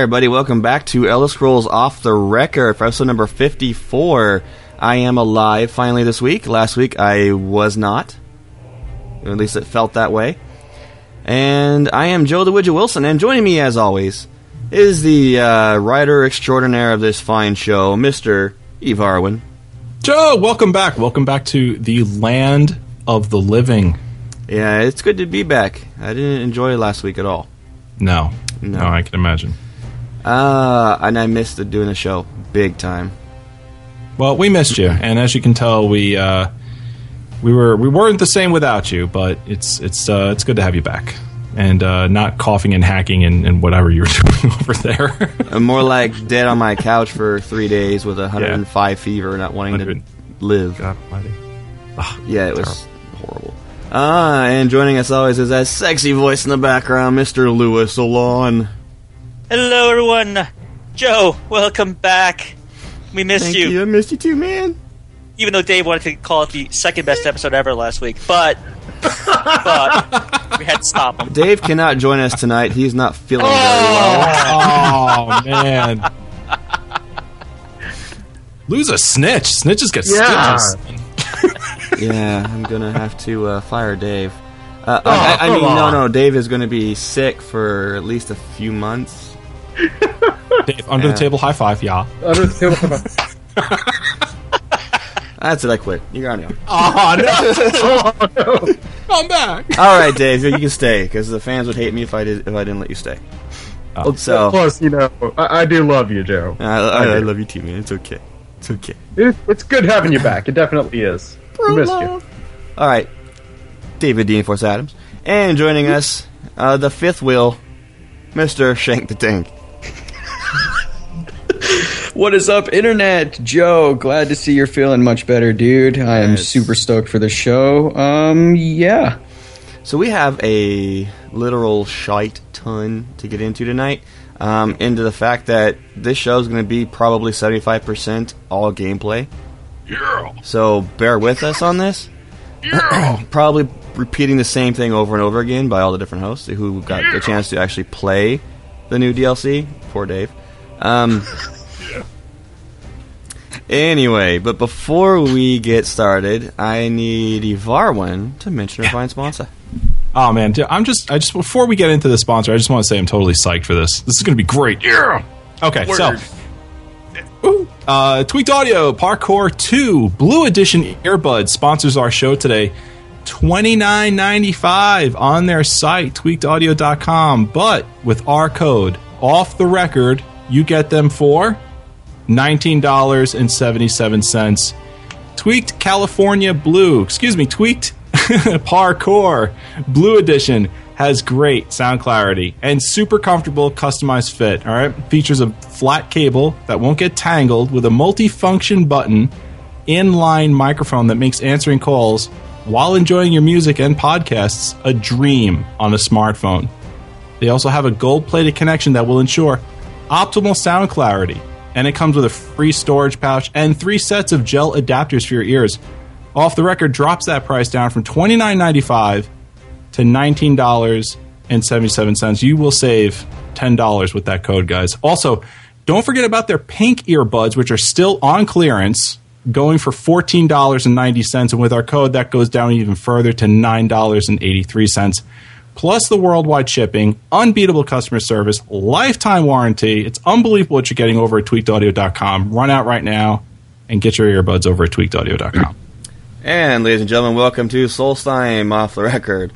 Hi, everybody. Welcome back to Elder Scrolls Off the Record for episode number 54. I am alive finally this week. Last week I was not. At least it felt that way. And I am Joe the Widget Wilson, and joining me as always is the uh, writer extraordinaire of this fine show, Mr. Eve Harwin. Joe, welcome back. Welcome back to the land of the living. Yeah, it's good to be back. I didn't enjoy last week at all. No, No. no, I can imagine. Uh, and I missed the, doing the show big time. Well, we missed you, and as you can tell, we uh, we were we weren't the same without you. But it's it's uh, it's good to have you back, and uh, not coughing and hacking and, and whatever you were doing over there. I'm more like dead on my couch for three days with a 105 fever, not wanting 100. to live. God Almighty. Yeah, it was horrible. Ah, and joining us always is that sexy voice in the background, Mr. Lewis Alon. Hello, everyone. Joe, welcome back. We missed Thank you. you. I missed you too, man. even though Dave wanted to call it the second best episode ever last week. But, but we had to stop him. Dave cannot join us tonight. He's not feeling very well. Oh man. Lose a snitch. Snitches get Yeah. stitches. Yeah, I'm gonna have to uh, fire Dave. Uh, I, I, I come mean, no, no. Dave is going to be sick for at least a few months. Dave, under Yeah. the table high five, yeah. Under the table. That's it. I quit. You're on your own. Oh no. I'm back. All right, Dave, you can stay because the fans would hate me if I did if I didn't let you stay. Oh. So Plus, you know, I, I do love you, Joe. I, I, I love you too, man. It's okay. It's okay. It, it's good having you back. It definitely is. We missed you. All right, David Dean Force Adams, and joining us, uh, the fifth wheel, Mister Shank the Tank. What is up, Internet? Joe, glad to see you're feeling much better, dude. I am Yes. super stoked for the show. Um, yeah. So we have a literal shite ton to get into tonight. Um, into the fact that this show is going to be probably seventy-five percent all gameplay. Yeah. So bear with us on this. Yeah. Probably repeating the same thing over and over again by all the different hosts who got the chance to actually play the new DLC. Poor Dave. Um, Anyway, but before we get started, I need Ivarwin to mention our fine sponsor. Oh man, I'm just I just before we get into the sponsor, I just want to say I'm totally psyched for this. This is going to be great. Yeah. Okay, so Ooh. uh, Tweaked Audio Parkour 2 Blue Edition earbuds sponsors our show today. Twenty nine ninety five on their site tweakedaudio.com, but with our code off the record, you get them for nineteen dollars and seventy seven cents. Tweaked California Blue, excuse me, Tweaked Parkour Blue Edition has great sound clarity and super comfortable customized fit. All right, features a flat cable that won't get tangled with a multi-function button, inline microphone that makes answering calls while enjoying your music and podcasts a dream on a smartphone. They also have a gold-plated connection that will ensure optimal sound clarity, and it comes with a free storage pouch and three sets of gel adapters for your ears. Off the record drops that price down from $29.95 to $19.77. You will save $10 with that code, guys. Also, don't forget about their pink earbuds, which are still on clearance, going for $14.90. And with our code, that goes down even further to $9.83 plus the worldwide shipping, unbeatable customer service, lifetime warranty. It's unbelievable what you're getting over at tweakedaudio.com. Run out right now and get your earbuds over at tweakedaudio.com. And ladies and gentlemen, welcome to Solstheim off the record.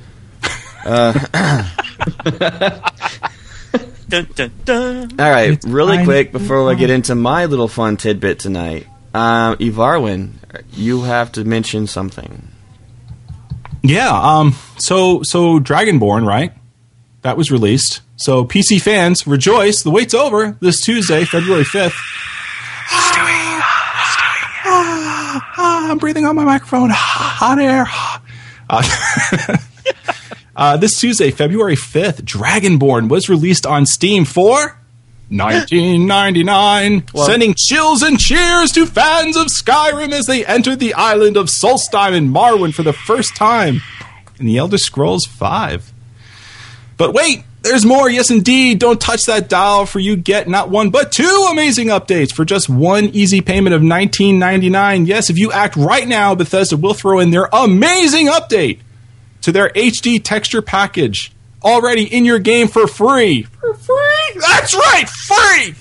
Dun, dun, dun. All right, It's really fine. quick before I get into my little fun tidbit tonight. Um, Ivarwin, you have to mention something. Yeah, um so so Dragonborn, right? That was released. So PC fans, rejoice, the wait's over this Tuesday, February 5th. Ah, I'm breathing on my microphone. Hot air. Uh, uh, this Tuesday, February 5th, Dragonborn was released on Steam for 1999, sending chills and cheers to fans of Skyrim as they entered the island of Solstheim and Morrowind for the first time in the Elder Scrolls V. But wait, there's more. Yes, indeed. Don't touch that dial, for you get not one but two amazing updates for just one easy payment of $19.99. Yes, if you act right now, Bethesda will throw in their amazing update to their HD texture package already in your game for free. For free? That's right, free!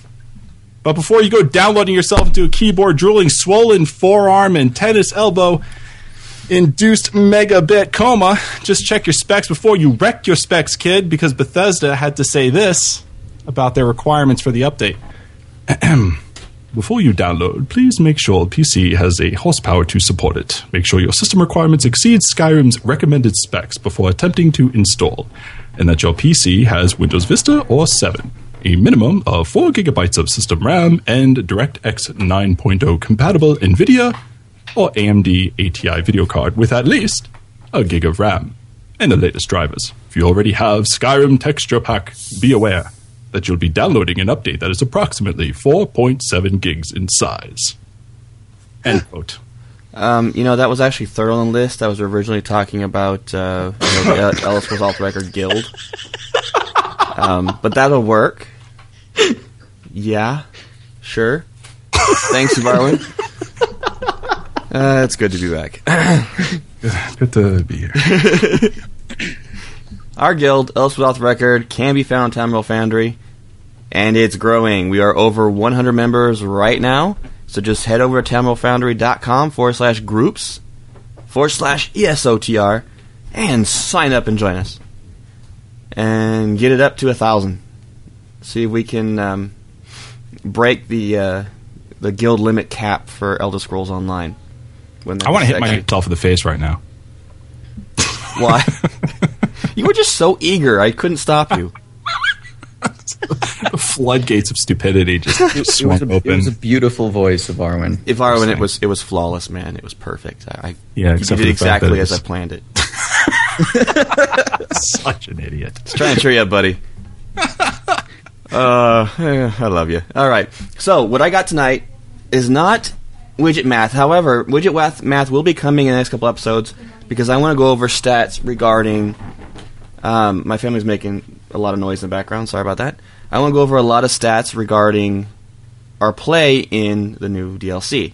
But before you go downloading yourself into a keyboard drooling, swollen forearm, and tennis elbow induced megabit coma, just check your specs before you wreck your specs, kid, because Bethesda had to say this about their requirements for the update. Before you download, please make sure PC has a horsepower to support it. Make sure your system requirements exceed Skyrim's recommended specs before attempting to install, and that your PC has Windows Vista or 7, a minimum of 4 gigabytes of system RAM, and DirectX 9.0 compatible NVIDIA or AMD ATI video card with at least a gig of RAM, and the latest drivers. If you already have Skyrim Texture Pack, be aware that you'll be downloading an update that is approximately 4.7 gigs in size. End quote. Um, you know, that was actually third on the list. I was originally talking about uh, you know, the Ellis was off record guild. Um, but that'll work. Yeah, sure. Thanks, Barwin. Uh, it's good to be back. Good to be here. Our guild, Ellis was off record, can be found on Tamriel Foundry, and it's growing. We are over 100 members right now, so just head over to tamrielfoundry.com forward slash groups forward slash ESOTR and sign up and join us. And get it up to a thousand. See if we can um, break the uh, the guild limit cap for Elder Scrolls Online. When I want to hit actually- myself in the face right now. Why? you were just so eager. I couldn't stop you. The floodgates of stupidity just It was, swung a, it open. was a beautiful voice of Arwen. If I when it was it was flawless, man. It was perfect. I, I Yeah, did for the fact that exactly as I planned it. Such an idiot. Just Trying to cheer you up, buddy. Uh, I love you. All right. So what I got tonight is not widget math. However, widget math, math will be coming in the next couple episodes because I want to go over stats regarding. Um, my family's making a lot of noise in the background. Sorry about that. I want to go over a lot of stats regarding our play in the new DLC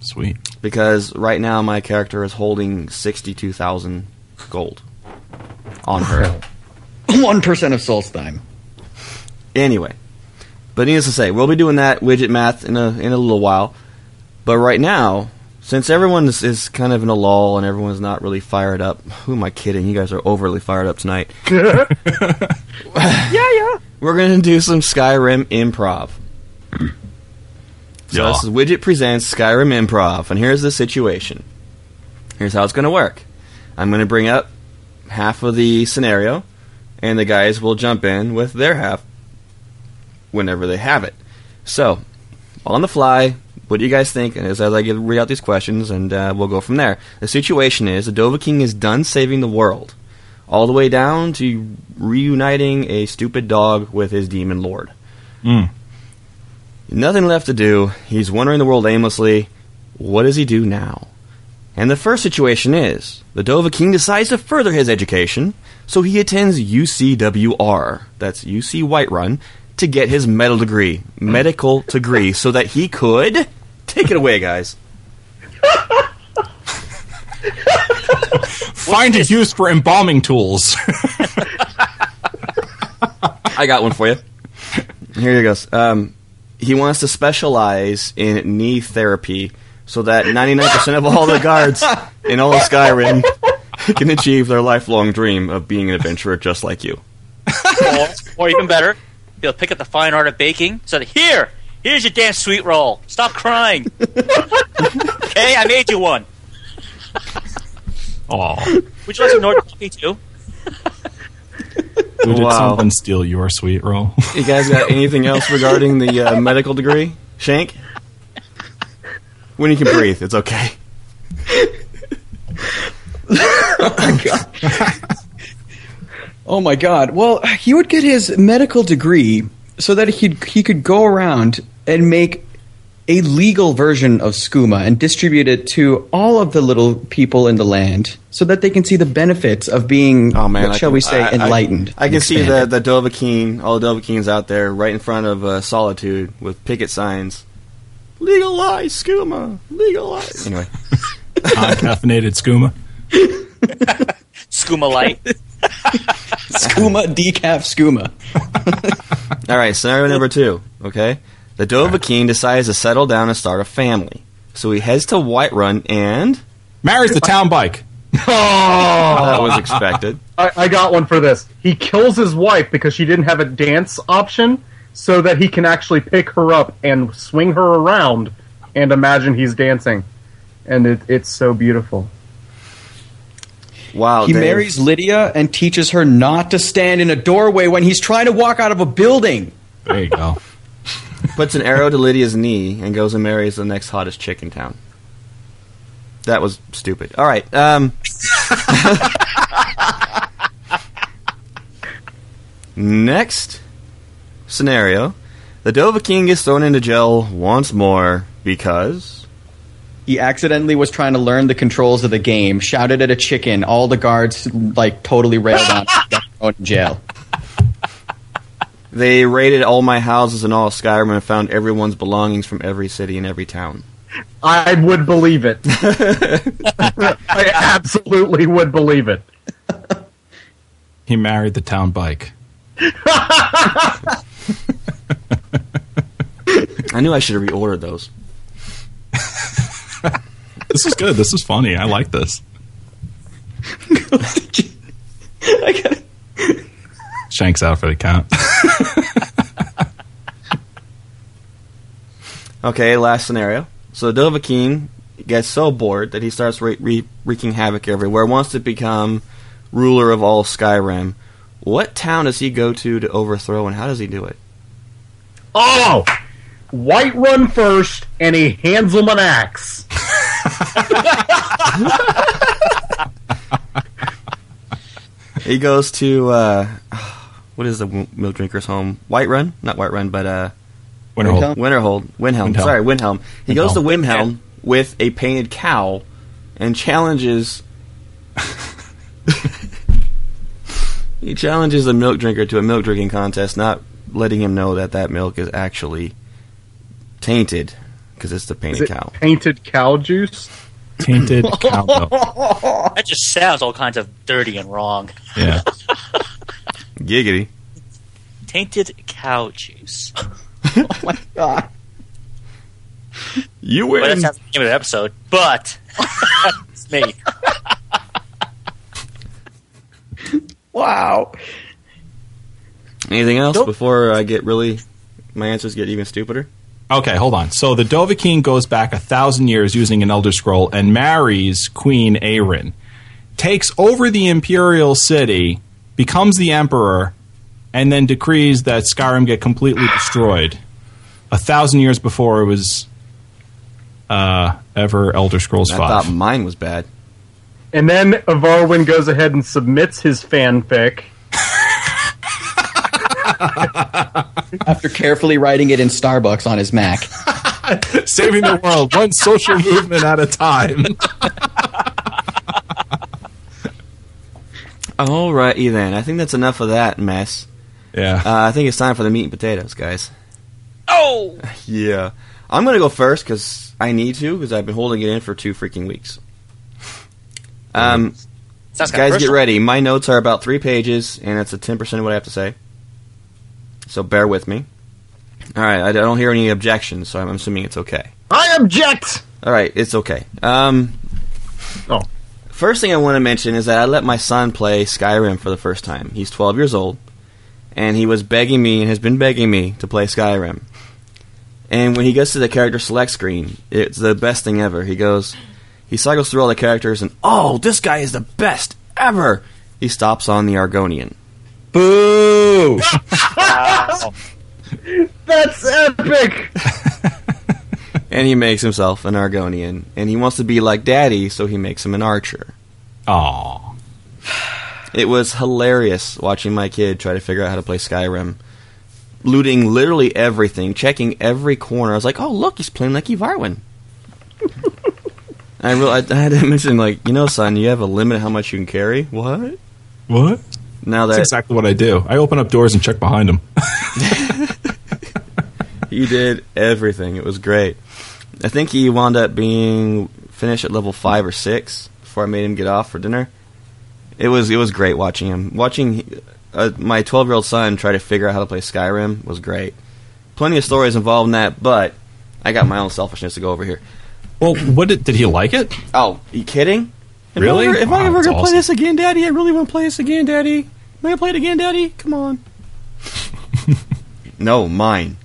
Sweet. because right now my character is holding sixty-two thousand gold on her. One percent of Solstheim. Anyway, but needless to say, we'll be doing that widget math in a in a little while. But right now, since everyone is, is kind of in a lull and everyone's not really fired up, who am I kidding? You guys are overly fired up tonight. yeah, yeah. We're gonna do some Skyrim improv. So Yeah. this is Widget presents Skyrim Improv, and here's the situation. Here's how it's going to work. I'm going to bring up half of the scenario, and the guys will jump in with their half whenever they have it. So, on the fly, what do you guys think? And as I give, read out these questions, and uh, we'll go from there. The situation is the Dovahkiin is done saving the world, all the way down to reuniting a stupid dog with his demon lord. Mm. Nothing left to do. He's wandering the world aimlessly. What does he do now? And the first situation is the Dovahkiin decides to further his education, so he attends UCWR, that's UC Whiterun, to get his medical degree, medical degree, so that he could take it away, guys. Find a use for embalming tools. I got one for you. Here he goes. Um, he wants to specialize in knee therapy so that 99% of all the guards in all of Skyrim can achieve their lifelong dream of being an adventurer just like you. or, or even better, he'll pick up the fine art of baking. So that, here, here's your damn sweet roll. Stop crying. okay, I made you one. Aw. Would you like some Nordic coffee too? Who did Wow. someone steal your sweet roll? You guys got anything else regarding the uh, medical degree? Shank? When you can breathe, it's okay. Oh my god. oh my god. Well, he would get his medical degree so that he he could go around and make a legal version of skooma and distribute it to all of the little people in the land so that they can see the benefits of being Oh man, what I shall can- we say I- I- enlightened. I, can and see the expanded. the Dovahkiin, all the Dovahkiins out there, right in front of uh, Solitude with picket signs. Legalize skooma. Legalize. Anyway, Uncaffeinated skooma. Skooma light. skooma decaf skooma. all right. Scenario number two. Okay, the Dovahkiin decides to settle down and start a family, so he heads to Whiterun, and Marries the town bike. Oh, that was expected. I, I got one for this. He kills his wife because she didn't have a dance option, so that he can actually pick her up and swing her around and imagine he's dancing. And it, it's so beautiful. Wow, He Dave. marries Lydia and teaches her not to stand in a doorway when he's trying to walk out of a building. There you go. Puts an arrow to Lydia's knee and goes and marries the next hottest chick in town. That was stupid. All right. Um, next scenario: the Dovahkiin gets thrown into jail once more because He accidentally was trying to learn the controls of the game, shouted at a chicken, all the guards like totally railed on, thrown in jail. They raided all my houses in all of Skyrim and found everyone's belongings from every city and every town. I would believe it. I absolutely would believe it. He married the town bike. I knew I should have reordered those. This is good. This is funny. I like this. I gotta- Shanks out for the count. Okay, last scenario. So Dovahkiin gets so bored that he starts re- re- wreaking havoc everywhere, wants to become ruler of all Skyrim. What town does he go to to overthrow, and how does he do it? Oh! Whiterun first, and he hands him an axe. He goes to uh, what is the milk drinker's home? Whiterun, not Whiterun, but uh, Winterhold. Winterhold, Windhelm. Windhelm. Sorry, Windhelm. He goes to Windhelm. Windhelm with a painted cow and challenges. he challenges the milk drinker to a milk drinking contest, not letting him know that that milk is actually tainted because it's the Is painted it cow. painted cow juice? Tainted cow milk. That just sounds all kinds of dirty and wrong. Yeah. Giggity. Tainted cow juice. oh my god. You Well, that win. sounds like the name of the episode, but it's me. Wow. Anything else Nope. before I get really my answers get even stupider? Okay, hold on. So the Dovahkiin goes back a thousand years using an Elder Scroll and marries Queen Erin, takes over the Imperial City, becomes the Emperor, and then decrees that Skyrim get completely destroyed. A thousand years before it was uh, ever Elder Scrolls Five. I Five. thought mine was bad. And then Avarwin goes ahead and submits his fanfic. After carefully writing it in Starbucks on his Mac. Saving the world one social movement at a time. Alrighty then. I think that's enough of that mess. yeah. Uh, I think it's time for the meat and potatoes, guys. Oh! Yeah. I'm going to go first because I need to because I've been holding it in for two freaking weeks. Um, Sounds guys, of get ready. My notes are about three pages, and it's a 10% of what I have to say. so bear with me. All right, I don't hear any objections, so I'm assuming it's okay. I object. All right, it's okay. Um, Oh, First thing I want to mention is that I let my son play Skyrim for the first time. He's 12 years old, and he was begging me and has been begging me to play Skyrim. And when he gets to the character select screen, it's the best thing ever. He goes, he cycles through all the characters, and oh, this guy is the best ever. He stops on the Argonian. Boo! that's epic. And he makes himself an Argonian. And he wants to be like Daddy, so he makes him an archer. Aw. It was hilarious watching my kid try to figure out how to play Skyrim. Looting literally everything, checking every corner. I was like, oh, look, he's playing like Ivarwin. I, real, I, I had to mention, like, you know, son, you have a limit how much you can carry. What? What? Now That's that exactly what I do. I open up doors and check behind them. he did everything, it was great. I think he wound up being finished at level five or six before I made him get off for dinner. It was it was great watching him. Watching uh, my 12 year old son try to figure out how to play Skyrim was great. Plenty of stories involved in that, but I got my own selfishness to go over here. well, what did, did he like it? Oh, you kidding? If Really? I ever, if I ever gonna play this again, Daddy, I really want to play this again, Daddy. Am I gonna play it again, Daddy? Come on. no, mine.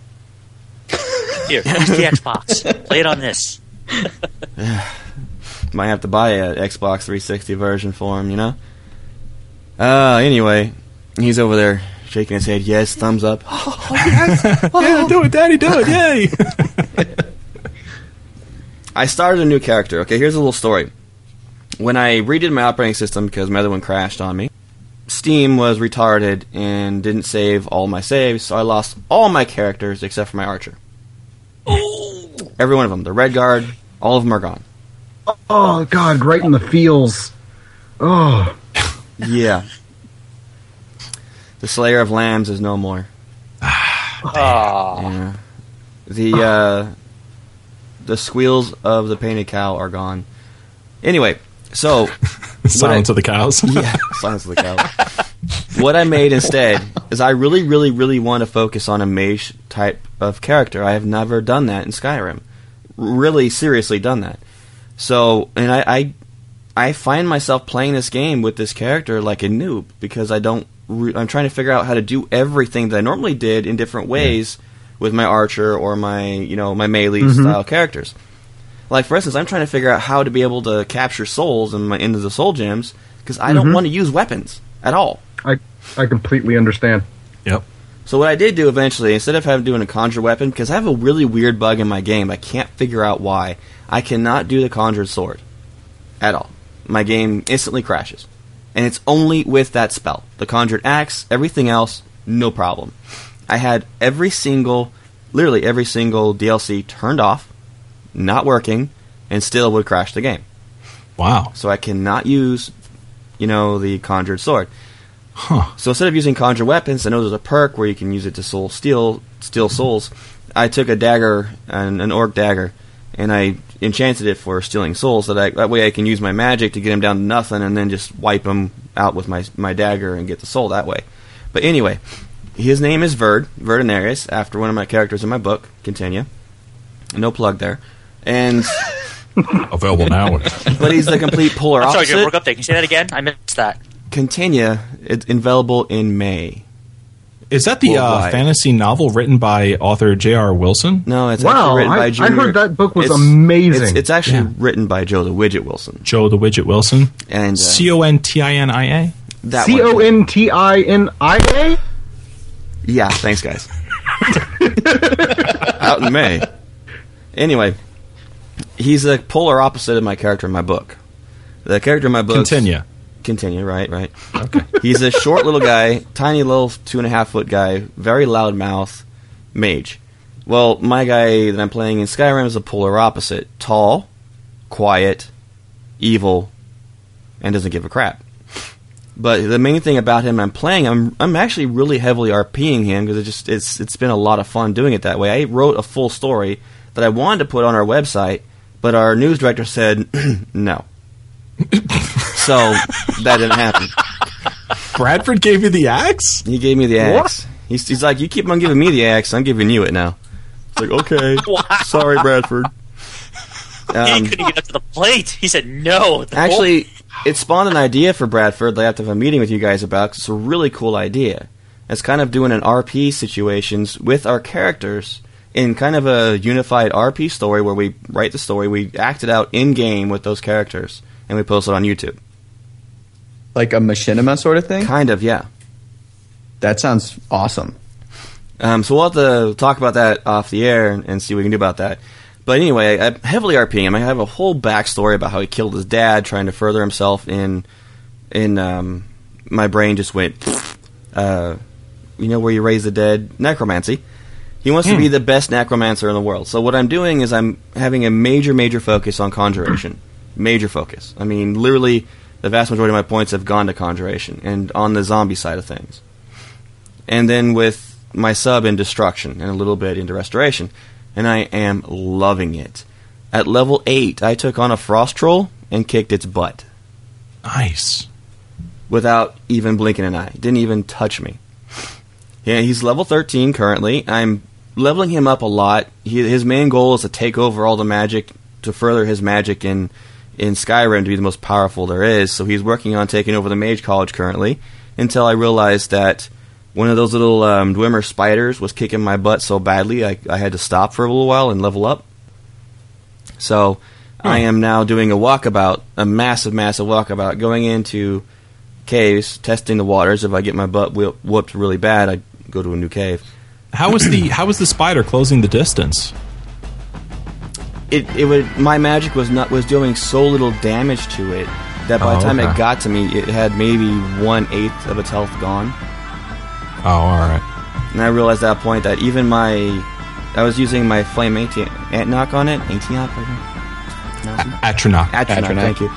Here, use the Xbox. Play it on this. Might have to buy a Xbox 360 version for him, you know. Uh, anyway, he's over there shaking his head. Yes, thumbs up. Yes, Yeah, do it, Daddy, do it, yay! I started a new character. Okay, here's a little story. When I redid my operating system because my other one crashed on me, Steam was retarded and didn't save all my saves, so I lost all my characters except for my archer. Every one of them. The red guard, all of them are gone. Oh God, right in the feels. Oh, Yeah. the Slayer of Lambs is no more. Ah, Yeah. The uh, the squeals of the painted cow are gone. Anyway, so Silence of the cows. yeah, silence of the cow. what I made instead is I really, really, really want to focus on a mage type of character. I have never done that in Skyrim. Really, seriously done that. So, and I, I, I find myself playing this game with this character like a noob because I don't. Re- I'm trying to figure out how to do everything that I normally did in different ways with my archer or my, you know, my melee mm-hmm. style characters. Like for instance, I'm trying to figure out how to be able to capture souls in my into the soul gems because I don't mm-hmm. want to use weapons at all. I I completely understand. Yep. So what I did do eventually, instead of having doing a conjure weapon, because I have a really weird bug in my game, I can't figure out why. I cannot do the conjured sword at all. My game instantly crashes, and it's only with that spell. The conjured axe, everything else, no problem. I had every single, literally every single DLC turned off, not working, and still would crash the game. Wow. So I cannot use, you know, the conjured sword. Huh. So instead of using conjure weapons, I know there's a perk where you can use it to soul steal steal souls. I took a dagger, an, an orc dagger, and I enchanted it for stealing souls. So that that way I can use my magic to get him down to nothing, and then just wipe him out with my my dagger and get the soul that way. But anyway, his name is Verd Verdinarius, after one of my characters in my book. Continue. No plug there. And Available now. but he's the complete polar I'm sorry, opposite. you broke up there. Can you say that again? I missed that. Continue. It's available in May. Is that the uh, fantasy novel written by author J.R. Wilson? No, it's Wow, actually written I- by I heard that book was it's- amazing. It's, it's actually Yeah. written by Joe the Widget Wilson, Joe the Widget Wilson. and uh, C O N T I N I A. that C O one. N T I N I A. Yeah, thanks, guys. Out in May. Anyway, he's the polar opposite of my character in my book. The character in my book. Continue. Continue. Right. Right. Okay. he's a short little guy, tiny little two and a half foot guy, very loud mouth, mage. Well, my guy that I'm playing in Skyrim is the polar opposite: tall, quiet, evil, and doesn't give a crap. But the main thing about him I'm playing, I'm I'm actually really heavily RPing him because it just it's it's been a lot of fun doing it that way. I wrote a full story that I wanted to put on our website, but our news director said no. so that didn't happen. Bradford gave you the axe? He gave me the axe. He's, he's like, you keep on giving me the axe, I'm giving you it now. It's like, okay, sorry, Bradford. he Um, couldn't get up to the plate. He said no. The Actually, it spawned an idea for Bradford that I have to have a meeting with you guys about. 'cause it's a really cool idea. It's kind of doing an RP situations with our characters in kind of a unified RP story where we write the story, we act it out in game with those characters, and we post it on YouTube. Like a machinima sort of thing? Kind of, yeah. That sounds awesome. Um, so we'll have to talk about that off the air and, and see what we can do about that. But anyway, I, am heavily RPing him. I have a whole backstory about how he killed his dad, trying to further himself in in um, my brain just went, uh, you know, where you raise the dead, necromancy. He wants to be the best necromancer in the world. So what I'm doing is I'm having a major, major focus on conjuration. major focus. I mean, literally, the vast majority of my points have gone to conjuration and on the zombie side of things. And then with my sub in destruction and a little bit into restoration. And I am loving it. At level 8, I took on a frost troll and kicked its butt Nice. without even blinking an eye. Didn't even touch me. Yeah, he's level 13 currently. I'm leveling him up a lot. He, his main goal is to take over all the magic, to further his magic in in Skyrim to be the most powerful there is. So he's working on taking over the Mage College currently. Until I realized that one of those little um, Dwemer spiders was kicking my butt so badly, I, I had to stop for a little while and level up. So I am now doing a walkabout, a massive, massive walkabout, going into caves, testing the waters. If I get my butt whoop- whooped really bad, I go to a new cave. How was the how was the spider closing the distance? It it would my magic was not was doing so little damage to it that by Oh, the time okay. it got to me, it had maybe one eighth of its health gone. Oh, all right. And I realized at that point that even my I was using my flame anti knock on it, anti knock. Atronach. Atronach, Atronach. thank you.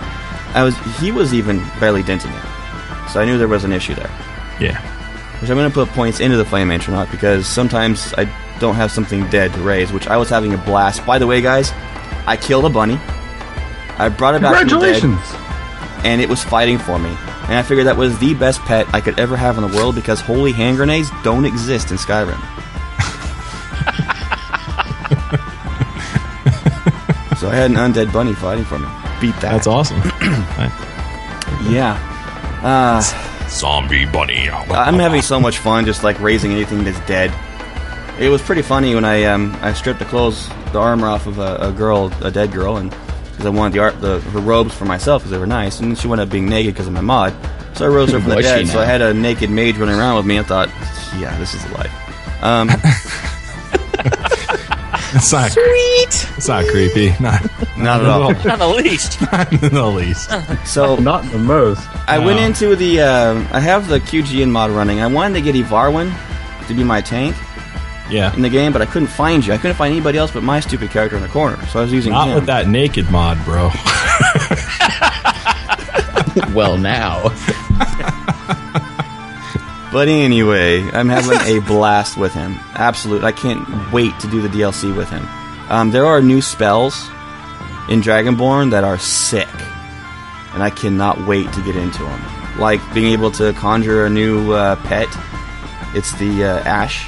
I was he was even barely denting it, so I knew there was an issue there. Yeah. Which I'm going to put points into the flame Atronach because sometimes I don't have something dead to raise, which I was having a blast. By the way, guys, I killed a bunny. I brought it back from the dead, Congratulations! and it was fighting for me. And I figured that was the best pet I could ever have in the world because holy hand grenades don't exist in Skyrim. so I had an undead bunny fighting for me. Beat that. That's awesome. Yeah. Uh, Zombie bunny. I'm having so much fun just like raising anything that's dead. It was pretty funny when I um I stripped the clothes, the armor off of a, a girl, a dead girl, and because I wanted the art, the her robes for myself because they were nice, and she wound up being naked because of my mod. So I rose her from the Was she dead. So now? I had a naked mage running around with me. I thought, yeah, this is life. Um, It's not sweet. It's not creepy. Not, Not at all. Not the least. Not in the least. so Not the most. I went into the. Um, I have the QGN mod running. I wanted to get Evarwin to be my tank Yeah. in the game, but I couldn't find you. I couldn't find anybody else but my stupid character in the corner. So I was using Not him. with that naked mod, bro. well, now. But anyway, I'm having a blast with him. Absolute. I can't wait to do the DLC with him. Um, there are new spells in Dragonborn that are sick, and I cannot wait to get into them. Like being able to conjure a new uh, pet. It's the uh, Ash.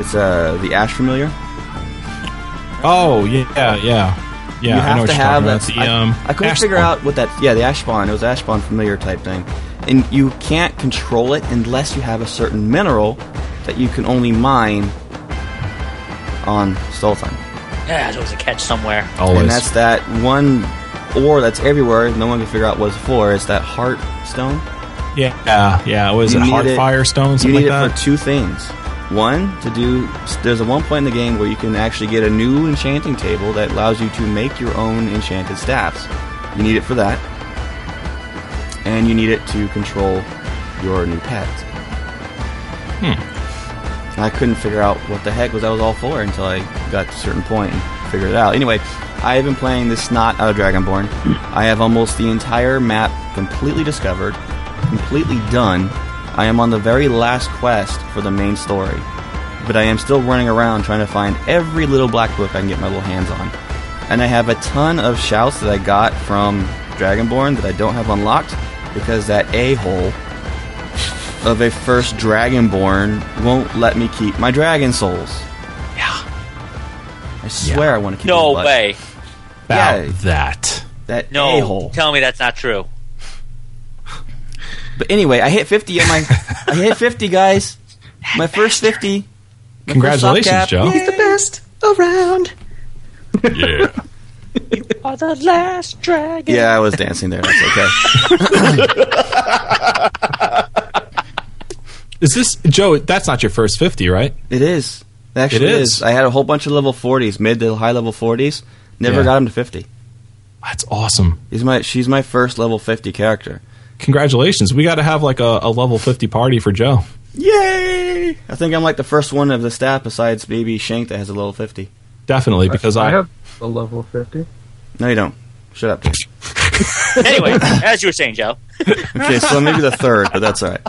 It's uh, the Ash familiar. Oh yeah, yeah, yeah. you have what to have that. The, I, um, I couldn't ash figure spawn. out what that. Yeah, the ash spawn. It was ash spawn familiar type thing, and you can't control it unless you have a certain mineral that you can only mine on Solstheim. Yeah, there's always a catch somewhere. Always. And that's that one ore that's everywhere. No one can figure out what it's for. It's that heart stone. yeah, yeah, yeah. Was You it need Heart it- Fire Stone? You Something need like it that. for two things. One, to do. There's a one point in the game where you can actually get a new enchanting table that allows you to make your own enchanted staffs. You need it for that. And you need it to control your new pet. Hmm. I couldn't figure out what the heck was that was all for until I got to a certain point and figured it out. Anyway, I have been playing this snot out of Dragonborn. I have almost the entire map completely discovered, completely done. I am on the very last quest for the main story, but I am still running around trying to find every little black book I can get my little hands on. And I have a ton of shouts that I got from Dragonborn that I don't have unlocked because that a hole of a first Dragonborn won't let me keep my Dragon Souls. Yeah. I swear I want to keep No way. About Yeah. that. That No. a-hole. Tell me that's not true. But anyway, I hit 50 on my. I hit 50, guys. My first 50. My Congratulations, cap. Joe. He's the best around. Yeah. you Are the last dragon. Yeah, I was dancing there. That's okay. Is this Joe? That's not your first fifty, right? It is. It actually It is. is. I had a whole bunch of level 40s, mid to high level 40s. Never Yeah. got him to 50. That's awesome. He's my she's my first level 50 character. Congratulations. We got to have like a, a level fifty party for Joe. Yay! I think I'm like the first one of the staff besides maybe Shank that has a level 50. Definitely because I, I have a level 50. No, you don't. Shut up, dude. Anyway, as you were saying, Joe. Okay, so maybe the third, but that's all right.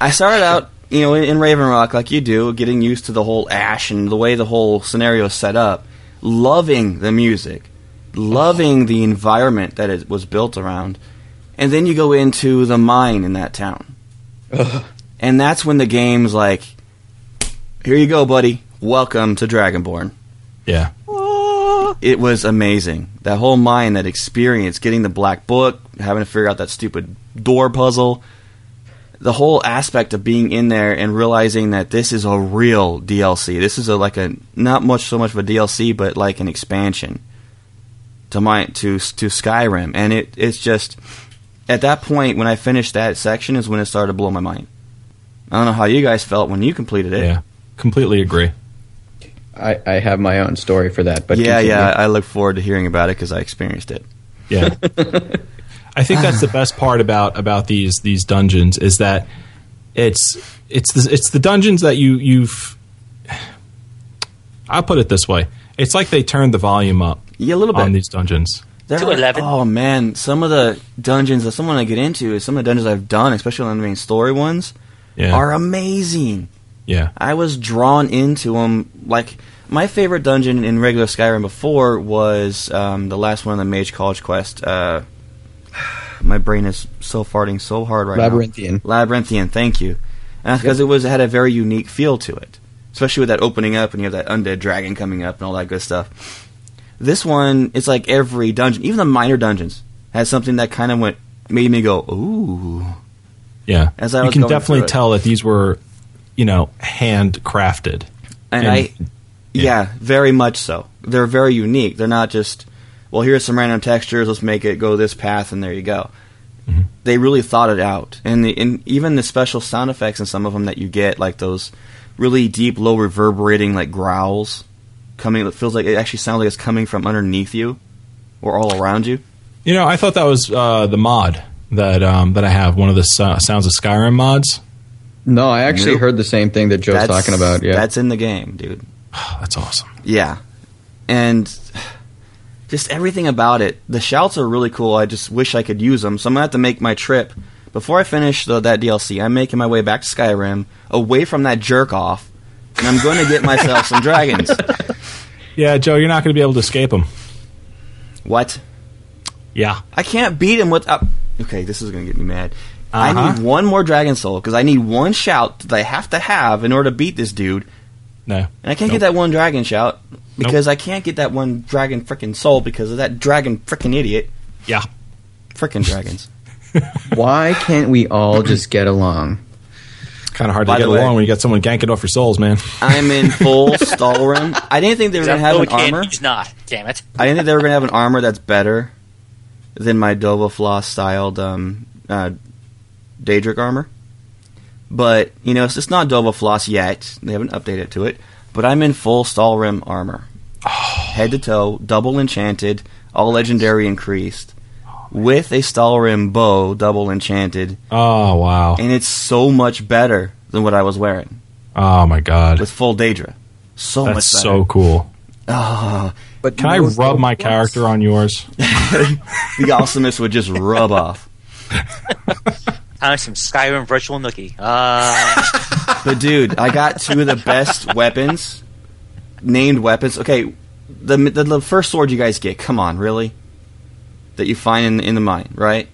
I started out, you know, in, in Raven Rock like you do, getting used to the whole ash and the way the whole scenario is set up, loving the music, loving the environment that it was built around, and then you go into the mine in that town, and that's when the game's like, "Here you go, buddy. Welcome to Dragonborn." yeah. Ah. it was amazing. That whole mine, that experience, getting the black book, having to figure out that stupid door puzzle, the whole aspect of being in there and realizing that this is a real DLC. This is a like a not much so much of a DLC, but like an expansion to my to to Skyrim, and it it's just at that point when I finished that section is when it started to blow my mind. I don't know how you guys felt when you completed it. Yeah. Completely agree. I, I have my own story for that, but yeah, continue. yeah. I look forward to hearing about it because I experienced it. Yeah. I think that's the best part about about these these dungeons is that it's it's the, it's the dungeons that you you've I'll put it this way. It's like they turned the volume up Yeah, a little bit. on these dungeons. There To are- 11. Oh man, some of the dungeons that someone I get into is some of the dungeons I've done, especially on the main story ones, Yeah. are amazing. yeah. I was drawn into them. Like my favorite dungeon in regular Skyrim before was um, the last one on the Mage College quest. Uh, my brain is so farting so hard right Labyrinthian. now. Labyrinthian. Labyrinthian, thank you. And that's because it was it had a very unique feel to it, especially with that opening up and you have that undead dragon coming up and all that good stuff. This one, it's like every dungeon, even the minor dungeons, has something that kind of went made me go ooh. Yeah. As I you can definitely tell that these were, you know, handcrafted. and, And- I, yeah. very much so. They're very unique. They're not just, well, here's some random textures. Let's make it go this path, and there you go. Mm-hmm. They really thought it out, and the and even the special sound effects in some of them that you get, like those really deep, low reverberating like growls coming. It feels like it actually sounds like it's coming from underneath you or all around you. You know, I thought that was uh, the mod that um, that I have, one of the so- Sounds of Skyrim mods. No, I actually Nope. heard the same thing that Joe's That's- talking about. Yeah, that's in the game, dude. That's awesome. Yeah. And just everything about it. The shouts are really cool. I just wish I could use them. So I'm going to have to make my trip. Before I finish the, that DLC, I'm making my way back to Skyrim, away from that jerk off, and I'm going to get myself some dragons. Yeah, Joe, you're not going to be able to escape him. What? Yeah. I can't beat him without. Okay, this is going to get me mad. I Uh-huh. need one more dragon soul because I need one shout that I have to have in order to beat this dude. No. And I can't Nope. get that one dragon shout because I can't get that one dragon frickin' soul because of that dragon frickin' idiot. Yeah. Frickin' dragons. why can't we all just get along? Kind of hard By to get way- along when you got someone ganking off your souls, man. I'm in full Stalrim. I didn't think they were going to have an armor. He's not. Damn it. I didn't think they were going to have an armor that's better than my Dova Floss styled um, uh, Daedric armor. But, you know, it's just not Dova Floss yet. They haven't updated to it. But I'm in full Stalrim armor. Head to toe, double enchanted, all legendary increased, with a Stalrim bow, double enchanted, Oh, wow. and it's so much better than what I was wearing Oh, my God. with full Daedra. So That's much better. so cool. Ah, But Can I rub my character on yours? the awesomeness would just rub off. Time some Skyrim virtual nookie. Uh, But dude, I got two of the best weapons, named weapons. Okay, the, the the first sword you guys get. Come on, really? That you find in in the mine, right?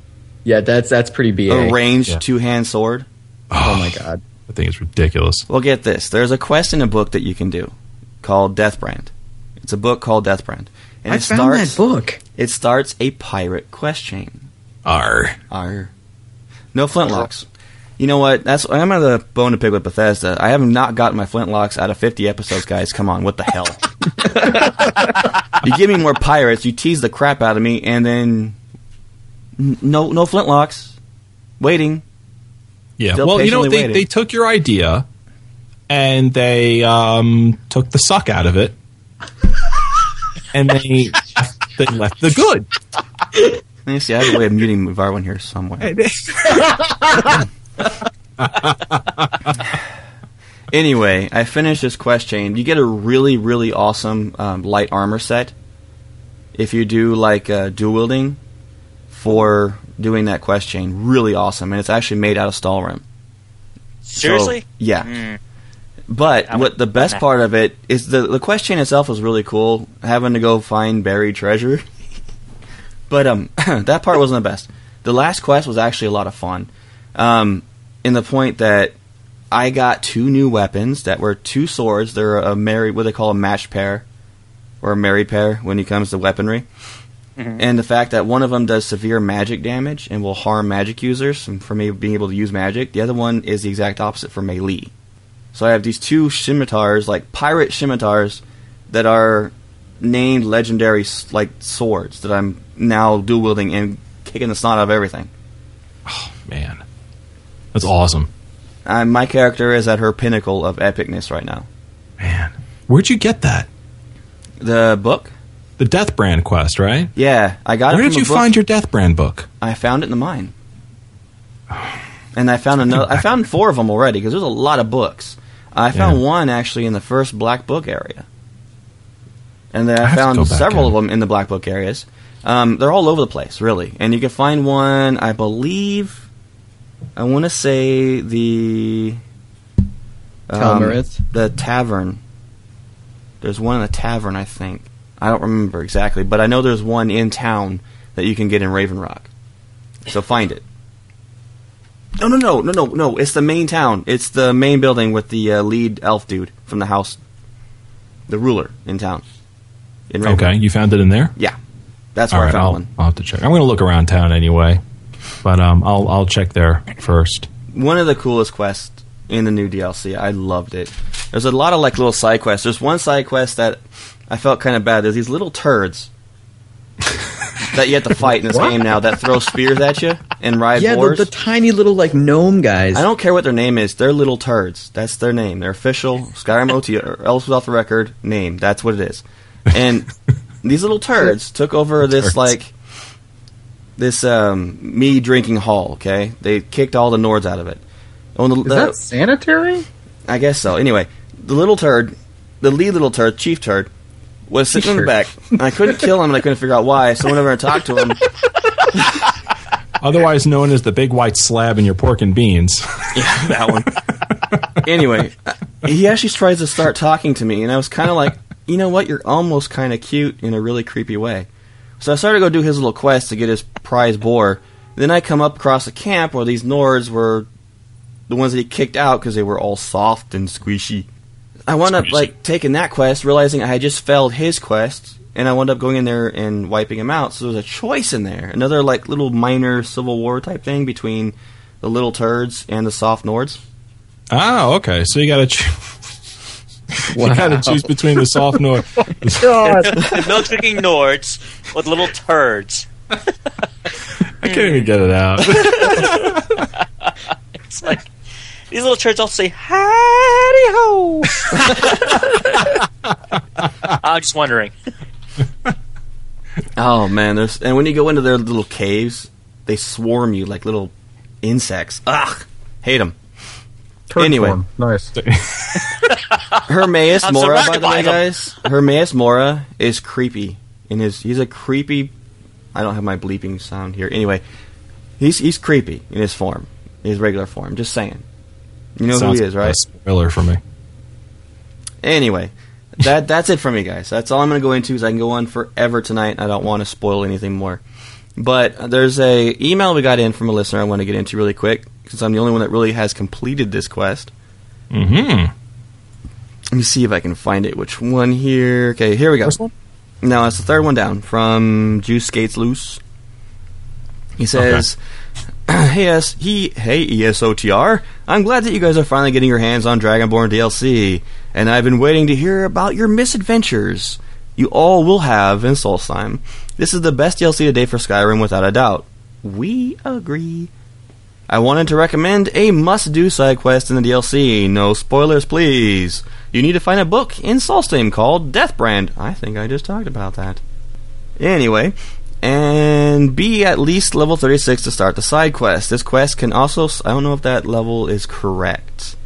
Yeah, that's that's pretty ba. A ranged Yeah. two hand sword. Oh, oh my god. I think it's ridiculous. Well, get this. There's a quest in a book that you can do called Deathbrand. It's a book called Deathbrand. And I it found starts that book. it starts a pirate quest chain. R. R. No flintlocks. You know what? That's I'm on the bone to pick with Bethesda. I have not gotten my flintlocks out of 50 episodes, guys. Come on, what the hell? you give me more pirates, you tease the crap out of me, and then n- no no flintlocks. Waiting. Yeah. Still well, you know, they, waiting. they took your idea and they um, took the suck out of it, and they they left the good. Let me see. I have a way of muting Varwin here somewhere. Anyway, I finished this quest chain. You get a really, really awesome um, light armor set if you do like uh, dual wielding for doing that quest chain. Really awesome, and it's actually made out of Stalhrim. Seriously? So, yeah. Mm. But I what the best part of it is the the quest chain itself was really cool. Having to go find buried treasure, but um, that part wasn't the best. The last quest was actually a lot of fun, um, in the point that I got two new weapons that were two swords. They're a married, what they call a matched pair, or a married pair when it comes to weaponry. Mm-hmm. And the fact that one of them does severe magic damage and will harm magic users, and for me being able to use magic, the other one is the exact opposite for melee. So I have these two scimitars, like pirate scimitars, that are named legendary like swords that I'm now dual wielding and kicking the snot out of everything. Oh man, that's awesome. Uh, my character is at her pinnacle of epicness right now. Man, where'd you get that? The book, The Death Brand quest, right? yeah, I got it. Where did you book. find your Death Brand book? I found it in the mine, and I found another. I found four of them already because there's a lot of books. I found Yeah. one actually in the first Black Book area, and then I I, found several in. of them in the Black Book areas. Um, they're all over the place, really, and you can find one. I believe, I want to say the um, the tavern. There's one in the tavern, I think. I don't remember exactly, but I know there's one in town that you can get in Raven Rock. So find it. No, no, no, no, no, no. It's the main town. It's the main building with the uh, lead elf dude from the house, the ruler in town. In Raven Okay, Rock. you found it in there. Yeah, that's All where I right, found I'll, one. I'll have to check. I'm going to look around town anyway, but um, I'll I'll check there first. One of the coolest quests in the new DLC. I loved it. There's a lot of like little side quests. There's one side quest that I felt kind of bad. There's these little turds that you have to fight in this game now that throw spears at you and ride Yeah, the, boars. the tiny little like gnome guys. I don't care what their name is. They're little turds. That's their name. Their official Skyrim OT or else without the record name. That's what it is. And these little turds took over this Turds. like this um, me drinking hall. Okay, they kicked all the Nords out of it. Oh, the, Is the- that sanitary? I guess so. Anyway, the little turd, the lead little turd, chief turd, was sitting in the back. I couldn't kill him, and I couldn't figure out why. So whenever I talked to him, Otherwise known as the big white slab in your pork and beans. yeah, that one. anyway, he actually tries to start talking to me, and I was kind of like, you know what? You're almost kind of cute in a really creepy way. So I started to go do his little quest to get his prize boar. Then I come up across a camp where these Nords were the ones that he kicked out because they were all soft and squishy. I wound up like taking that quest, realizing I had just failed his quest, and I wound up going in there and wiping him out. So there was a choice in there, another like little minor civil war type thing between the little turds and the soft Nords. oh, okay. So you got to choose. You got to choose between the soft nord. the milk drinking Nords with little turds. I can't even get it out. It's like these little turds all say "Howdy ho." I'm just wondering. Oh man, there's and when you go into their little caves, they swarm you like little insects. Ugh, hate them. Turd Anyway. form. Nice. Hermaeus Mora, by the way, them. guys. Hermaeus Mora is creepy. In his, he's a creepy. I don't have my bleeping sound here. Anyway, he's he's creepy in his form, his regular form. Just saying. You know Sounds who he is, right? spoiler for me. Anyway, that that's it for me, guys. That's all I'm going to go into. Because I can go on forever tonight. I don't want to spoil anything more. But there's a email we got in from a listener I want to get into really quick. Since I'm the only one that really has completed this quest. Mm-hmm. Let me see if I can find it. Which one here? Okay, here we go. First one? No, it's the third one down from Juice Skates Loose. He says, "Hey, S, he, hey, E ESOTR. I'm glad that you guys are finally getting your hands on Dragonborn DLC, and I've been waiting to hear about your misadventures. You all will have in Solstheim. This is the best DLC to date for Skyrim, without a doubt. We agree." I wanted to recommend a must-do side quest in the DLC. No spoilers, please. You need to find a book in Solstheim called Deathbrand. I think I just talked about that. Anyway, and be at least level 36 to start the side quest. This quest can also I don't know if that level is correct.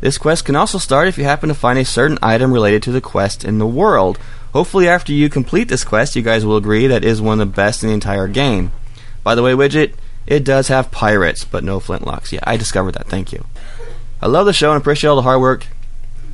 This quest can also start if you happen to find a certain item related to the quest in the world. Hopefully after you complete this quest, you guys will agree that is one of the best in the entire game. By the way, Widget, it does have pirates, but no flintlocks. Yeah, I discovered that. Thank you. I love the show and appreciate all the hard work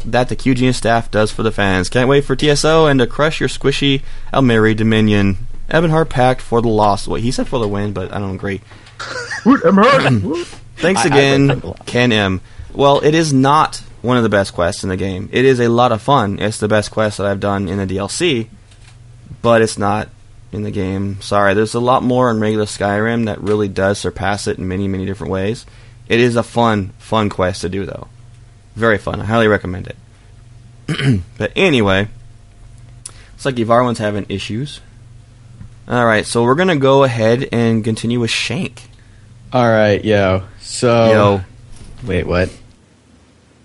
that the QGN staff does for the fans. Can't wait for TSO and to crush your squishy Aldmeri Dominion. Ebonheart Pact for the loss. Wait, he said for the win, but I don't agree. Woot, I'm hurt. Woot. Thanks I- I again, like that a lot. Ken M. Well, it is not one of the best quests in the game. It is a lot of fun. It's the best quest that I've done in the DLC, but it's not in the game. Sorry, there's a lot more in regular Skyrim that really does surpass it in many, many different ways. It is a fun, fun quest to do, though. Very fun. I highly recommend it. but anyway, looks like Ivarwin's having issues. All right, so we're gonna go ahead and continue with Shank. All right, yo. So Yo, Wait, what?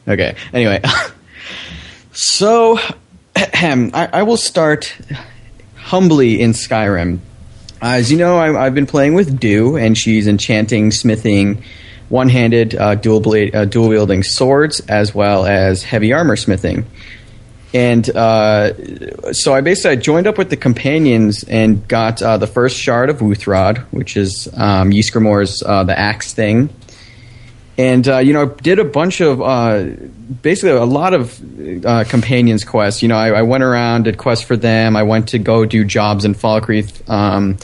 Okay. Anyway, so I, I will start humbly in Skyrim. As you know, I, I've been playing with Dew, and she's enchanting, smithing, one-handed, uh, dual uh, dual wielding swords, as well as heavy armor smithing. And uh, so I basically I joined up with the companions and got uh, the first shard of Wuuthrad, which is um, uh, the axe thing and you know did a bunch of basically a lot of uh, companions quests. You know I, I went around did quests for them. I went to go do jobs in falkreath um,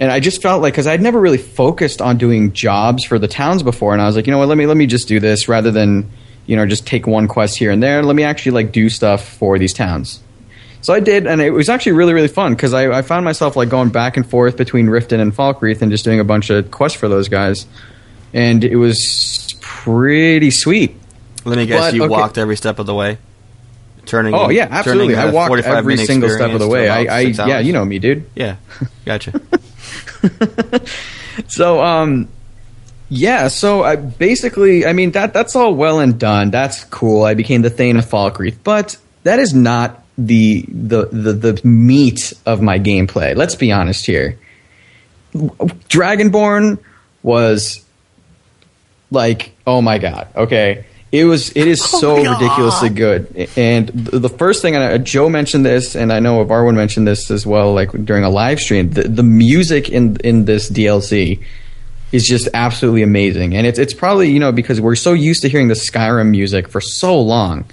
and i just felt like because i'd never really focused on doing jobs for the towns before and i was like you know what let me let me just do this rather than you know just take one quest here and there. Let me actually like do stuff for these towns. So I did, and it was actually really, really fun because I, I found myself like going back and forth between Riften and Falkreath and just doing a bunch of quests for those guys, and it was pretty sweet. Let me guess, But, you okay. walked every step of the way, turning. Oh yeah, absolutely. I walked every single step of the way. I, I yeah, you know me, dude. Yeah, gotcha. So um, yeah. So I basically, I mean that that's all well and done. That's cool. I became the Thane of Falkreath, but that is not the the the, the meat of my gameplay. Let's be honest here. Dragonborn was like, oh my god, okay. It was. It is so ridiculously good. And the first thing, and Joe mentioned this, and I know Varwin mentioned this as well, like during a live stream. The, the music in in this DLC is just absolutely amazing, and it's it's probably you know because we're so used to hearing the Skyrim music for so long,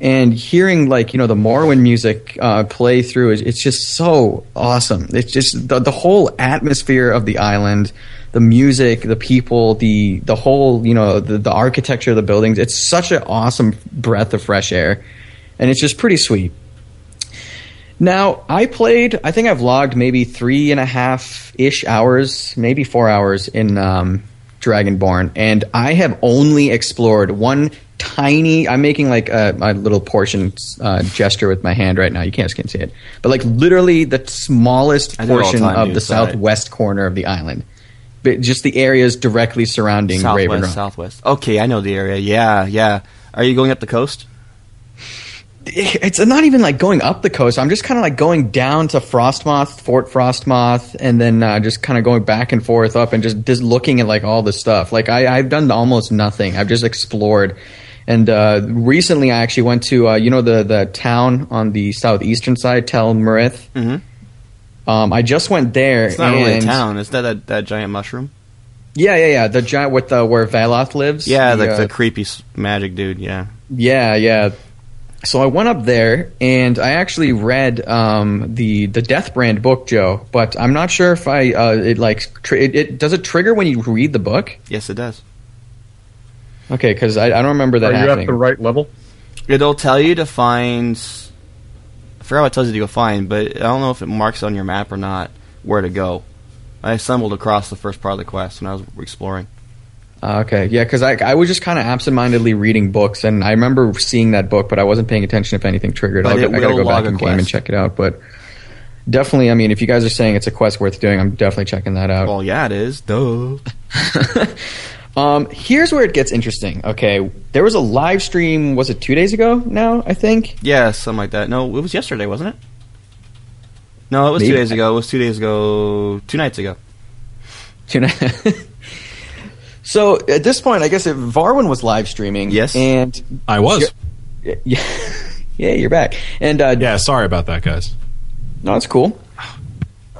and hearing like you know the Morrowind music uh, play through it's just so awesome. It's just the, the whole atmosphere of the island, the music, the people, the the whole you know the, the architecture of the buildings. It's such an awesome breath of fresh air, and it's just pretty sweet. Now, I played, I think I've logged maybe three and a half ish hours, maybe four hours in um, Dragonborn, and I have only explored one tiny, I'm making like a, a little portion uh, gesture with my hand right now. You can't can't see it. But like literally the smallest I do it all the portion time, of the southwest corner of the island. But just the areas directly surrounding Southwest, Ravenrock. southwest. Okay, I know the area. Yeah, yeah. Are you going up the coast? it's not even like going up the coast. I'm just kind of like going down to Frostmoth, Fort Frostmoth, and then uh, just kind of going back and forth up and just just looking at like all the stuff. Like I, I've done almost nothing. I've just explored. And uh, recently, I actually went to uh, you know the the town on the southeastern side, Tel Marith. Mm-hmm. Um, I just went there. It's not and, really a town. Is that that, that giant mushroom? Yeah, yeah, yeah. The giant with the where Valoth lives. Yeah, the, uh, the creepy magic dude. Yeah. Yeah, yeah. So I went up there and I actually read um, the the Deathbrand book, Joe. But I'm not sure if I uh, it like tr- it, it does it trigger when you read the book. Yes, it does. Okay, because I, I don't remember that Are you at the right level? It'll tell you to find. I forgot what it tells you to go find, but I don't know if it marks on your map or not where to go. I stumbled across the first part of the quest when I was exploring. Uh, okay, yeah, because I, I was just kind of absentmindedly reading books, and I remember seeing that book, but I wasn't paying attention if anything triggered. I'll, I gotta go back in game and check it out. But definitely, I mean, if you guys are saying it's a quest worth doing, I'm definitely checking that out. Well, yeah, it is. Duh. Um, here's where it gets interesting. Okay, there was a live stream. Was it two days ago? Now I think. Yeah, something like that. No, it was yesterday, wasn't it? No, it was two days ago. It was two days ago. Two nights ago. Tuna. so at this point, I guess if Varwin was live streaming. Yes. and I was. yeah, yeah, you're back. And uh, Yeah, sorry about that, guys. No, it's cool.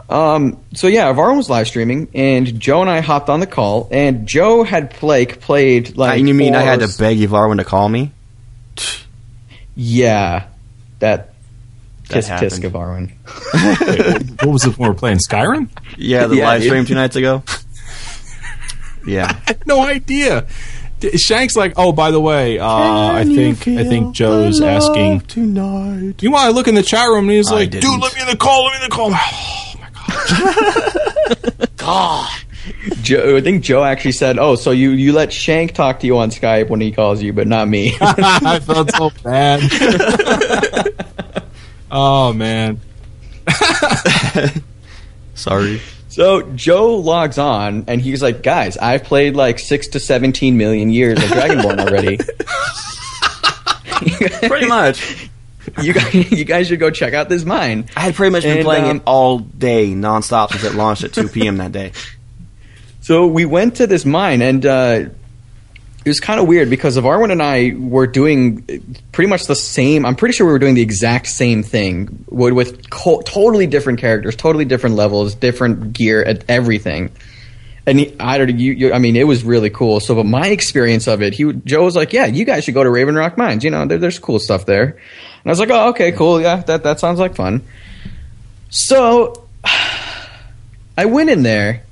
Um, so yeah, Varun was live streaming, and Joe and I hopped on the call, and Joe had Blake played like. You mean I had to four- beg Yvarwin to call me? Yeah, that. That Tisk tisk happened. of Varun. What was it when we were playing Skyrim? Yeah, the Yeah, live stream two nights ago. Yeah. I had no idea. Shank's like, oh, by the way, uh, I think I think Joe's asking. tonight. You want to look in the chat room? And he's I like, dude, let me in the call. Let me in the call. My god. God. Joe, I think Joe actually said, "Oh, so you you let Shank talk to you on Skype when he calls you, but not me." I felt so bad. oh man. Sorry. so Joe logs on, and he's like, "Guys, I've played like six to seventeen million years of Dragonborn already." Pretty much. You guys, you guys should go check out this mine. I had pretty much been And, playing um, it all day, nonstop, since it launched at 2 p.m. that day. So we went to this mine, and uh, it was kind of weird because of Arwen and I were doing pretty much the same. I'm pretty sure we were doing the exact same thing with, with co- totally different characters, totally different levels, different gear, and everything. And he, I don't, you, you, I mean, it was really cool. So, but my experience of it, he, Joe was like, "Yeah, you guys should go to Raven Rock Mines. You know, there, there's cool stuff there." And I was like, "Oh, okay, cool. Yeah, that that sounds like fun." So, I went in there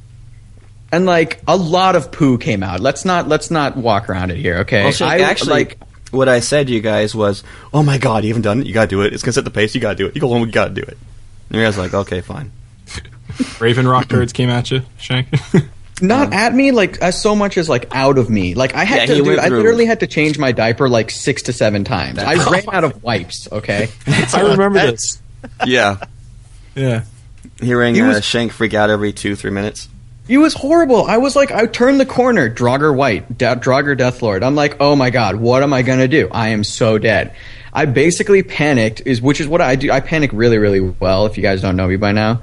and like a lot of poo came out. Let's not let's not walk around it here, okay? Well, Shank, I actually, like what I said to you guys was, "Oh my god, you haven't done it. You gotta do it. It's gonna set the pace. You gotta do it. You go home. You gotta do it." And you guys were like, "Okay, fine." Raven Rock turds came at you, Shank. not at me like as so much as like out of me. Like I had Yeah, to he dude, went I through- literally had to change my diaper like 6 to 7 times. I ran out of wipes, okay? I remember this. Yeah, Yeah. hearing He uh, was- Shank freak out every two, three minutes. It was horrible. I was like, I turned the corner, Draugr Wight, De- Draugr Deathlord. I'm like, oh my god, what am I gonna do? I am so dead. I basically panicked, is which is what I do. I panic really, really well. If you guys don't know me by now,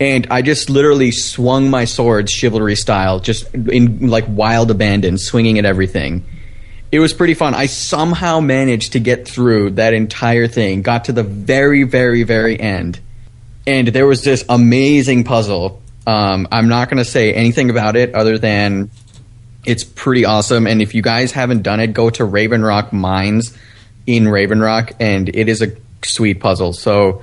and I just literally swung my swords chivalry style, just in like wild abandon, swinging at everything. It was pretty fun. I somehow managed to get through that entire thing. Got to the very, very, very end and there was this amazing puzzle. Um, I'm not going to say anything about it other than it's pretty awesome. And if you guys haven't done it, go to Raven Rock Mines in Raven Rock, and it is a sweet puzzle. So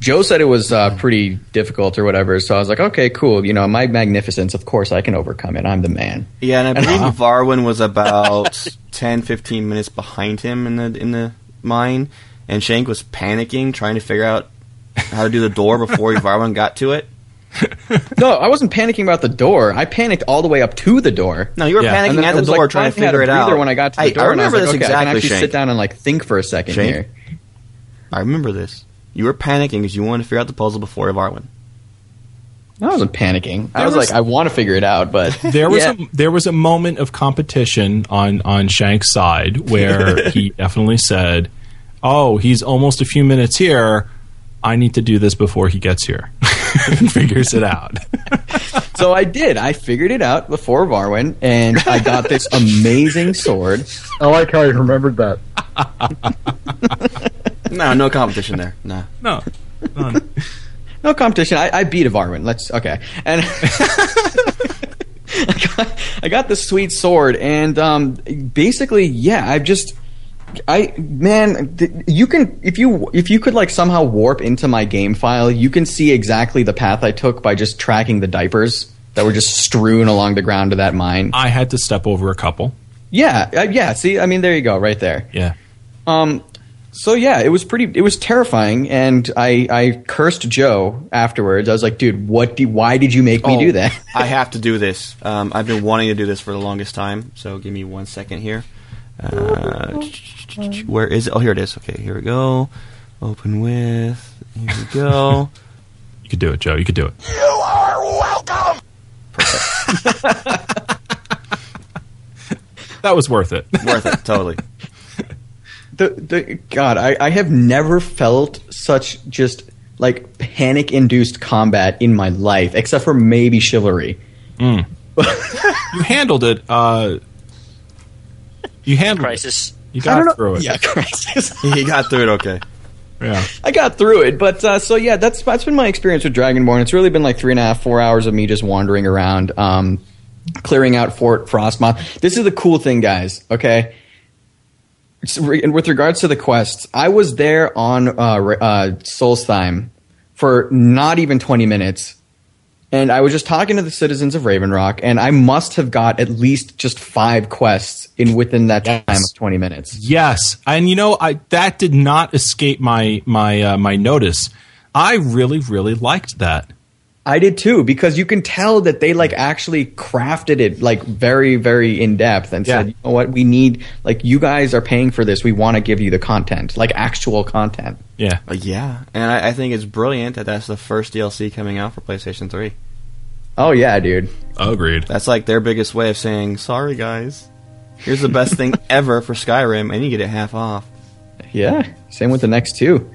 Joe said it was uh, pretty difficult or whatever. So I was like, okay, cool. You know, my magnificence, of course, I can overcome it. I'm the man. Yeah, and I believe Varwin was about 10, 15 minutes behind him in the in the mine, and Shank was panicking, trying to figure out how to do the door before Varwin got to it. No, I wasn't panicking about the door. I panicked all the way up to the door. No, you were Yeah. Panicking at the was, door like, trying to finally had a figure it out. breather When I got to the I, door, I and I was remember like, this okay, I can actually Shank. sit down and like think for a second Shank? here. I remember this. You were panicking because you wanted to figure out the puzzle before Varwin. I wasn't panicking. I was, was- like, I want to figure it out, but There was Yeah. a there was a moment of competition on on Shank's side where he definitely said, "Oh, he's almost a few minutes here. I need to do this before he gets here." and figures it out. so I did. I figured it out before Varwin, and I got this amazing sword. I like how you remembered that. No, no competition there. No. no. none. No competition. I, I beat a Varwin. Let's okay. And I got I got the sweet sword, and um, basically, yeah, I've just. I man, th- you can if you if you could like somehow warp into my game file, you can see exactly the path I took by just tracking the diapers that were just strewn along the ground of that mine. I had to step over a couple. Yeah, uh, yeah. See, I mean, there you go, right there. Yeah. Um, so yeah, it was pretty. It was terrifying, and I I cursed Joe afterwards. I was like, dude, what? Do, why did you make me Oh, do that? I have to do this. Um, I've been wanting to do this for the longest time. So give me one second here. Uh, where is it? Oh, here it is. Okay, here we go. Open with. Here we go. You could do it, Joe. You could do it. You are welcome. Perfect. that was worth it. Worth it, totally. The the God, I, I have never felt such just like panic induced combat in my life, except for maybe chivalry. you handled it. Uh, you handled Crisis. it. You got through it. Yeah, crisis. he got through it okay. Yeah. I got through it, but uh, so yeah, that's that's been my experience with Dragonborn. It's really been like three and a half, four hours of me just wandering around, um, clearing out Fort Frostmoth. This is the cool thing, guys. Okay, It's re- and with regards to the quests, I was there on uh, uh, Solstheim for not even twenty minutes, and I was just talking to the citizens of Raven Rock, and I must have got at least just five quests in within that time of twenty minutes. Yes, and you know, I that did not escape my my uh, my notice. I really really liked that. I did too because you can tell that they like actually crafted it like very very in depth and Yeah. said, you know what, we need like you guys are paying for this. We want to give you the content, like actual content. Yeah. Uh, yeah, and I, I think it's brilliant that that's the first DLC coming out for PlayStation 3. Oh yeah, dude. Agreed. That's like their biggest way of saying, sorry guys, here's the best thing ever for Skyrim, and you get it half off. Yeah, same with the next two.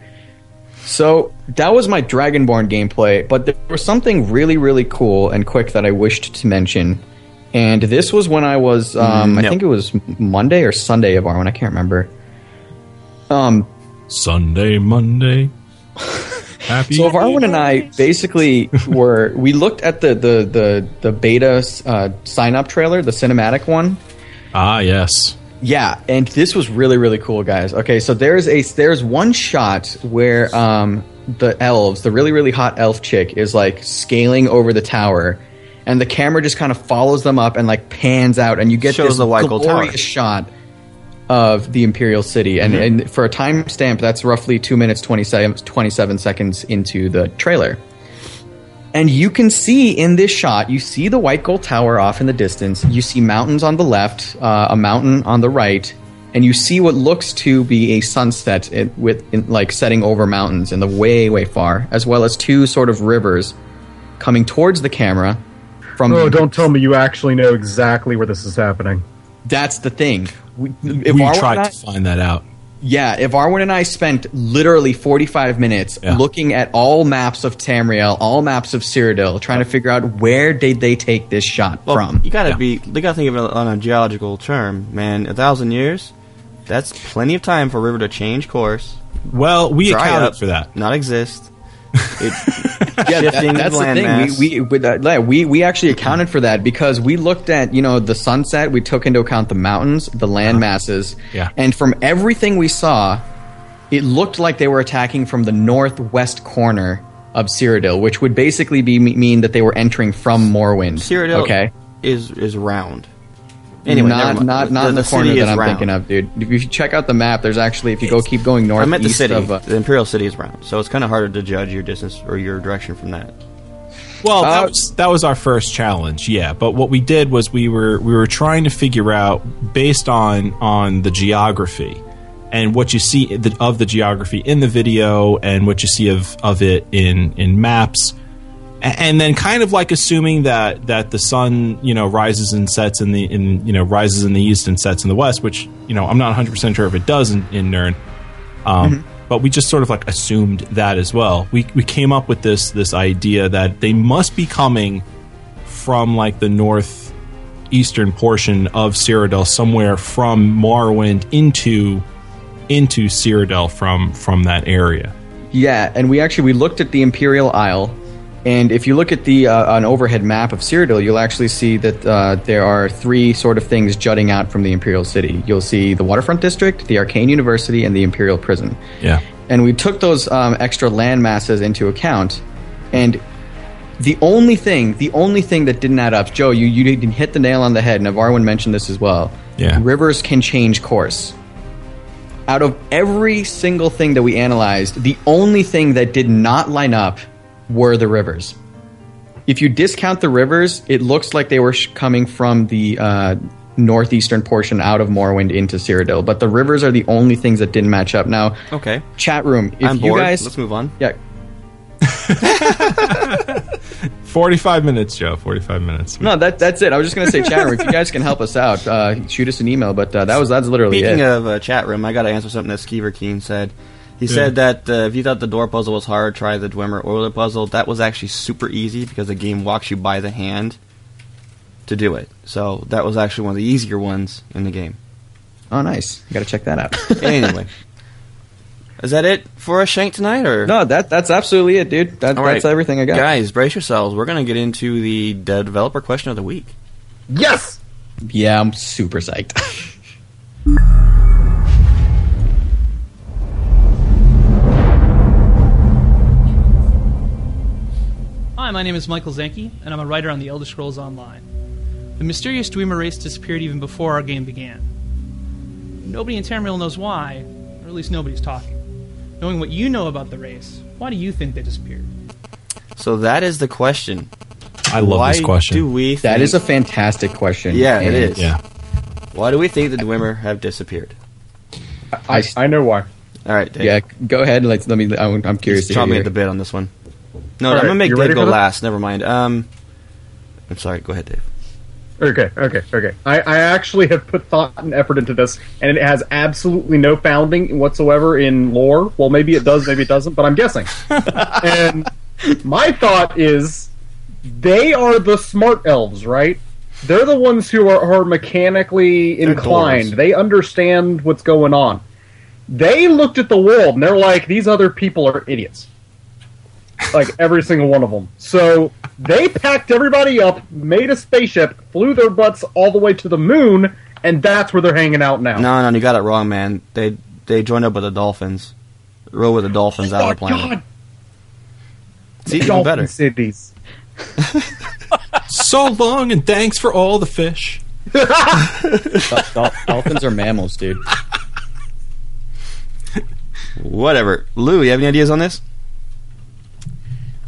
So that was my Dragonborn gameplay, but there was something really, really cool and quick that I wished to mention. And this was when I was, um, I think it was Monday or Sunday of Arwen, I can't remember. Um, Sunday, Monday. Happy. So Varwin and I basically were we looked at the the the, the beta uh, sign up trailer, the cinematic one. ah, yes. Yeah, and this was really really cool, guys. Okay, so there's a there's one shot where um, the elves, the really really hot elf chick, is like scaling over the tower, and the camera just kind of follows them up and like pans out, and you get Shows this the glorious Tower. shot of the Imperial City, and, Mm-hmm. and for a timestamp, that's roughly two minutes 27, 27 seconds into the trailer. And you can see in this shot, you see the White Gold Tower off in the distance. You see mountains on the left, uh, a mountain on the right, and you see what looks to be a sunset in, with in, like setting over mountains in the way way far, as well as two sort of rivers coming towards the camera. From Oh, don't tell me you actually know exactly where this is happening. that's the thing. We, if we Arwen tried I- to find that out. Yeah, if Arwen and I spent literally 45 minutes Yeah. looking at all maps of Tamriel, all maps of Cyrodiil, trying to figure out where did they take this shot Well, from. you gotta Yeah. be, you gotta think of it on a geological term, man. A thousand years, that's plenty of time for a river to change course, Well, we dry accounted up, for that. not exist. It, yeah, that- that's the thing. landmass. We we, with uh, that- we we actually accounted for that because we looked at you know the sunset. We took into account the mountains, the land masses, uh-huh. Yeah. and from everything we saw, it looked like they were attacking from the northwest corner of Cyrodiil, which would basically be mean that they were entering from Morrowind. Cyrodiil okay. is is round. Anyway, never not not not in the, corner city that is I'm round. thinking of, dude. If you check out the map, there's actually if you go keep going north I meant the city. of uh, the Imperial City is round, so it's kind of harder to judge your distance or your direction from that. Well, Uh, that was that was our first challenge, yeah. But what we did was we were we were trying to figure out based on on the geography and what you see of the geography in the video and what you see of of it in in maps, A- and then kind of like assuming that that the sun you know rises and sets in the in you know rises in the east and sets in the west, which you know I'm not 100 percent sure if it does in, in Nirn. Um, But we just sort of like assumed that as well. We we came up with this this idea that they must be coming from like the northeastern portion of Cyrodiil, somewhere from Morrowind into into Cyrodiil from from that area. Yeah, and we actually we looked at the Imperial Isle, and if you look at the uh, an overhead map of Cyrodiil, you'll actually see that uh, there are three sort of things jutting out from the Imperial City. You'll see the Waterfront District, the Arcane University, and the Imperial Prison. Yeah. And we took those um, extra land masses into account, and the only thing, the only thing that didn't add up, Joe, you you didn't hit the nail on the head. Navarwin mentioned this as well. Yeah. rivers can change course. Out of every single thing that we analyzed, the only thing that did not line up were the rivers. If you discount the rivers, it looks like they were sh- coming from the uh, northeastern portion out of Morrowind into Cyrodiil, but the rivers are the only things that didn't match up. Now, Okay. chat room, if I'm you bored. guys, Let's move on. yeah, 45 minutes, Joe. 45 minutes. no, that that's it. I was just gonna say, chat room, if you guys can help us out, uh, shoot us an email. But uh, that was that's literally Speaking it. of uh, chat room, I got to answer something that Skeever Keen said. He said that uh, if you thought the door puzzle was hard, try the Dwemer Order puzzle. That was actually super easy because the game walks you by the hand to do it. So that was actually one of the easier ones in the game. oh, nice. Got to check that out. anyway, is that it for a shank tonight, or no, that that's absolutely it, dude. That, All right. That's everything I got. Guys, brace yourselves. We're going to get into the de- developer question of the week. Yes. Yeah, I'm super psyched. my name is Michael Zenke, and I'm a writer on the Elder Scrolls Online. The mysterious Dwemer race disappeared even before our game began. Nobody in Tamriel knows why, or at least nobody's talking. Knowing what you know about the race, why do you think they disappeared? So that is the question. I love Why this question. do we? That think- is a fantastic question. Yeah, it and is. yeah. Why do we think the Dwemer have disappeared? I, I know why. All right, Dave. Yeah, go ahead. Let's let me. I'm, I'm curious Just to chop hear. me at the bit on this one. No, I'm gonna make Dave go last. Never mind. Um, I'm sorry. Go ahead, Dave. Okay, okay, okay. I, I actually have put thought and effort into this, and it has absolutely no founding whatsoever in lore. Well, maybe it does, maybe it doesn't, but I'm guessing. and my thought is they are the smart elves, right? They're the ones who are, are mechanically inclined. They understand what's going on. They looked at the world and they're like, these other people are idiots. Like every single one of them. So they packed everybody up, made a spaceship, flew their butts all the way to the moon, and that's where they're hanging out now. No, no, you got it wrong, man. They they joined up with the dolphins. Rode with the dolphins out oh of the oh planet. God, See, even dolphin better. cities. So long and thanks for all the fish. Dol- dol- dolphins are mammals, dude. Whatever. Lou, you have any ideas on this?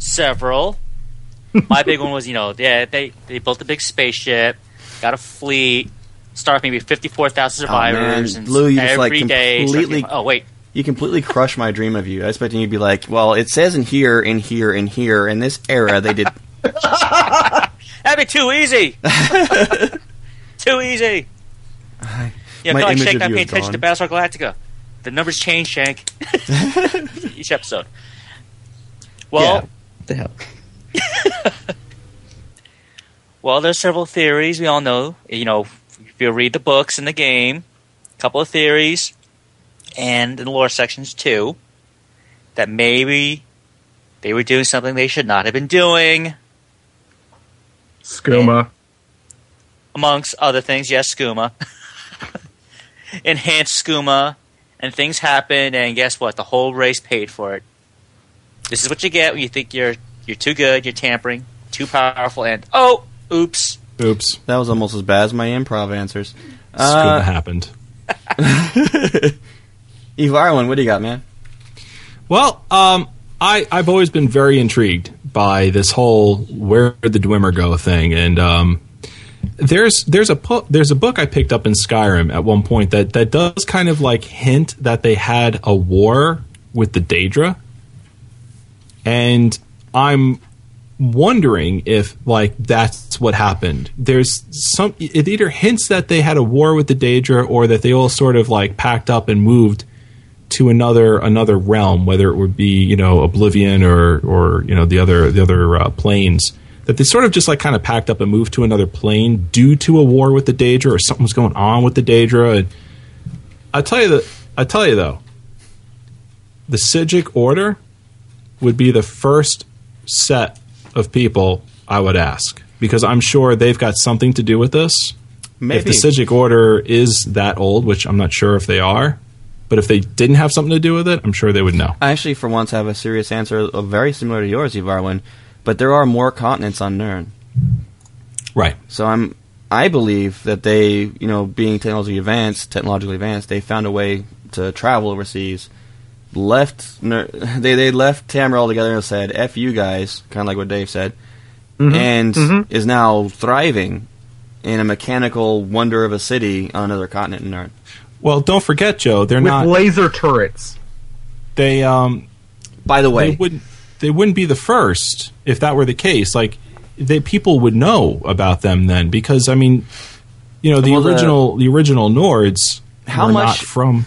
Several. My big one was, you know, yeah, they they built a big spaceship, got a fleet, started maybe fifty four thousand oh, survivors, Oh, man. and Lou, you just, like, completely- oh wait, You completely crushed my dream of you. I was expecting you to be like, well, it says in here, in here, in here, in this era, they did. that'd be too easy. too easy. Yeah, My like Shank not you paying attention to gone. Battlestar Galactica. The numbers change, Shank. Each episode. Well, yeah. What the hell? Well, there's several theories. We all know, you know, if you read the books and the game, a couple of theories, and in the lore sections too, that maybe they were doing something they should not have been doing, Skooma. amongst other things. Yes, skooma, enhanced skooma, and things happened, and guess what? The whole race paid for it. This is what you get when you think you're you're too good, you're tampering, too powerful, and oh, oops. Oops. That was almost as bad as my improv answers. Scuba Uh, happened. Eve Ireland, what do you got, man? Well, um, I I've always been very intrigued by this whole where the Dwemer go thing, and um, there's there's a pu- there's a book I picked up in Skyrim at one point that that does kind of like hint that they had a war with the Daedra, and I'm wondering if like that's what happened. There's some it either hints that they had a war with the Daedra or that they all sort of like packed up and moved to another another realm, whether it would be you know Oblivion or or you know the other the other uh, planes. That they sort of just like kind of packed up and moved to another plane due to a war with the Daedra or something was going on with the Daedra. And I tell you that I tell you though, the Psijic Order would be the first set of people I would ask because I'm sure they've got something to do with this. If the Psijic Order is that old, which I'm not sure if they are, but if they didn't have something to do with it, I'm sure they would know. I actually, for once, have a serious answer, uh, very similar to yours, Eve Arwen. but there are more continents on Nirn. Right. So I'm I believe that they, you know, being technologically advanced, technologically advanced, they found a way to travel overseas. Left they they left Tamriel altogether and said, "F you guys," kind of like what Dave said, and is now thriving in a mechanical wonder of a city on another continent in Nirn. Well, don't forget, Joe. They're with not. laser turrets. They um. By the They way, wouldn't. They wouldn't be the first if that were the case. Like, they people would know about them then because I mean, you know, the Well, original the original Nords How were much- not from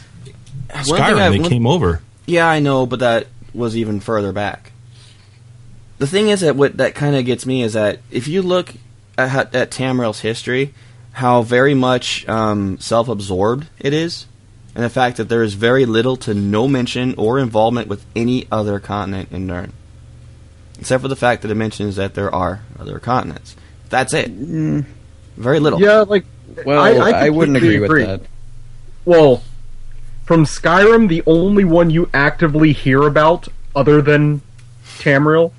Skyrim. I- they one- came over. Yeah, I know, but that was even further back. The thing is that what that kind of gets me is that if you look at, at Tamriel's history, how very much um, self-absorbed it is, and the fact that there is very little to no mention or involvement with any other continent in Nirn, except for the fact that it mentions that there are other continents. That's it. Very little. Yeah, like Well, I, I, I wouldn't completely agree with that. Well, from Skyrim, the only one you actively hear about, other than Tamriel,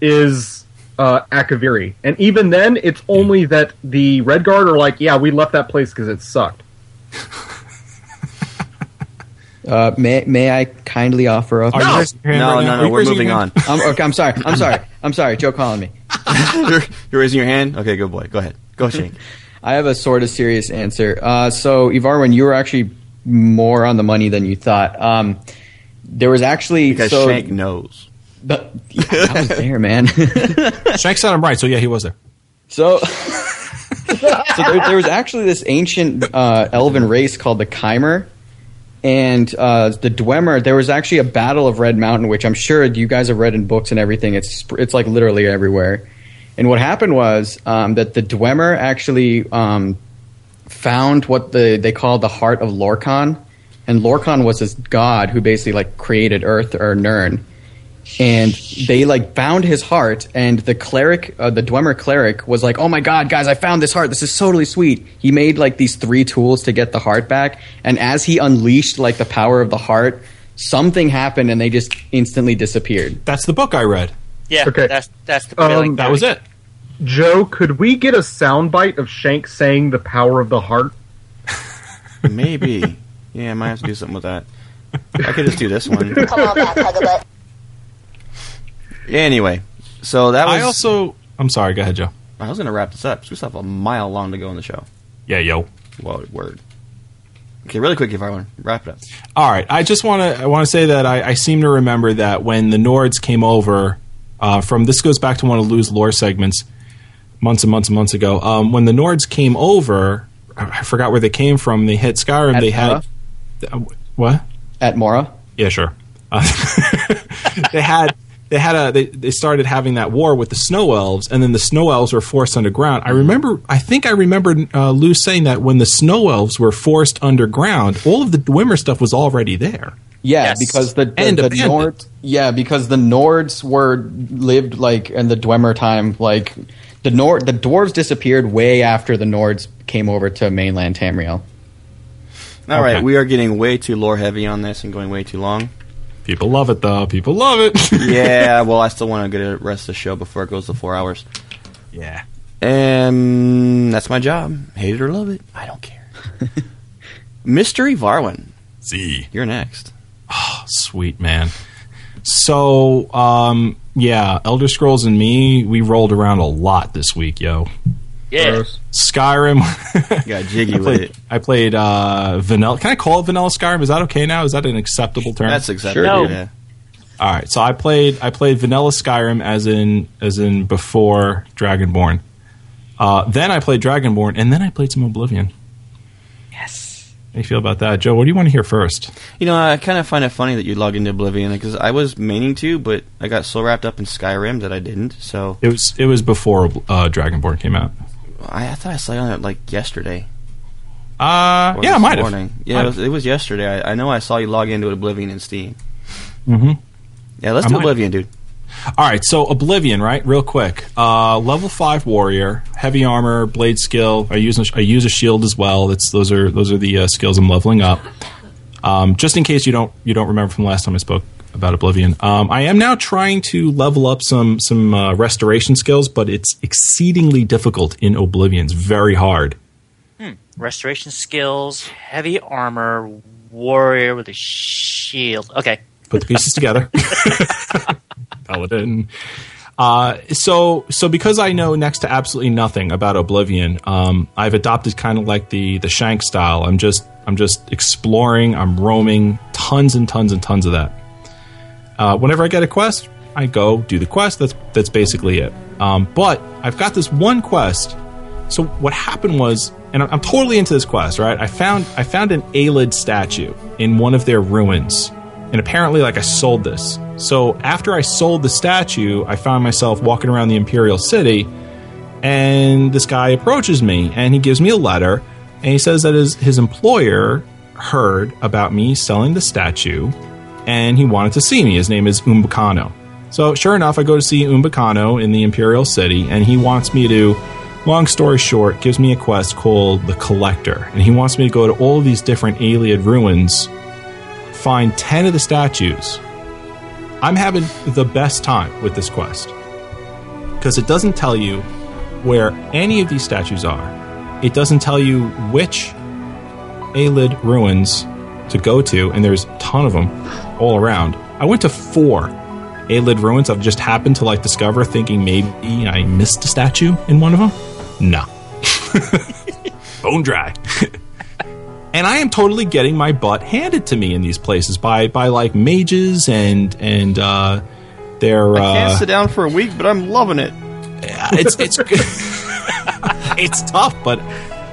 is uh, Akaviri, and even then, it's only that the Redguard are like, "Yeah, we left that place because it sucked." Uh, may may I kindly offer a? Are you raising your hand No, right no, no. We're moving on. I'm, okay, I'm sorry. I'm sorry. I'm sorry. Joe calling me. you're, you're raising your hand. Okay, good boy. Go ahead. Go, Shane. I have a sort of serious answer. Uh, so, Ivarwin, you were actually more on the money than you thought. Um, there was actually Because so Shank knows. the, yeah, I was there, man. Shank said I'm right, so yeah, he was there. So, so there, there was actually this ancient uh, elven race called the Chimer, and uh, the Dwemer. There was actually a battle of Red Mountain, which I'm sure you guys have read in books and everything. It's it's like literally everywhere. And what happened was um, that the Dwemer actually um, found what the they called the heart of Lorkhan, and Lorkhan was this god who basically like created Earth or Nirn. And they like found his heart and the cleric uh, the dwemer cleric was like oh my god guys i found this heart. This is totally sweet. He made like these three tools to get the heart back. And as he unleashed like the power of the heart something happened and they just instantly disappeared. That's the book I read. Yeah, Okay. that's that's the Um, That was it. Joe, could we get a soundbite of Shank saying the power of the heart? Maybe. Yeah, I might have to do something with that. I could just do this one. Come on back, Hugabutt. Anyway, so that was. I also. I'm sorry. Go ahead, Joe. I was going to wrap this up. So we still have a mile long to go in the show. Yeah, yo. Whoa, word. Okay, really quick, if I want to wrap it up. All right. I just want to. I want to say that I, I seem to remember that when the Nords came over uh, from this goes back to one of Lou's lore segments months and months and months ago. Um, when the Nords came over, I I forgot where they came from. They hit Skyrim. At they had uh, what? Atmora Yeah, sure. Uh, they had they had a they, they started having that war with the snow elves, and then the snow elves were forced underground. I remember, I think I remember uh, Lou saying that when the snow elves were forced underground, all of the Dwemer stuff was already there. Yeah, Yes. because the, the, And the abandoned. Nords. Yeah, because the Nords were lived like in the Dwemer time. Like the Nord, the dwarves disappeared way after the Nords came over to mainland Tamriel. All right, Okay. we are getting way too lore heavy on this and going way too long. People love it, though. People love it. yeah, well, I still want to get a rest of the show before it goes to four hours. yeah. And that's my job. Hate it or love it, I don't care. Mystery Varwin, Z. you're next. Oh, sweet man. So, um, yeah, Elder Scrolls and me, we rolled around a lot this week, yo. Yeah. Skyrim. Got jiggy I with played, it. I played uh, vanilla. Can I call it vanilla Skyrim? Is that okay now? Is that an acceptable term? That's acceptable. Sure. Yeah. All right. So I played I played vanilla Skyrim as in as in before Dragonborn. Uh, then I played Dragonborn, and then I played some Oblivion. How do you feel about that, Joe? What do you want to hear first? You know, I kind of find it funny that you log into Oblivion because I was meaning to, but I got so wrapped up in Skyrim that I didn't. So It was it was before uh, Dragonborn came out. I, I thought I saw you on it like yesterday. Uh, yeah, might have. morning. Yeah, Might it was, it was yesterday. I, I know I saw you log into Oblivion in Steam. Mm-hmm. Yeah, let's I do might- Oblivion, dude. All right, so Oblivion, right? Real quick. Uh, level five warrior, heavy armor, blade skill. I use a, I use a shield as well. That's those are those are the uh, skills I'm leveling up. Um, just in case you don't you don't remember from the last time I spoke about Oblivion. Um, I am now trying to level up some some uh, restoration skills, but it's exceedingly difficult in Oblivion. It's very hard. Hmm. Restoration skills, heavy armor, warrior with a shield. Okay. Put the pieces together. Paladin. Uh, so so because I know next to absolutely nothing about Oblivion, um, I've adopted kind of like the the Shank style. I'm just I'm just exploring. I'm roaming. Tons and tons and tons of that. Uh, whenever I get a quest, I go do the quest. That's that's basically it. Um, but I've got this one quest. So what happened was, and I'm, I'm totally into this quest, right? I found I found an Ayleid statue in one of their ruins, and apparently, like I sold this. So after I sold the statue, I found myself walking around the Imperial City, and this guy approaches me, and he gives me a letter, and he says that his his employer heard about me selling the statue, and he wanted to see me. His name is Umbacano. So sure enough, I go to see Umbacano in the Imperial City, and he wants me to. Long story short, gives me a quest called the Collector, and he wants me to go to all of these different Ayleid ruins, find ten of the statues. I'm having the best time with this quest because it doesn't tell you where any of these statues are. It doesn't tell you which Ayleid ruins to go to, and there's a ton of them all around. I went to four Ayleid ruins. I've just happened to like discover, thinking maybe I missed a statue in one of them. No, bone dry. And I am totally getting my butt handed to me in these places by by like mages and and uh, they're I can't uh, sit down for a week, but I'm loving it. it's it's it's tough, but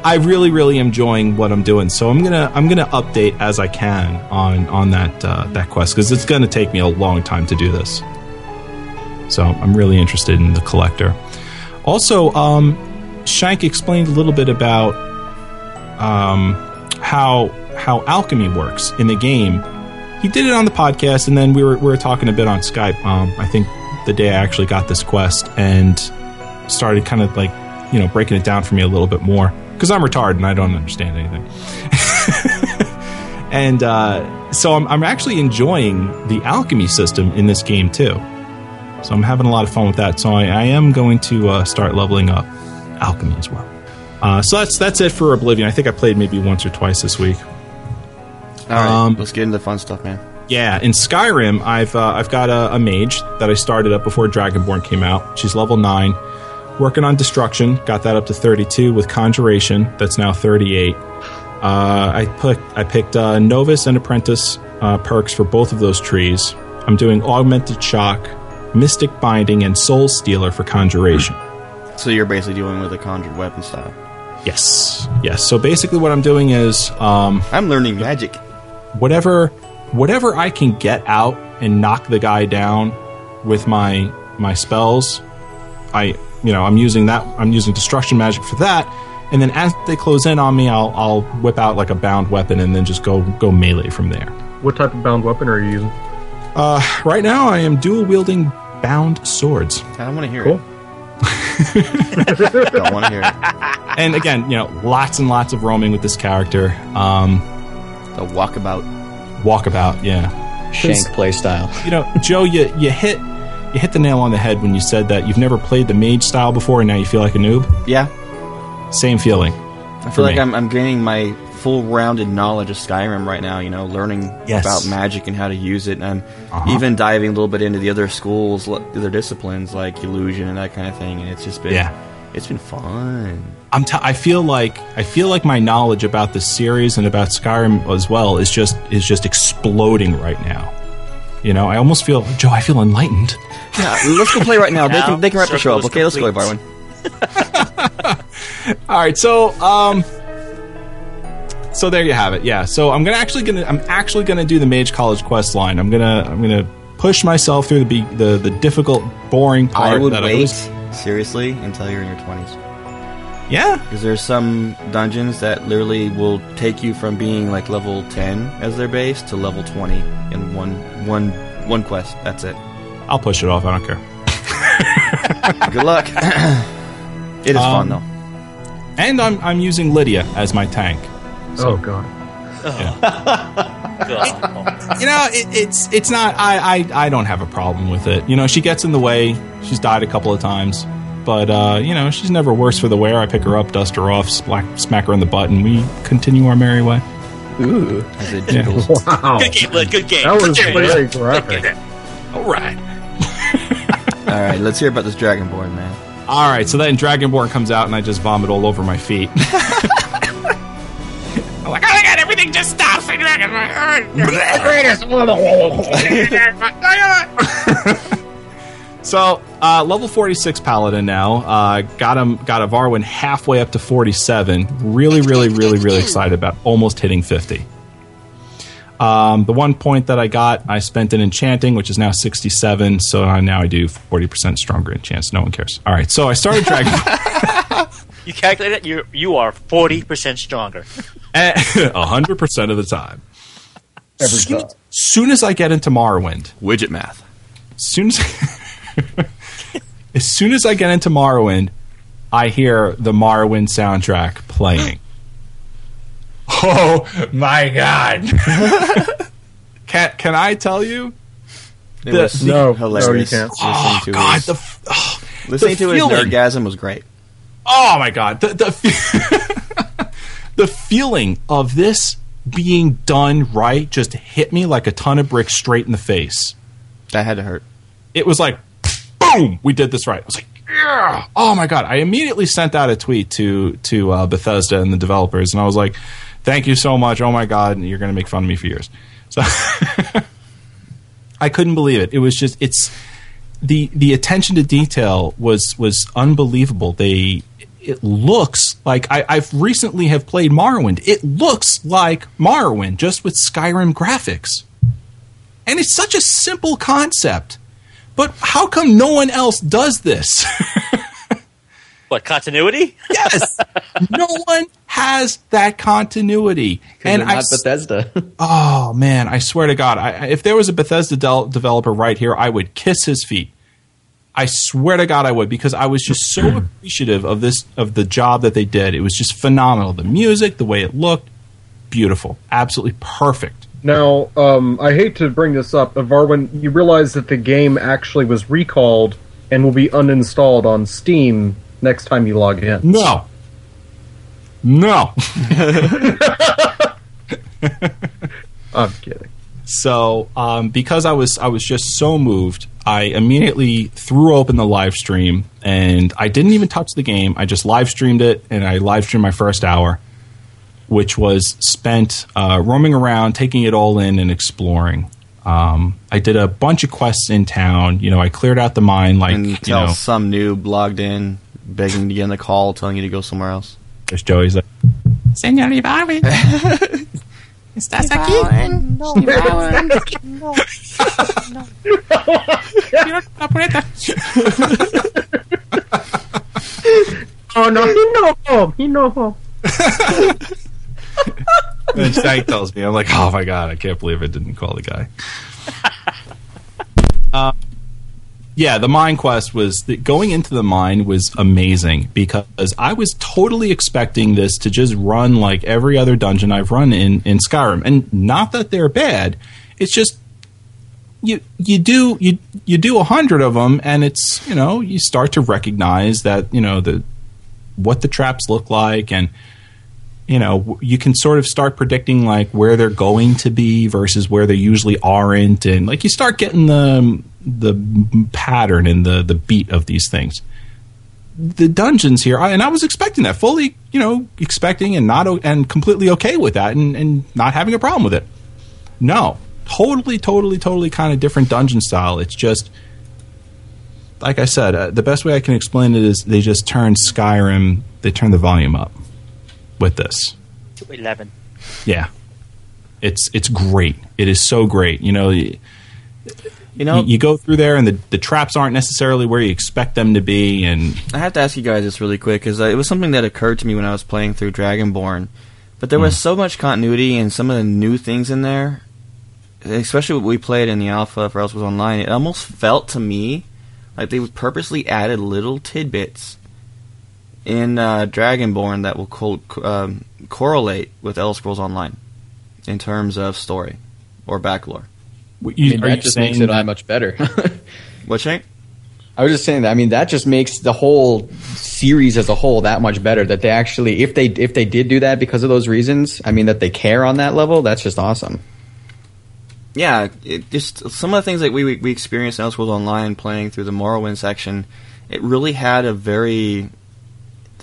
I really really enjoying what I'm doing. So I'm gonna I'm gonna update as I can on on that uh, that quest because it's gonna take me a long time to do this. So I'm really interested in the collector. Also, um, Shank explained a little bit about um, how how alchemy works in the game. He did it on the podcast, and then we were we were talking a bit on Skype. Um, I think the day I actually got this quest and started kind of like you know breaking it down for me a little bit more because I'm retarded and I don't understand anything. and uh, so I'm, I'm actually enjoying the alchemy system in this game too. So I'm having a lot of fun with that. So I, I am going to uh, start leveling up alchemy as well. Uh, so that's that's it for Oblivion. I think I played maybe once or twice this week. All right, Um, let's get into the fun stuff, man. Yeah, in Skyrim, I've uh, I've got a, a mage that I started up before Dragonborn came out. She's level nine, working on destruction. Got that up to thirty two with conjuration. That's now thirty eight. Uh, I put I picked uh, novice and apprentice uh, perks for both of those trees. I'm doing augmented shock, mystic binding, and soul stealer for conjuration. So you're basically dealing with a conjured weapon style. Yes, yes. So basically, what I'm doing is um, I'm learning magic. whatever whatever I can get out and knock the guy down with my my spells, I you know I'm using that I'm using destruction magic for that, and then as they close in on me, I'll I'll whip out like a bound weapon and then just go go melee from there. What type of bound weapon are you using? Uh, right now, I am dual wielding bound swords, I don't want to hear Cool. it. don't want to hear it. and again, you know, lots and lots of roaming with this character. Um, The walkabout. walkabout, yeah. Shank play style. you know, Joe, you you hit you hit the nail on the head when you said that you've never played the mage style before and now you feel like a noob. Yeah, Same feeling. I feel like me. I'm, I'm gaining my full rounded knowledge of Skyrim right now. You know, learning Yes. about magic and how to use it, and Uh-huh. even diving a little bit into the other schools, the other disciplines like illusion and that kind of thing. And it's just been, Yeah. it's been fun. I'm t- I feel like I feel like my knowledge about this series and about Skyrim as well is just is just exploding right now. You know, I almost feel Joe. I feel enlightened. Yeah, let's go play right now. they can they can wrap the show up. circle is Okay, let's go, complete. Barwin. All right, so um, so there you have it. Yeah, so I'm gonna actually gonna I'm actually gonna do the Mage College quest line. I'm gonna I'm gonna push myself through the be- the the difficult, boring part. I would that wait was- seriously until you're in your twenties. yeah, Because there's some dungeons that literally will take you from being like level 10 as their base to level 20 in one one one quest. That's it. I'll push it off. I don't care. Good luck. it is fun Um, though. And I'm I'm using Lydia as my tank. Oh god. God. you know, it, it's it's not. I, I I don't have a problem with it. You know, she gets in the way. She's died a couple of times, but uh, you know, she's never worse for the wear. I pick her up, dust her off, smack, smack her in the butt, and we continue our merry way. Ooh. As it jiggles. Wow. Good game, Lid. Good game. That Good was game, very Lid. graphic. All right. All right, let's hear about this Dragonborn, man. All right, so then Dragonborn comes out and I just vomit all over my feet. so, uh, level 46 Paladin now. Uh, got him, got a Varwin halfway up to 47. Really, really, really, really excited about almost hitting 50. Um, the one point that I got, I spent in enchanting, which is now 67. So now I do 40% stronger enchants. No one cares. All right, so I started Dragon. You calculate it. You you are forty percent stronger. hundred percent of the time. Every soon, time. soon as I get into Morrowind, Widget math. soon as as soon as I get into Morrowind, I hear the Morrowind soundtrack playing. Oh my god! can can I tell you? It The- was No, hilarious. no, you can't. Listening Oh to god! his, The oh, listening the to his feeling. nerdgasm was great. Oh my god, the the, the feeling of this being done right just hit me like a ton of bricks straight in the face. That had to hurt. It was like, boom, we did this right. I was like, yeah. Oh my god! I immediately sent out a tweet to to uh, Bethesda and the developers, and I was like, "Thank you so much. Oh my god, you're going to make fun of me for years." So I couldn't believe it. It was just it's the the attention to detail was was unbelievable. They it looks like I, I've recently have played Morrowind. It looks like Morrowind just with Skyrim graphics, and it's such a simple concept. But how come no one else does this? What continuity? yes, no one has that continuity. And And I not Bethesda. Oh man, I swear to God, I, I- if there was a Bethesda del- developer right here, I would kiss his feet. I swear to God, I would because I was just so appreciative of this of the job that they did. It was just phenomenal. The music, the way it looked, beautiful, absolutely perfect. Now, um, I hate to bring this up, but Varwin, you realize that the game actually was recalled and will be uninstalled on Steam next time you log in. No, no. I'm kidding. So, um, because I was I was just so moved, I immediately threw open the live stream and I didn't even touch the game. I just live streamed it and I live streamed my first hour, which was spent uh, roaming around, taking it all in, and exploring. Um, I did a bunch of quests in town. You know, I cleared out the mine like you Until know. some noob logged in, begging to get in the call, telling you to go somewhere else. There's Joey's like, Señor Ibarwi, estás aquí? Mira la puerta. Oh no, he no home. He no home. And Stank tells me, I'm like, oh my god, I can't believe I didn't call the guy. uh, yeah, the mine quest was the, going into the mine was amazing because I was totally expecting this to just run like every other dungeon I've run in in Skyrim, and not that they're bad. It's just you you do you you do a hundred of them, and it's you know you start to recognize that you know the what the traps look like and you know you can sort of start predicting like where they're going to be versus where they usually aren't and like you start getting the the pattern and the the beat of these things the dungeons here I, and i was expecting that fully you know expecting and not and completely okay with that and, and not having a problem with it no totally totally totally kind of different dungeon style it's just like i said uh, the best way i can explain it is they just turned skyrim they turned the volume up with this Eleven. yeah, it's it's great. It is so great. You know, you, You know, you go through there and the the traps aren't necessarily where you expect them to be, and I have to ask you guys this really quick because uh, it was something that occurred to me when I was playing through Dragonborn. But there was so much continuity and some of the new things in there, especially what we played in the alpha for Elder Scrolls Online. It almost felt to me like they purposely added little tidbits in uh, Dragonborn that will co- um, correlate with Elder Scrolls Online in terms of story. or backlore. You, I mean, that you just saying makes it that- that much better. What Shank? I was just saying that. I mean, that just makes the whole series as a whole that much better. That they actually, if they if they did do that because of those reasons, I mean, that they care on that level, that's just awesome. yeah, it just some of the things that we we, we experienced in Elder Scrolls Online playing through the Morrowind section, it really had a very,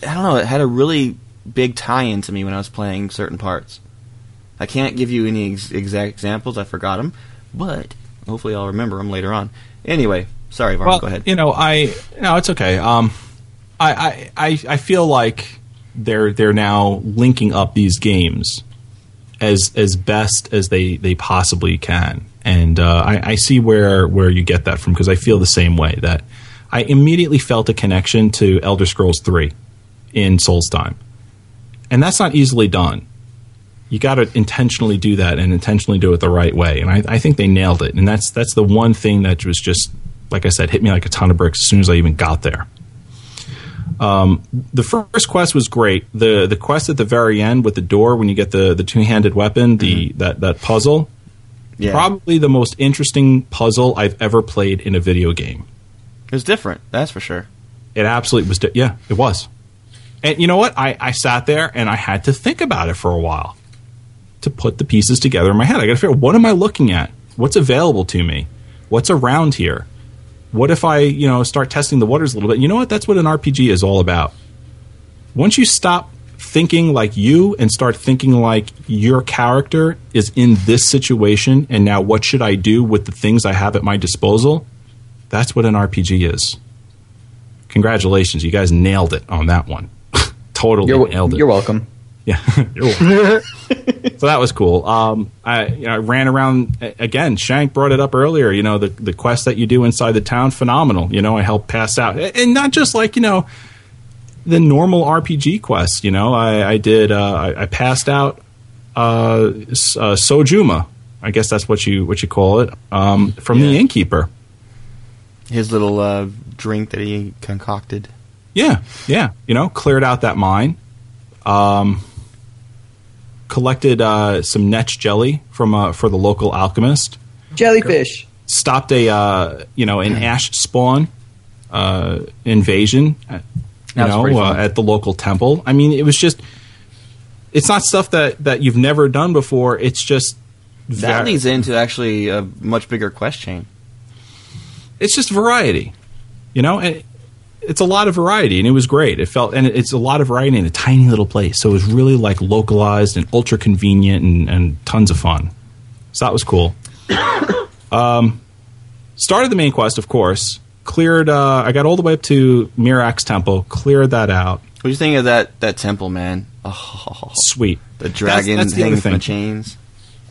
I don't know, it had a really big tie-in to me when I was playing certain parts. I can't give you any ex- exact examples; I forgot them, but hopefully I'll remember them later on. Anyway, sorry, Varn, Well, go ahead. you know, I no, it's okay. Um, I, I, I, I feel like they're they're now linking up these games as as best as they they possibly can, and uh, I, I see where where you get that from because I feel the same way. That I immediately felt a connection to Elder Scrolls Three in Solstheim, and that's not easily done. You got to intentionally do that and intentionally do it the right way, and I, I think they nailed it. And that's that's the one thing that was just like I said, hit me like a ton of bricks as soon as I even got there. Um, the first quest was great. the The quest at the very end with the door when you get the the two handed weapon, the that that puzzle, yeah, probably the most interesting puzzle I've ever played in a video game. it was different. That's for sure. It absolutely was. Di- yeah, it was. And you know what? I, I sat there and I had to think about it for a while to put the pieces together in my head. I got to figure out what am I looking at? What's available to me? What's around here? What if I, you know, start testing the waters a little bit? You know what? That's what an RPG is all about. Once you stop thinking like you and start thinking like your character is in this situation and now what should I do with the things I have at my disposal? That's what an RPG is. Congratulations, you guys nailed it on that one. totally You're, nailed it. you're welcome. Yeah, so that was cool. Um, I, you know, I ran around again. Shank brought it up earlier. You know, the the quest that you do inside the town, phenomenal. You know, I helped pass out, and not just like you know the normal RPG quest. You know, I, I did. Uh, I, I passed out uh, uh, Sujamma. I guess that's what you what you call it um, from the innkeeper. His little uh, drink that he concocted. Yeah, yeah. You know, cleared out that mine. Um, collected uh, some Netch jelly from uh, for the local alchemist. Jellyfish. Stopped a uh, you know an ash spawn uh, invasion. uh, You know, pretty uh, fun. at the local temple. I mean, it was just. It's not stuff that, that you've never done before. It's just That va- leads into actually a much bigger quest chain. it's just variety, you know. And it's a lot of variety, and it was great. It felt, and it's a lot of variety in a tiny little place, so it was really like localized and ultra convenient and, and tons of fun. So that was cool. um, started the main quest, of course. Cleared. Uh, I got all the way up to Miraak's Temple. Cleared that out. What do you think of that that temple, man? Oh, Sweet. the dragon That's, that's the hanging from the chains.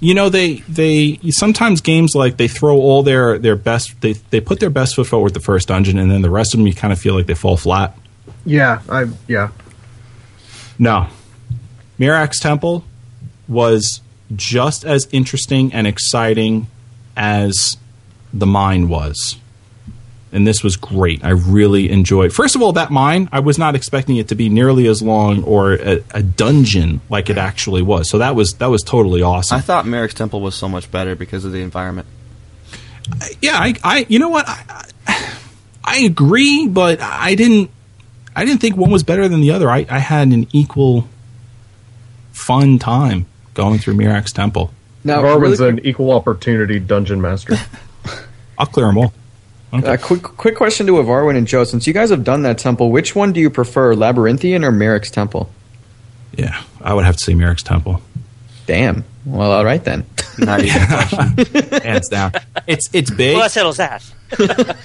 You know they they sometimes games like they throw all their their best they they put their best foot forward the first dungeon and then the rest of them you kind of feel like they fall flat. Yeah, I yeah. no. Miraak's temple was just as interesting and exciting as the mine was and this was great i really enjoyed first of all that mine i was not expecting it to be nearly as long or a, a dungeon like it actually was so that was that was totally awesome I thought Miraak's temple was so much better because of the environment. yeah, I, I you know what, I, I, I agree, but I didn't, I didn't think one was better than the other. I, I had an equal fun time going through Miraak's Temple. Now, Varwin's really an equal opportunity dungeon master. I'll clear them all. Quick, uh, quick, quick question to Avarwin and Joe. Since you guys have done that temple, which one do you prefer, Labyrinthian or Miraak's Temple? Yeah, I would have to say Miraak's Temple, Damn. Well, all right then. Not even hands down. It's it's big. Well, that settles that.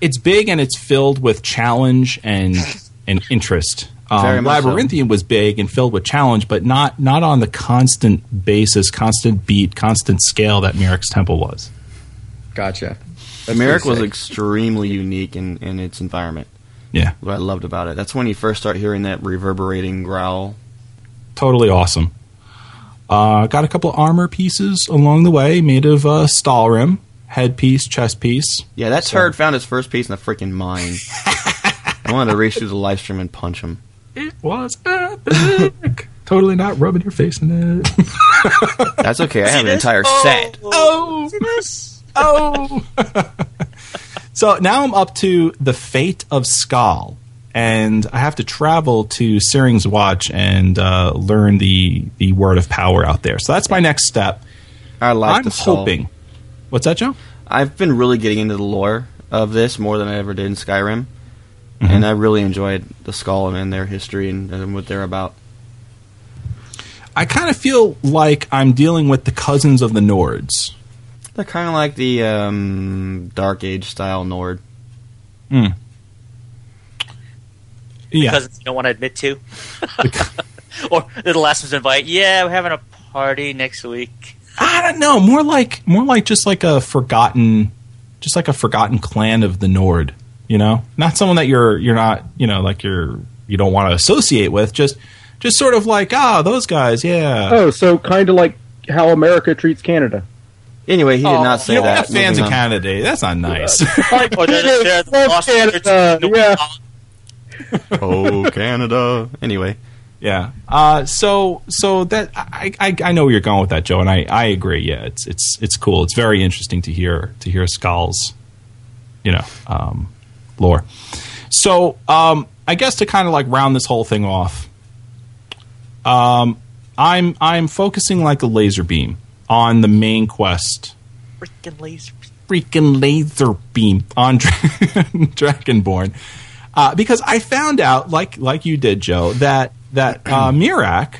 it's big and it's filled with challenge and and interest. Um, much so. Labyrinthian was big and filled with challenge, but not not on the constant basis, constant beat, constant scale that Miraak's Temple was. Gotcha. That's Miraak was extremely unique in, in its environment. Yeah, What I loved about it. That's when you first start hearing that reverberating growl. totally awesome. Uh, got a couple armor pieces along the way, made of uh, Stalhrim, headpiece, chest piece. Yeah, that turd found his first piece in the freaking mine. I wanted to race through the live stream and punch him. It was epic. totally not rubbing your face in it. That's okay. I have an entire Oh. set. oh, See this? Oh. so now I'm up to the fate of Skaal, and I have to travel to Saering's Watch and uh, learn the the word of power out there. So that's my next step. I like I'm the skull. hoping. What's that, Joe? I've been really getting into the lore of this more than I ever did in Skyrim, Mm-hmm. and I really enjoyed the Skaal and their history and, and what they're about. I kind of feel like I'm dealing with the cousins of the Nords. They're kind of like the um, Dark Age style Nord. Yeah. Because you don't want to admit to. or they're the last ones to invite. Yeah, we're having a party next week. I don't know. More like more like just like a forgotten, just like a forgotten clan of the Nord. You know, not someone that you're you're not you know like you're you don't want to associate with. Just just sort of like ah those guys. Yeah. Oh, so kind of like how America treats Canada. Anyway, he did Oh, not say you know, that. fans of. Canada Day. That's not nice. Or they're, they're the Love lost Canada, yeah. Oh, Canada. Anyway, yeah. Uh, so so that I, I I know where you're going with that, Joe, and I, I agree. Yeah, it's it's it's cool. It's very interesting to hear to hear Skaal's, you know, um, lore. So um, I guess to kind of like round this whole thing off, um, I'm I'm focusing like a laser beam on the main quest Freaking laser. freaking laser beam on Dra- Dragonborn. Uh, because I found out, like like you did, Joe, that that uh, Miraak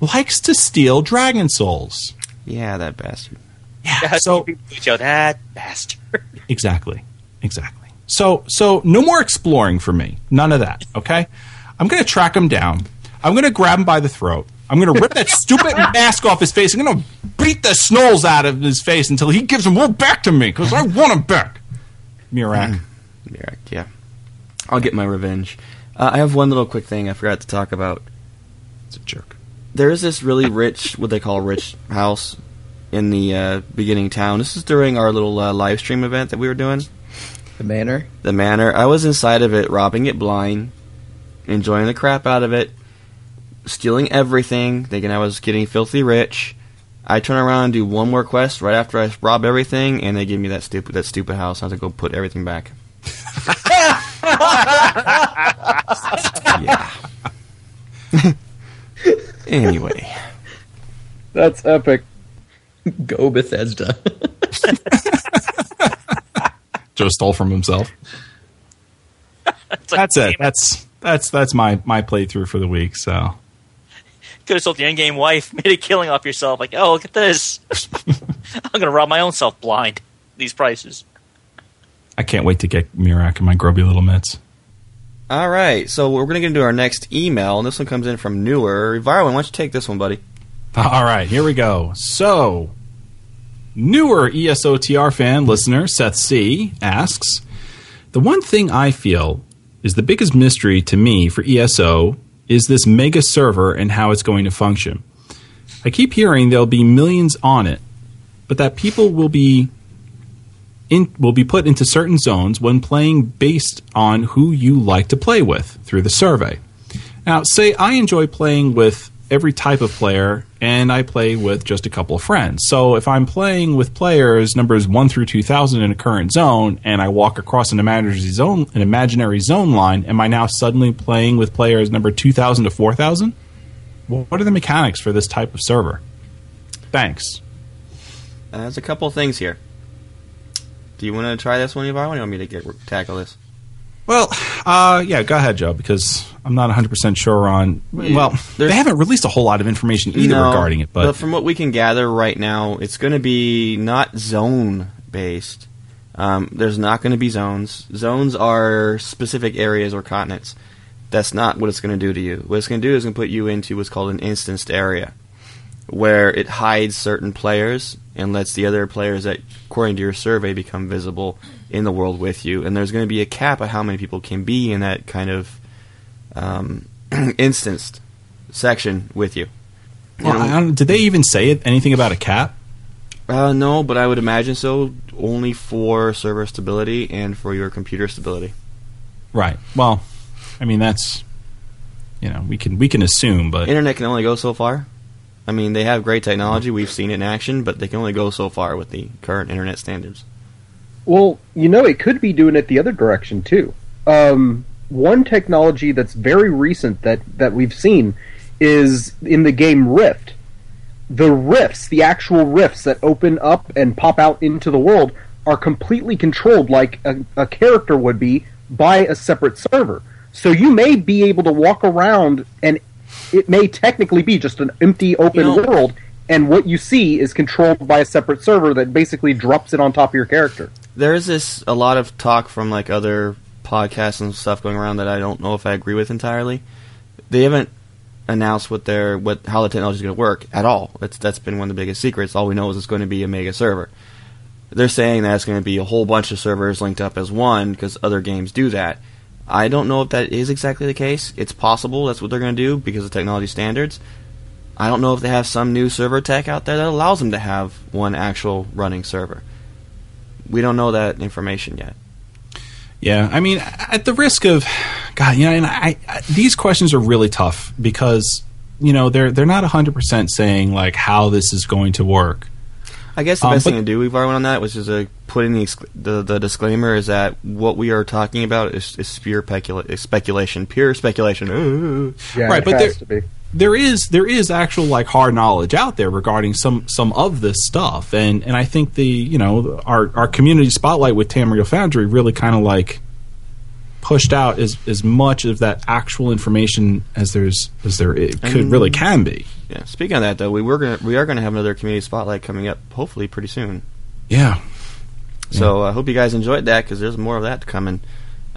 likes to steal dragon souls. yeah, that bastard. Yeah. So Joe, that bastard. exactly, exactly. So so no more exploring for me. None of that. Okay. I'm gonna track him down. I'm gonna grab him by the throat. I'm gonna rip that stupid mask off his face. I'm gonna beat the snolls out of his face until he gives them all back to me because I want them back. Miraak. Yeah, yeah. I'll get my revenge. Uh, I have one little quick thing I forgot to talk about. It's a jerk. There is this really rich, what they call rich house in the uh, beginning town. This is during our little uh, live stream event that we were doing. The manor. The manor. I was inside of it, robbing it blind, enjoying the crap out of it, stealing everything, thinking I was getting filthy rich. I turn around and do one more quest right after I rob everything, and they give me that stupid that stupid house. I have to go put everything back. yeah. anyway, That's epic. Go Bethesda. Joe stole from himself. It's like, That's it. That's that's that's my my playthrough for the week. So Could have sold the endgame wife, made a killing off yourself. Like, oh, look at this. I'm going to rob my own self blind. These prices. I can't wait to get Miraak and my grubby little mitts. all right. So we're gonna get into our next email, and this one comes in from Newer. Varwin, why don't you take this one, buddy? All right, here we go. So, newer ESOTR fan listener Seth C asks, "The one thing I feel is the biggest mystery to me for ESO is this mega server and how it's going to function. I keep hearing there'll be millions on it, but that people will be in, will be put into certain zones when playing based on who you like to play with through the survey. Now, say I enjoy playing with every type of player and I play with just a couple of friends. So if I'm playing with players numbers 1 through 2000 in a current zone and I walk across an imaginary zone an imaginary zone line, am I now suddenly playing with players number 2000 to 4000? What are the mechanics for this type of server? Thanks. Uh, there's a couple of things here. Do you want to try this one, Varwin? Or you want me to get tackle this? Well, uh, yeah, go ahead, Joe, because I'm not 100% sure on. Well, There's- they haven't released a whole lot of information either No, regarding it, but from what we can gather right now, it's going to be not zone based. Um, there's not going to be zones. Zones are specific areas or continents. That's not what it's going to do to you. What it's going to do is going to put you into what's called an instanced area, where it hides certain players and lets the other players that, according to your survey, become visible in the world with you. And there's going to be a cap of how many people can be in that kind of um, instanced section with you. Well, I don't, did they even say it, anything about a cap? Uh, no, but I would imagine so. Only for server stability and for your computer stability. Right. Well, I mean that's you know we can we can assume, but Internet can only go so far. I mean, they have great technology. We've seen it in action, but they can only go so far with the current internet standards. Well, you know, it could be doing it the other direction too. Um, one technology that's very recent that that we've seen is in the game Rift. The rifts, the actual rifts that open up and pop out into the world, are completely controlled like a, a character would be by a separate server. So you may be able to walk around and it may technically be just an empty open You know- world and what you see is controlled by a separate server that basically drops it on top of your character. There is this a lot of talk from like other podcasts and stuff going around that I don't know if I agree with entirely. They haven't announced what their what how the technology is going to work at all. That's that's been one of the biggest secrets. All we know is it's going to be a mega server. They're saying that it's going to be a whole bunch of servers linked up as one because other games do that. I don't know if that is exactly the case. It's possible that's what they're going to do because of technology standards. I don't know if they have some new server tech out there that allows them to have one actual running server. We don't know that information yet. Yeah, I mean, at the risk of, God, you know, and I, I these questions are really tough because you know they're they're not hundred percent saying like how this is going to work. I guess the Um, best but- thing to do, we've already on that, which is a put in the, the the disclaimer is that what we are talking about is, is pure pecula- speculation, pure speculation. Ooh. Yeah, Right, it but has there- to be. There is there is actual like hard knowledge out there regarding some some of this stuff and and I think the you know our our community spotlight with Tamriel Foundry really kind of like pushed out as as much of that actual information as there's as there it could really can be. Yeah. Speaking of that, though, we were gonna we are gonna have another community spotlight coming up, hopefully pretty soon. Yeah. So I hope you guys enjoyed that because there's more of that coming.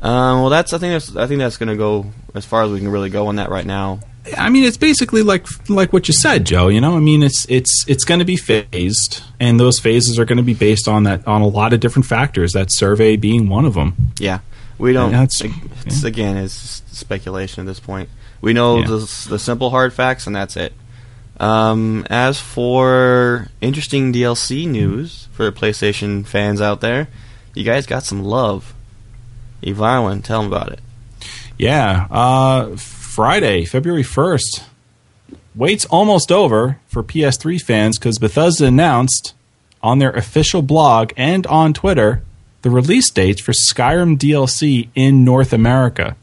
Um, well, that's I think that's I think that's gonna go as far as we can really go on that right now. I mean, it's basically like like what you said, Joe. You know, I mean, it's it's it's going to be phased, and those phases are going to be based on that on a lot of different factors. That survey being one of them. Yeah, we don't. Yeah, it's- it's, again, it's speculation at this point. We know Yeah. the, the simple hard facts, and that's it. Um, as for interesting DLC news for PlayStation fans out there, you guys got some love. Evarwin, tell them about it. Yeah, uh, Friday, February first. Wait's almost over for PS3 fans because Bethesda announced on their official blog and on Twitter the release dates for Skyrim DLC in North America.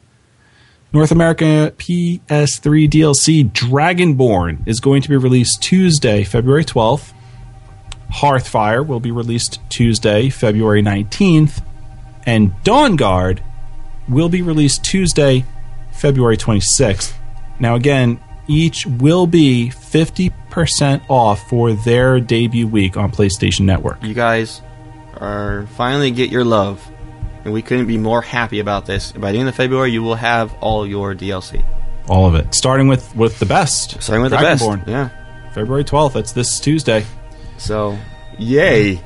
North America PS3 DLC Dragonborn is going to be released Tuesday, February 12th. Hearthfire will be released Tuesday, February 19th. And Dawnguard will be released Tuesday, February 26th. Now, again, each will be 50% off for their debut week on PlayStation Network. You guys are finally get your love, and we couldn't be more happy about this. By the end of February, you will have all your DLC. All of it. Starting with, with the best. Starting with the best. Yeah. February 12th. That's this Tuesday. So, yay!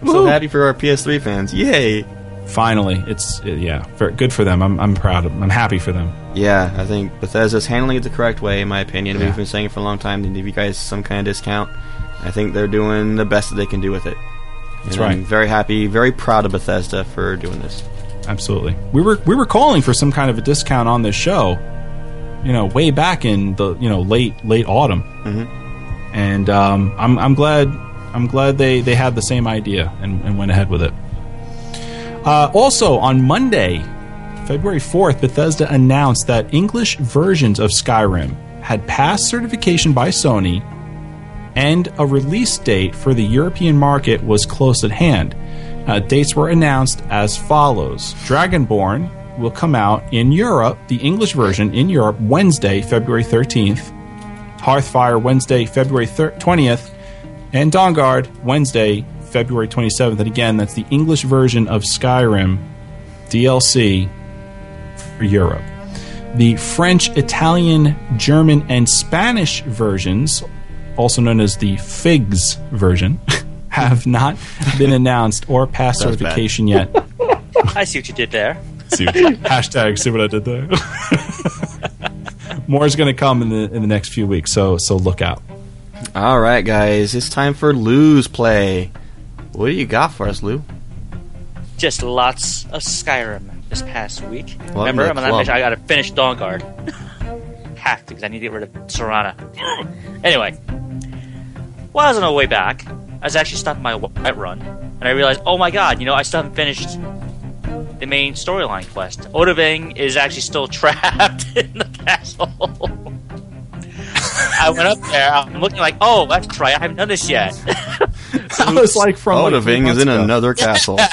I'm so happy for our PS3 fans. Yay! Finally. It's, yeah, good for them. I'm, I'm proud of them. I'm happy for them. Yeah, I think Bethesda's handling it the correct way, in my opinion. Yeah. We've been saying it for a long time. They give you guys some kind of discount. I think they're doing the best that they can do with it. That's And I'm right. very happy, very proud of Bethesda for doing this. Absolutely. We were we were calling for some kind of a discount on this show, you know, way back in the you know late late autumn, mm-hmm. and um, I'm I'm glad I'm glad they they had the same idea and, and went ahead with it. Uh, also on Monday, February 4th, Bethesda announced that English versions of Skyrim had passed certification by Sony and a release date for the European market was close at hand. Uh, dates were announced as follows Dragonborn will come out in Europe, the English version in Europe, Wednesday, February 13th. Hearthfire, Wednesday, February thir- 20th. And Dawnguard, Wednesday, February 27th. And again, that's the English version of Skyrim DLC for Europe. The French, Italian, German, and Spanish versions, also known as the FIGS version, have not been announced or passed That's bad. certification yet. I see what you did there. See what- hashtag see what I did there. More is going to come in the in the next few weeks, so so look out. All right, guys, it's time for Lou's play. What do you got for us, Lou? Just lots of Skyrim this past week. Welcome Remember, I'm the gonna mention I got to finish Dawnguard. attacked because I need to get rid of Serana. anyway, while I was on my way back, I was actually stopping my Whiterun, and I realized, oh my god, you know, I still haven't finished the main storyline quest. Odahviing is actually still trapped in the castle. I went up there. I'm looking like, oh, that's right. I haven't done this yet. I was like from like, three is in ago. another castle.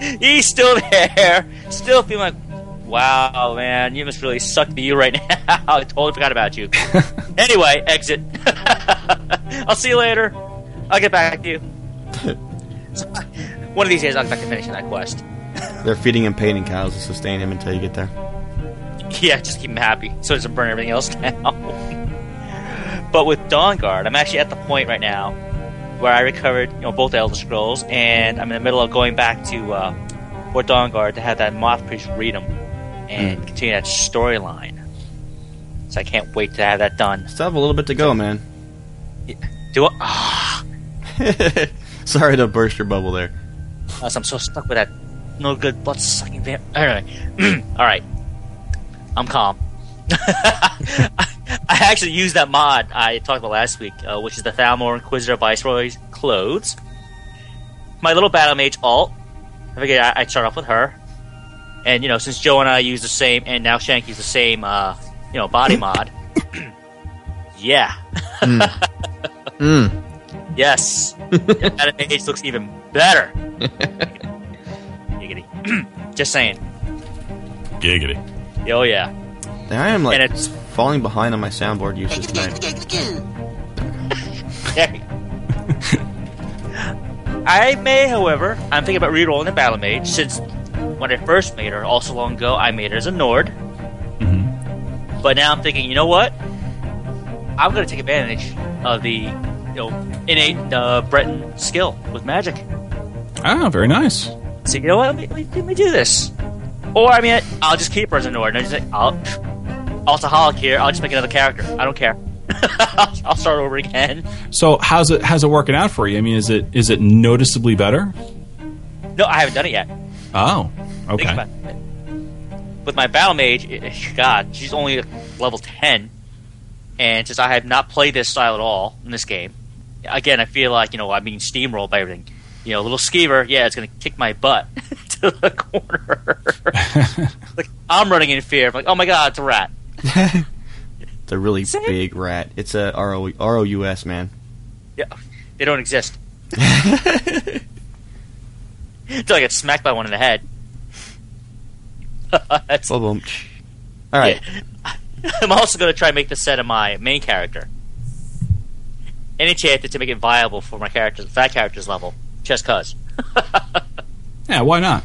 He's still there. Still feeling like, wow, man, you must really suck to you right now. I totally forgot about you. anyway, exit. I'll see you later. I'll get back to you. So, uh, one of these days, I'll get back to finishing that quest. They're feeding him painting cows to sustain him until you get there. Yeah, just keep him happy so it doesn't burn everything else down. but with Dawnguard, I'm actually at the point right now where I recovered, you know, both Elder Scrolls, and I'm in the middle of going back to uh, Fort Dawnguard to have that Moth Priest read them and continue that storyline. So I can't wait to have that done. Still have a little bit to go, man. Do it. Ah, Sorry to burst your bubble there. I'm so stuck with that no good blood sucking vamp. Anyway, all right, I'm calm. I actually used that mod I talked about last week, uh, which is the Thalmor Inquisitor Viceroy's clothes. My little battle mage alt. I figured I- I'd start off with her, and you know, since Joe and I use the same, and now Shanky's the same, uh, you know, body mod. yeah. Yes. the battle mage looks even better. Giggity. Just saying. Giggity. Oh yeah. And I am like And it's- falling behind on my soundboard usage tonight. I may, however, I'm thinking about rerolling the Battle Mage since when I first made her, also long ago, I made her as a Nord. But now I'm thinking, you know what? I'm going to take advantage of the, you know, innate uh, Breton skill with magic. Ah, very nice. So you know what? Let me, let me, let me do this. Or I mean, I'll just keep her as a Nord. And I just say, I'll alcoholic here. I'll just make another character. I don't care. I'll, start over again. So how's it how's it working out for you? I mean, is it is it noticeably better? No, I haven't done it yet. Oh, okay. With my battle mage, God, she's only level ten, and since I have not played this style at all in this game, again, I feel like you know I'm being steamrolled by everything. You know, little skeever, yeah, it's gonna kick my butt to the corner. like I'm running in fear. I'm like, oh my God, it's a rat. It's a really Say- big rat. It's a R O R O U S man. Yeah, they don't exist. Until I get smacked by one in the head. That's Boom, boom. All right. I'm also going to try and make the set of my main character. And enchant it to make it viable for my character, that character's level, just cause. Yeah, why not?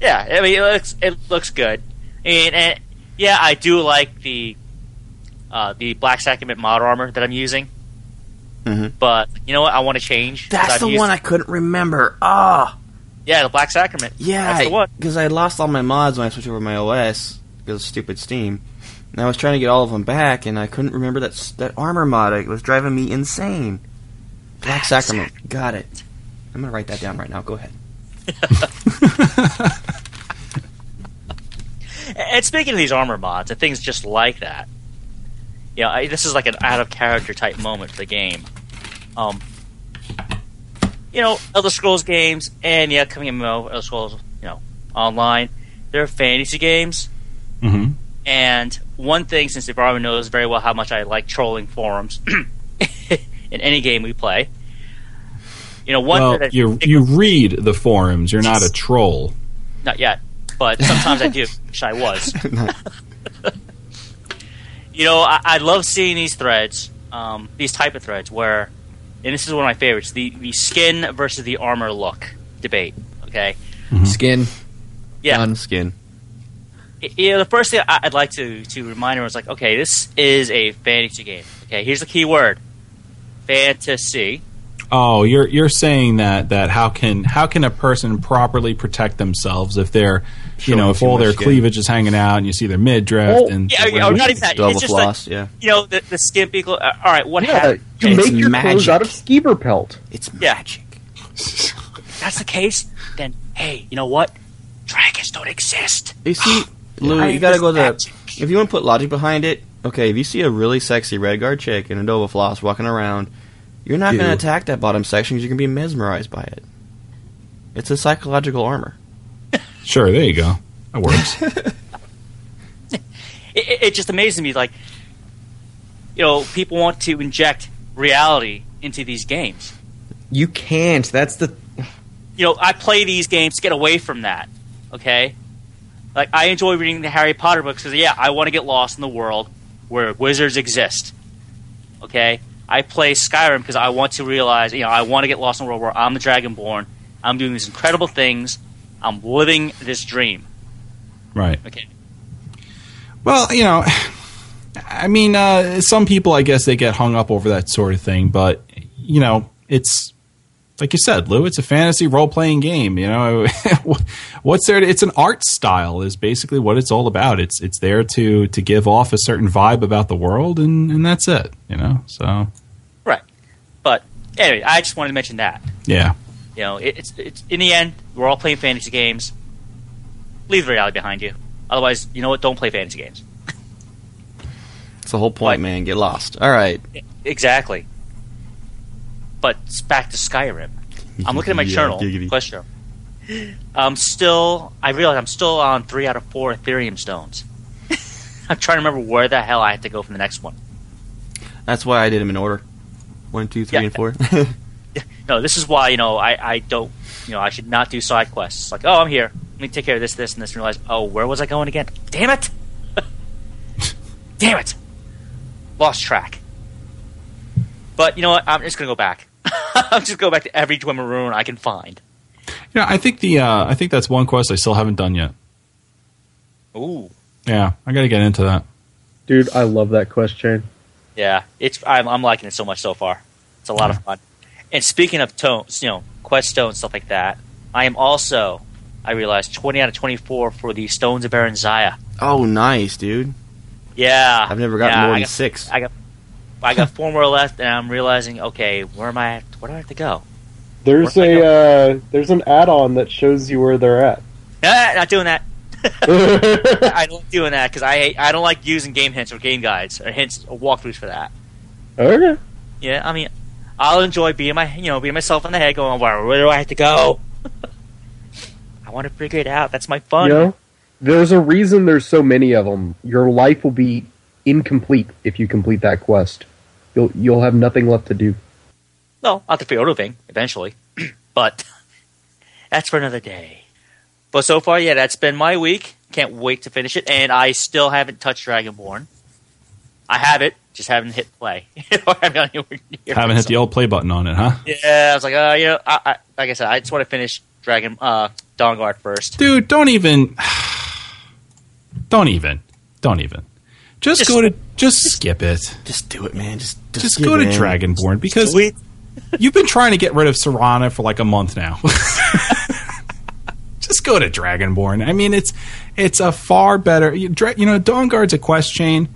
yeah, I mean, it looks it looks good, and, and yeah, I do like the uh, the Black Sacrament mod armor that I'm using. Mhm. But you know what? I want to change. That's the used- one I couldn't remember. Ah, Yeah, the Black Sacrament. yeah, that's the one. because I lost all my mods when I switched over my OS because of stupid Steam. And I was trying to get all of them back, and I couldn't remember that that armor mod. It was driving me insane. Black Sacrament, got it. I'm gonna write that down right now. Go ahead. And speaking of these armor mods and things just like that, you know, I, this is like an out of character type moment for the game. Um, you know, Elder Scrolls games and yeah, coming MMO, Elder Scrolls, you know, online, they're fantasy games. Mm-hmm. And one thing, since Ibarra knows very well how much I like trolling forums in any game we play, you know, one Well, that you you read the forums. You're not a troll. Not yet, but sometimes I do. Wish I was. you know, I, I love seeing these threads, um, these type of threads, where, and this is one of my favorites, the, the skin versus the armor look debate. Okay, Skin. yeah. Done. Skin. I- you know, the first thing I- I'd like to to remind everyone is like, okay, this is a fantasy game. Okay, here's the key word: fantasy. Oh, you're you're saying that that how can how can a person properly protect themselves if they're you know if all their skin. cleavage is hanging out and you see their midriff Oh, and Yeah, yeah, or not even that. Double it's just like, yeah, you know, the, the skin people. Uh, all right, what Yeah, happened? you It's make your clothes magic. out of skeever pelt. it's Yeah. magic. If that's the case, then hey, you know what? Dragons don't exist. You see, Lou, you gotta go the. understand. If you want to put logic behind it, okay, if you see a really sexy Redguard chick in a Nova Floss walking around, you're not going to attack that bottom section because you're going to be mesmerized by it. It's a psychological armor. Sure, there you go. That works. it, it, it just amazes me like you know people want to inject reality into these games You can't. That's the. you know i play these games to get away from that okay like i enjoy reading the harry potter books because yeah i want to get lost in the world where wizards exist okay i play skyrim because i want to realize you know i want to get lost in a world where i'm the dragonborn i'm doing these incredible things i'm living this dream right. okay Well, you know, I mean, uh, some people, I guess, they get hung up over that sort of thing, but you know, it's like you said, Lou. It's a fantasy role playing game. You know, what's there? To, it's an art style, is basically what it's all about. It's it's there to to give off a certain vibe about the world, and and that's it. You know, so right but anyway i just wanted to mention that yeah, You know, it, it's it's in the end, we're all playing fantasy games. Leave the reality behind you. Otherwise, you know what? Don't play fantasy games. It's the whole point, Right. man. Get lost. All right. Exactly. But it's back to Skyrim. I'm looking at my Yeah, journal. giggity. Question. I'm still. I realize I'm still on three out of four Aetherium stones. I'm trying to remember where the hell I have to go from the next one. That's why I did them in order. One, two, three, Yeah. and four. No, this is why you know I, I don't you know I should not do side quests. Like, oh, I'm here. Let me take care of this, this, and this. And realize, oh, where was I going again? Damn it! Damn it! Lost track. But you know what? I'm just gonna go back. I'm just go back to every Dwemer ruin I can find. yeah. I think the uh, I think that's one quest I still haven't done yet. Ooh, Yeah, I got to get into that. Dude, I love that quest chain. yeah. It's I'm, I'm liking it so much so far. It's a lot of fun. And speaking of tones, you know, quest stones, stuff like that. I am also, I realized, 20 out of 24 for the Stones of Barenziah. oh, nice, dude. Yeah, I've never gotten yeah, more I than got- six. I got I got four more left, and I'm realizing, okay, where am I? At? Where do I have to go? There's Where'd uh, there's an add-on that shows you where they're at. Ah, not doing that. I don't like doing that because I I don't like using game hints or game guides or hints or walkthroughs for that. okay. Yeah, I mean, I'll enjoy being my you know being myself in the head, going where where do I have to go? I want to figure it out. That's my fun. You know, there's a reason there's so many of them. Your life will be incomplete if you complete that quest. You'll you'll have nothing left to do. No, I'll have to figure out a thing eventually, but that's for another day. But so far, yeah, that's been my week. Can't wait to finish it, and I still haven't touched Dragonborn. I have it, just haven't hit play. Or haven't got anywhere near Haven't it, hit so- the old play button on it, huh? Yeah, I was like, uh, you know, I, I, like I said, I just want to finish Dragon uh, Dawnguard first. Dude, don't even. Don't even. Don't even. Just, Just- go to. Just skip it. Just do it, man. Just just, Just go to in. Dragonborn because Sweet. you've been trying to get rid of Serana for like a month now. Just go to Dragonborn. I mean, it's it's a far better. You, Dra- you know, Dawnguard's a quest chain.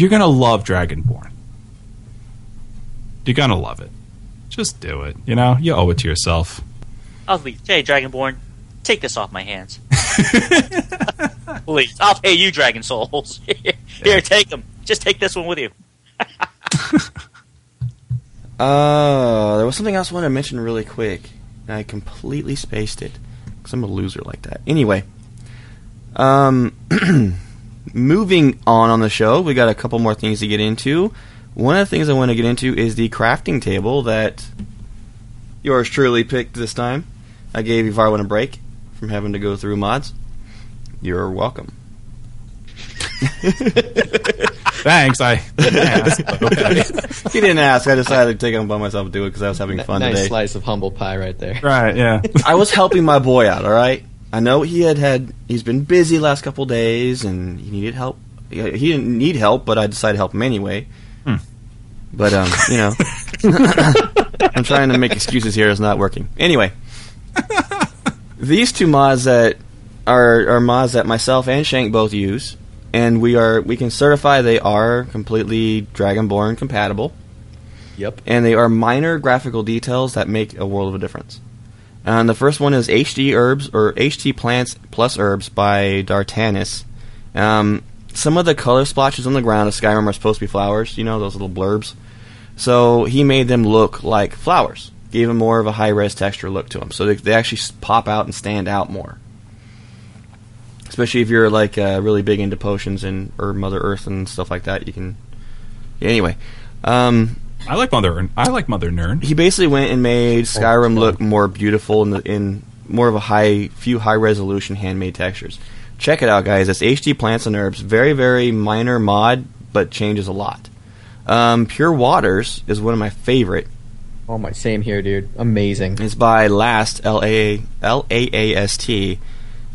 You're gonna love Dragonborn. You're gonna love it. Just do it. You know, you owe it to yourself. I'll leave. Hey, Dragonborn, take this off my hands. Please, I'll pay you Dragon Souls. Here, take them. Just take this one with you. Uh, there was something else I wanted to mention really quick, and I completely spaced it because I'm a loser like that. Anyway, um, moving on on the show, we got a couple more things to get into. One of the things I want to get into is the crafting table that yours truly picked this time. I gave Varwin a break from having to go through mods. You're welcome. Thanks. I didn't ask, okay. He didn't ask. I decided to take it on by myself and do it because I was having fun nice today. slice of humble pie right there. Right. Yeah. I was helping my boy out. All right. I know he had had he's been busy last couple days and he needed help. He didn't need help, but I decided to help him anyway. Hmm. But um, you know, I'm trying to make excuses here. It's not working. Anyway, these two mods that are are mods that myself and Shank both use, and we are we can certify they are completely Dragonborn compatible Yep. and they are minor graphical details that make a world of a difference. And the first one is HD Herbs or HD Plants plus Herbs by Dartanis. Um, some of the color splotches on the ground of Skyrim are supposed to be flowers. You know those little blurbs. So he made them look like flowers. Gave them more of a high res texture look to them, so they, they actually pop out and stand out more. Especially if you're like uh, really big into potions and or Mother Earth and stuff like that, you can. Anyway, um, I like Mother. I like Mother Nirn. he basically went and made Skyrim look more beautiful in, the, in more of a high, few high resolution handmade textures. Check it out, guys. It's HD Plants and Herbs. Very, very minor mod, but changes a lot. Um, Pure Waters is one of my favorite. Oh my, same here, dude. Amazing. It's by Last L A L A A S T.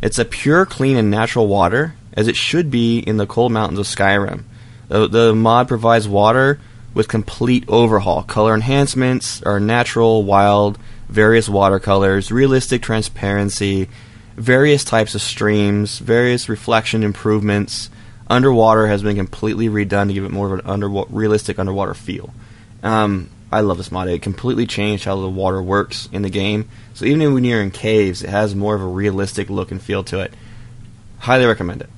It's a pure, clean, and natural water, as it should be in the cold mountains of Skyrim. The, the mod provides water with complete overhaul. Color enhancements are natural, wild, various watercolors, realistic transparency, various types of streams, various reflection improvements. Underwater has been completely redone to give it more of an under, realistic underwater feel. Um, I love this mod. It completely changed how the water works in the game. So even when you're in caves, it has more of a realistic look and feel to it. Highly recommend it.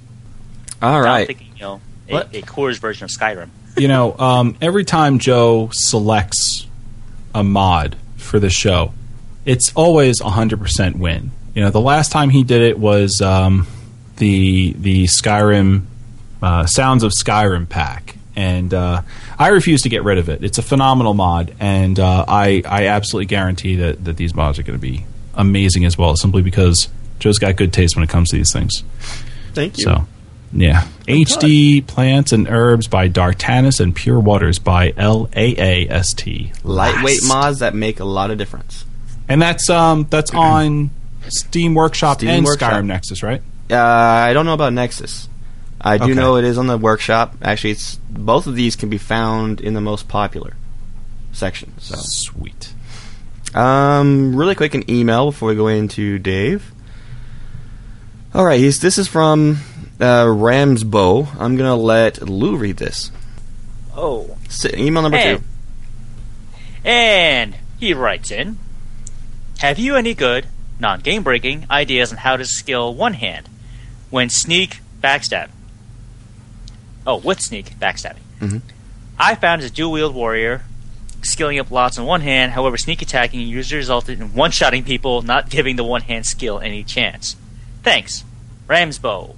All right. I'm thinking, you know, a, What? a Coors version of Skyrim. You know, um, every time Joe selects a mod for the show, it's always a hundred percent win. You know, the last time he did it was um, the the Skyrim uh, Sounds of Skyrim pack, and uh, I refuse to get rid of it. It's a phenomenal mod, and uh, I I absolutely guarantee that that these mods are going to be amazing as well, simply because Joe's got good taste when it comes to these things. Thank you. So, yeah. HD Plants and Herbs by Dartanis and Pure Waters by L A A S T. Lightweight mods that make a lot of difference. And that's um that's on Steam Workshop Steam and Workshop. Skyrim Nexus, right? Uh, I don't know about Nexus. I do Okay. know it is on the workshop. Actually, it's both of these can be found in the most popular section. So, Sweet. um, really quick, an email before we go into Dave. All right, he's, this is from uh, Ramsbow. I'm gonna let Lou read this. Oh. S- email number Hey. two. And he writes in Have you any good, non game breaking ideas on how to skill one hand when sneak backstab? Oh, with sneak backstabbing. Mhm. I found as a dual wield warrior, skilling up lots on one hand, however, sneak attacking usually resulted in one shotting people, not giving the one hand skill any chance. Thanks. Ramsbow.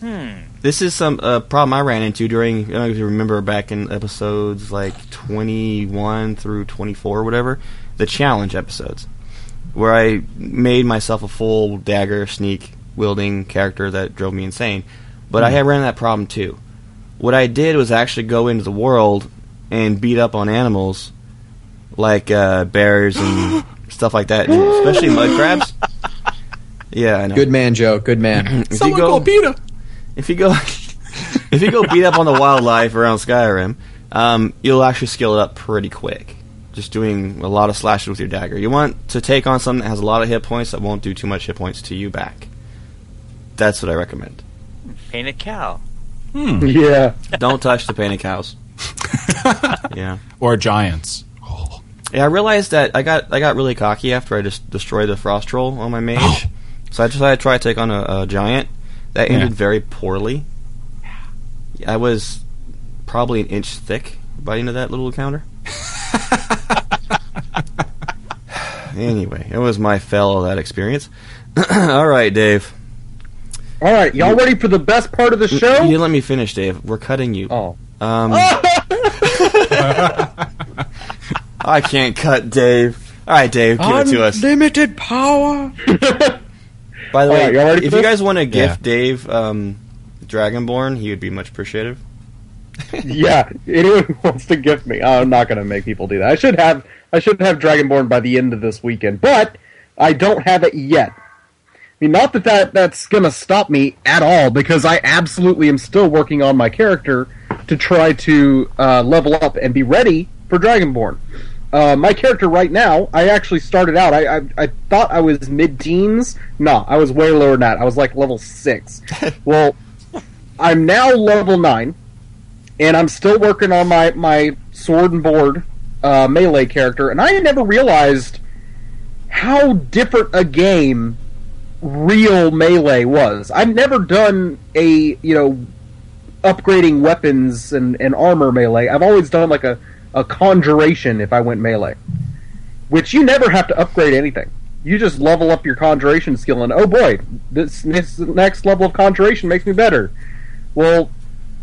Hmm. This is some uh, problem I ran into during. I don't know if you remember back in episodes like 21 through 24 or whatever, the challenge episodes, where I made myself a full dagger sneak wielding character that drove me insane. But I had ran that problem too. What I did was actually go into the world and beat up on animals like uh, bears and stuff like that, especially mud crabs. Yeah, I know. Good man, Joe. Good man. Someone you go, Peter. If you go if you go beat up on the wildlife around Skyrim, um, you'll actually skill it up pretty quick. Just doing a lot of slashes with your dagger. You want to take on something that has a lot of hit points that won't do too much hit points to you back. That's what I recommend. Painted cow. Yeah. Don't touch the painted cows. yeah. Or giants. Yeah, I realized that I got I got really cocky after I just destroyed the frost troll on my mage. Oh. So I decided to try to take on a, a giant. That ended Yeah. very poorly. I was probably an inch thick by the end of that little encounter. anyway, it was my fail of that experience. All right, Dave. All right, y'all ready for the best part of the show? didn't let me finish, Dave. We're cutting you. Oh. Um, I can't cut Dave. All right, Dave, give it to us. Unlimited power. By the All way, right, if for you guys want to gift Yeah. Dave um, Dragonborn, he would be much appreciative. yeah, anyone who wants to gift me, I'm not going to make people do that. I should have I should have Dragonborn by the end of this weekend, but I don't have it yet. I mean, not that, that that's going to stop me at all, because I absolutely am still working on my character to try to uh, level up and be ready for Dragonborn. Uh, my character right now, I actually started out. I I, I thought I was mid-teens. No, I was way lower than that. I was like level six. well, I'm now level nine and I'm still working on my my sword and board uh, melee character, and I never realized how different a game real melee was. I've never done a you know upgrading weapons and, and armor melee. I've always done like a, a conjuration if I went melee. Which you never have to upgrade anything. You just level up your conjuration skill and oh boy, this, this next level of conjuration makes me better. Well,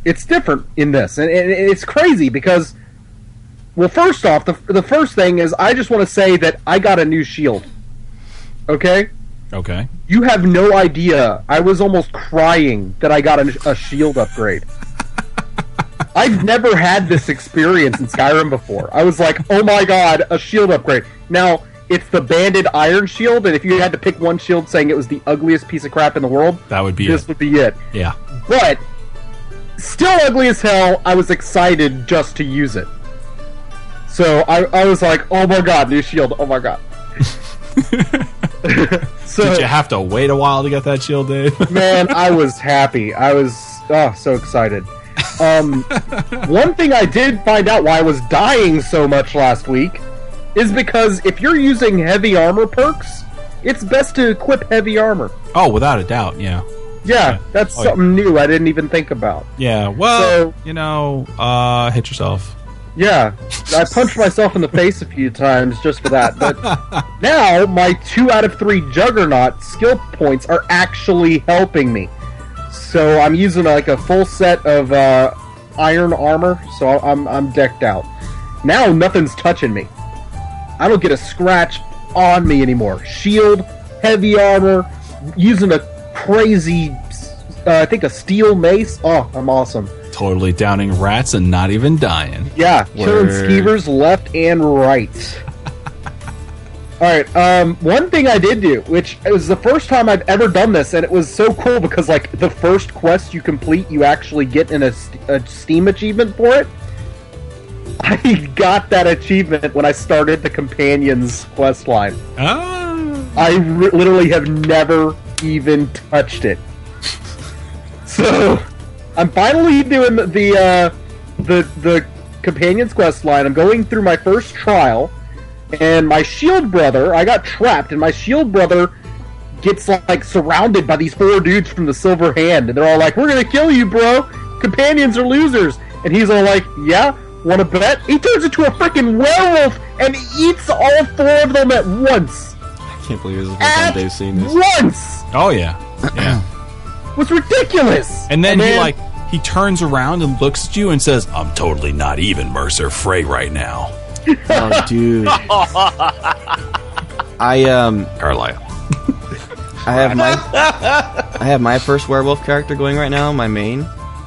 it's different in this, and, and it's crazy because well, first off, the the first thing is I just want to say that I got a new shield. Okay? Okay. You have no idea. I was almost crying that I got a, a shield upgrade. I've never had this experience in Skyrim before. I was like, "Oh my god, a shield upgrade!" Now it's the banded iron shield, and if you had to pick one shield, saying it was the ugliest piece of crap in the world, That would be this it. would be it. Yeah. But still ugly as hell. I was excited just to use it. So I, I was like, "Oh my god, new shield! Oh my god!" so Did you have to wait a while to get that shield, Dave? man, I was happy. I was oh so excited. Um, one thing I did find out why I was dying so much last week is because if you're using heavy armor perks, it's best to equip heavy armor. oh, without a doubt. Yeah. Yeah, that's Oh, yeah. something new I didn't even think about. Yeah. Well, So- you know, uh, hit yourself. Yeah, I punched myself in the face a few times just for that. But now my two out of three Juggernaut skill points are actually helping me. So I'm using like a full set of uh, iron armor, so I'm I'm decked out. Now nothing's touching me. I don't get a scratch on me anymore. Shield, heavy armor, using a crazy, uh, I think a steel mace. Oh, I'm awesome. Totally downing rats and not even dying. Yeah, killing skeevers left and right. All right. Um, one thing I did do, which it was the first time I've ever done this, and it was so cool because like the first quest you complete, you actually get in a, a Steam achievement for it. I got that achievement when I started the companions quest line. Ah. I re- literally have never even touched it. So I'm finally doing the the uh, the, the companions quest line. I'm going through my first trial, and my shield brother. I got trapped, and my shield brother gets like surrounded by these four dudes from the Silver Hand, and they're all like, "We're gonna kill you, bro. Companions are losers." And he's all like, "Yeah." Want to bet? He turns into a freaking werewolf and eats all four of them at once. I can't believe this is the first time At Dave's seen this. once Oh yeah. Yeah. was ridiculous. And then he man- like he turns around and looks at you and says, "I'm totally not even Mercer Frey right now." Oh, dude. I um Carlisle. I have my I have my first werewolf character going right now, my main,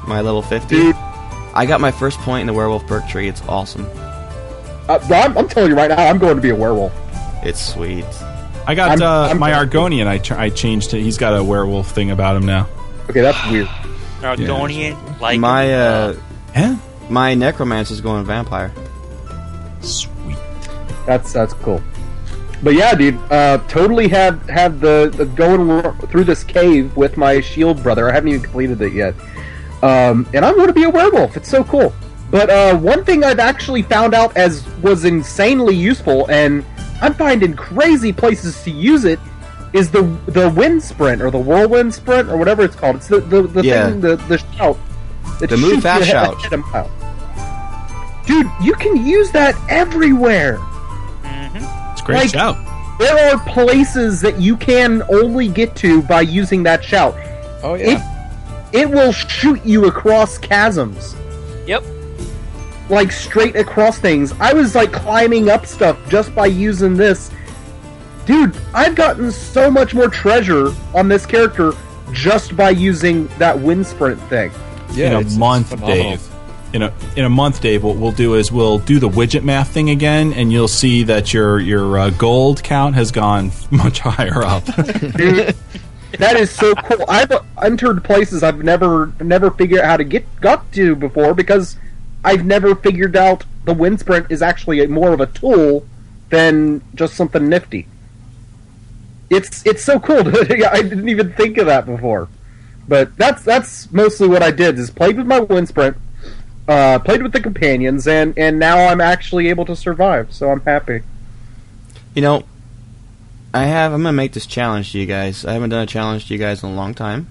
my level 50. Dude. I got my first point in the werewolf perk tree. It's awesome. Uh, I'm, I'm telling you right now, I'm going to be a werewolf. It's sweet. I got I'm- uh, I'm- my Argonian. I ch- I changed it. He's got a werewolf thing about him now. Okay, that's weird. Argonian, like my uh Yeah. my necromancer's going vampire. Sweet. That's that's cool. But yeah, dude, uh, totally have have the, the going ro- through this cave with my shield brother. I haven't even completed it yet, um, and I'm going to be a werewolf. It's so cool. But uh, one thing I've actually found out as was insanely useful, and I'm finding crazy places to use it, is the the wind sprint or the whirlwind sprint or whatever it's called. It's the the, the Yeah. thing the the shout. that The move fast shout. mile. Dude, you can use that everywhere. Mm-hmm. It's a great Like- shout. There are places that you can only get to by using that shout. Oh It it will shoot you across chasms, Yep. like straight across things. I was like climbing up stuff just by using this. Dude, I've gotten so much more treasure on this character just by using that wind sprint thing. yeah. in a it's- it's month, phenomenal. Dave. In a in a month, Dave. What we'll do is we'll do the widget math thing again, and you'll see that your your uh, gold count has gone much higher up. Dude, that is so cool. I've entered places I've never never figured out how to get got to before because I've never figured out the wind sprint is actually a, more of a tool than just something nifty. It's it's so cool. I didn't even think of that before. But that's that's mostly what I did is played with my wind sprint, uh, played with the companions, and and now I'm actually able to survive. So I'm happy. You know, I have. I'm gonna make this challenge to you guys. I haven't done a challenge to you guys in a long time.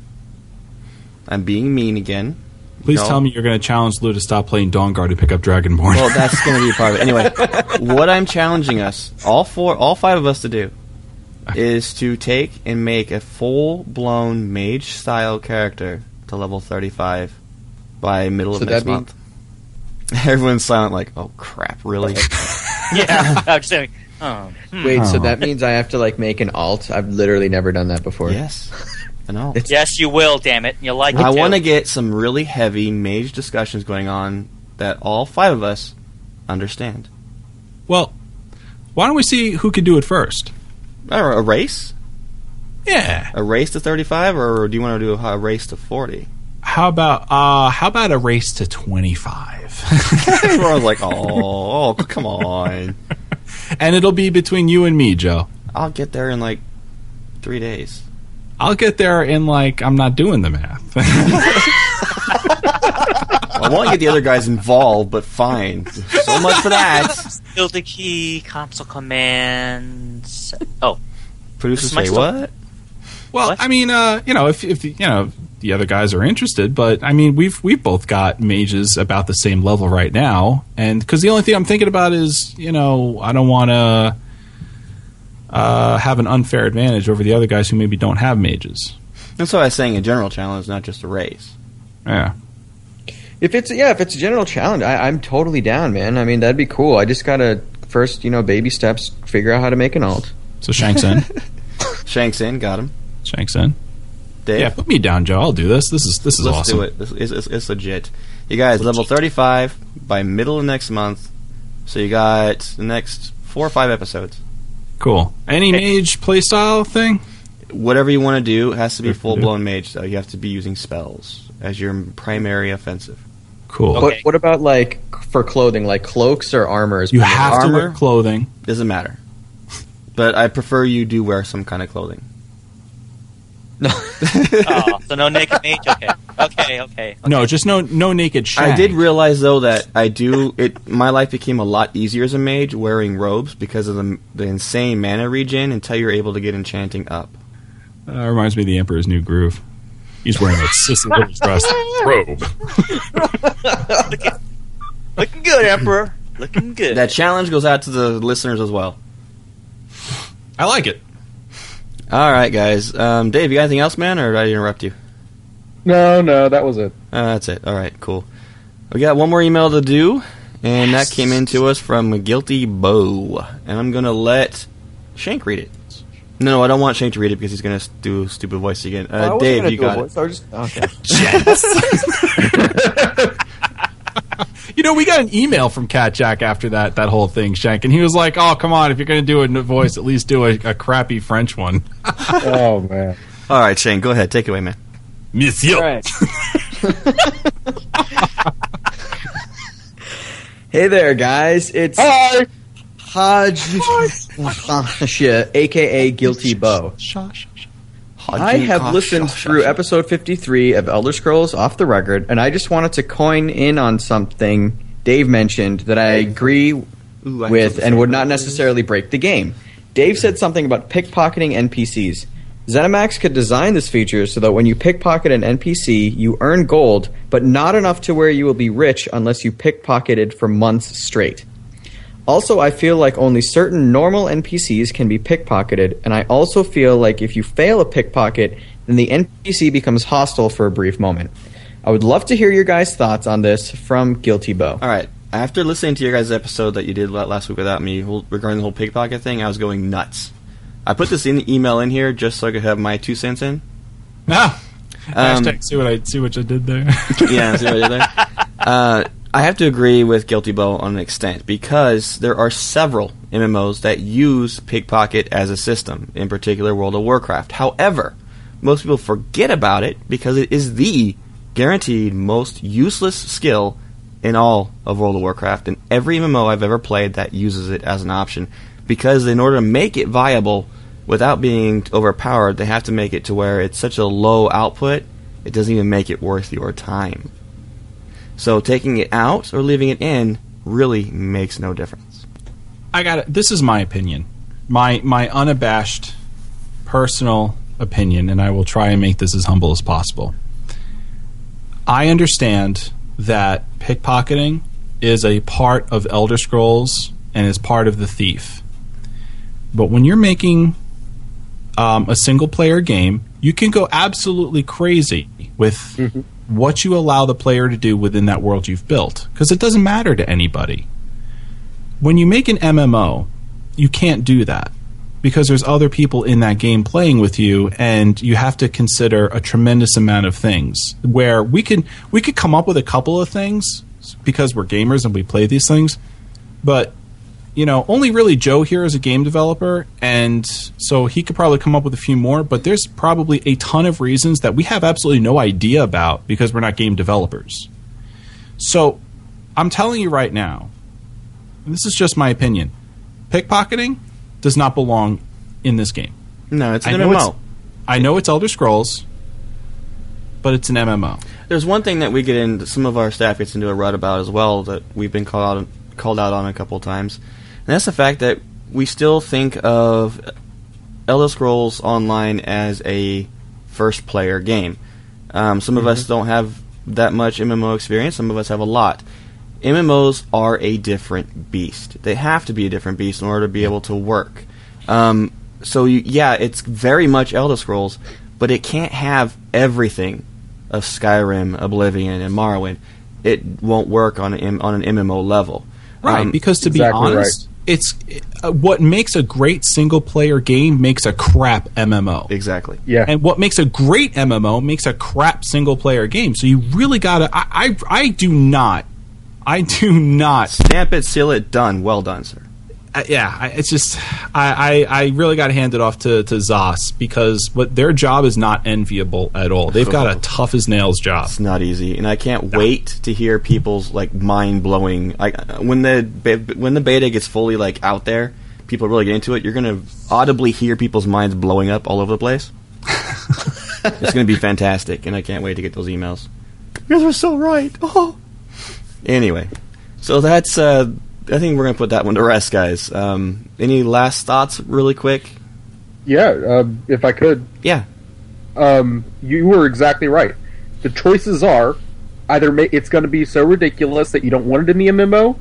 I'm being mean again. Please No. tell me you're going to challenge Lou to stop playing Dawn Guard and pick up Dragonborn. Well, that's going to be a part of it. Anyway, what I'm challenging us, all four, all five of us to do, is to take and make a full-blown mage-style character to level 35 by middle So of next that month. Everyone's silent, like, "Oh crap, really?" Yeah, I'm just saying. Oh, hmm. Wait, so that means I have to like make an alt? I've literally never done that before. yes, I know. yes, you will. Damn it, you'll like it. I want to get some really heavy mage discussions going on that all five of us understand. well, why don't we see who can do it first? I a race, Yeah. a race to 35, or do you want to do a, a race to 40? How about uh how about a race to 25? Everyone's like, "Oh, oh, come on." and it'll be between you and me, Joe. I'll get there in like three days. I'll get there in like I'm not doing the math. I want to get the other guys involved, but fine. So much for that. Build the key, console commands. Oh, Producers say what? well, What? I mean, uh, you know, if if you know the other guys are interested, but I mean, we've we've both got mages about the same level right now, and because the only thing I'm thinking about is, you know, I don't want to uh, have an unfair advantage over the other guys who maybe don't have mages. That's what I was saying. A general challenge, not just a race. Yeah. If it's yeah, if it's a general challenge, I, I'm totally down, man. I mean, that'd be cool. I just gotta first, you know, baby steps, figure out how to make an alt. So Shanks in. Shanks in, got him. Shanks in. Dave, Yeah, put me down, Joe. I'll do this. This is this is let's awesome. do it. This- It's, it's, it's legit. You guys, level 35 by middle of next month. So you got the next four or five episodes. Cool. Any mage playstyle thing? Whatever you want to do it has to be Good to do. full blown mage, though. You have to be using spells as your primary offensive. Cool. Okay. What what about like for clothing, like cloaks or armors? You have to wear clothing. Doesn't matter. But I prefer you do wear some kind of clothing. oh, so no naked mage. Okay, okay, okay. No, just no no naked shank. I did realize though that I do it. My life became a lot easier as a mage wearing robes because of the the insane mana regen until you're able to get enchanting up. Uh, reminds me of the Emperor's New Groove. He's wearing that sissy little dress robe. Looking good, Emperor. Looking good. That challenge goes out to the listeners as well. I like it. All right, guys. Um, Dave, you got anything else, man, or did I interrupt you? No, no, that was it. Uh, that's it. All right, cool. We got one more email to do, and that came in to us from Guilty Bow, and I'm gonna let Shank read it. No, I don't want Shank to read it because he's gonna do a stupid voice again. Uh, Dave, you got it. I just, okay. You know, we got an email from Cat Jack after that that whole thing, Shank, and he was like, "Oh, come on! If you're going to do a n- voice, at least do a, a crappy French one." Oh man. All right, Shane, go ahead. Take it away, man. Monsieur. Hey there, guys. It's Hi. Haj, aka Guilty Bow. I have listened through episode 53 of Elder Scrolls Off the Record, and I just wanted to coin in on something Dave mentioned that I agree with and would not necessarily break the game. Dave said something about pickpocketing NPCs. ZeniMax could design this feature so that when you pickpocket an NPC, you earn gold, but not enough to where you will be rich unless you pickpocketed for months straight. Also, I feel like only certain normal NPCs can be pickpocketed, and I also feel like if you fail a pickpocket, then the NPC becomes hostile for a brief moment. I would love to hear your guys' thoughts on this from Guilty Bow. All right. After listening to your guys' episode that you did last week without me regarding the whole pickpocket thing, I was going nuts. I put this in the email in here just so I could have my two cents in. Ah. Um, Hashtag see what I see what you did there. yeah, see what I did there? Uh, I have to agree with Guilty Bow on an extent because there are several MMOs that use pickpocket as a system, in particular World of Warcraft. However, most people forget about it because it is the guaranteed most useless skill in all of World of Warcraft, and every MMO I've ever played that uses it as an option. Because in order to make it viable without being overpowered, they have to make it to where it's such a low output, it doesn't even make it worth your time. So taking it out or leaving it in really makes no difference. I got it. This is my opinion. my my unabashed personal opinion, and I will try and make this as humble as possible. I understand that pickpocketing is a part of Elder Scrolls and is part of the thief. But when you're making um, a single player game, you can go absolutely crazy with what you allow the player to do within that world you've built because it doesn't matter to anybody. When you make an MMO, you can't do that because there's other people in that game playing with you and you have to consider a tremendous amount of things where we can we could come up with a couple of things because we're gamers and we play these things but you know, only really Joe here is a game developer, and so he could probably come up with a few more. But there's probably a ton of reasons that we have absolutely no idea about because we're not game developers. So I'm telling you right now, this is just my opinion, pickpocketing does not belong in this game. No, it's an I know MMO. it's- I know it's Elder Scrolls, but it's an MMO. There's one thing that we get in. Some of our staff gets into a rut about as well that we've been called out called out on a couple of times, and that's the fact that we still think of Elder Scrolls Online as a first player game. Um, some of us don't have that much MMO experience. Some of us have a lot. MMOs are a different beast. They have to be a different beast in order to be able to work. Um, so you, yeah, it's very much Elder Scrolls, but it can't have everything of Skyrim, Oblivion, and Morrowind. It won't work on an on an MMO level. Right, Um, because to be exactly honest, it's uh, what makes a great single player game makes a crap MMO. exactly. Yeah. And what makes a great MMO makes a crap single player game. So you really gotta. I, I, I do not. I do not. Stamp it, seal it, done. Well done, sir. I, yeah, I, it's just. I, I, I really got to hand it off to, to Zos because what their job is not enviable at all. They've got a tough as nails job. It's not easy, and I can't wait to hear people's like mind blowing. Like when the be- when the beta gets fully like out there, people really get into it. You're gonna audibly hear people's minds blowing up all over the place. it's gonna be fantastic, and I can't wait to get those emails. You guys are so right. Oh. Anyway, so that's. uh I think we're gonna put that one to rest, guys. Um, any last thoughts, really quick? Yeah, uh, if I could, Yeah, um, you were exactly right. The choices are either ma- it's going to be so ridiculous that you don't want it in the MMO,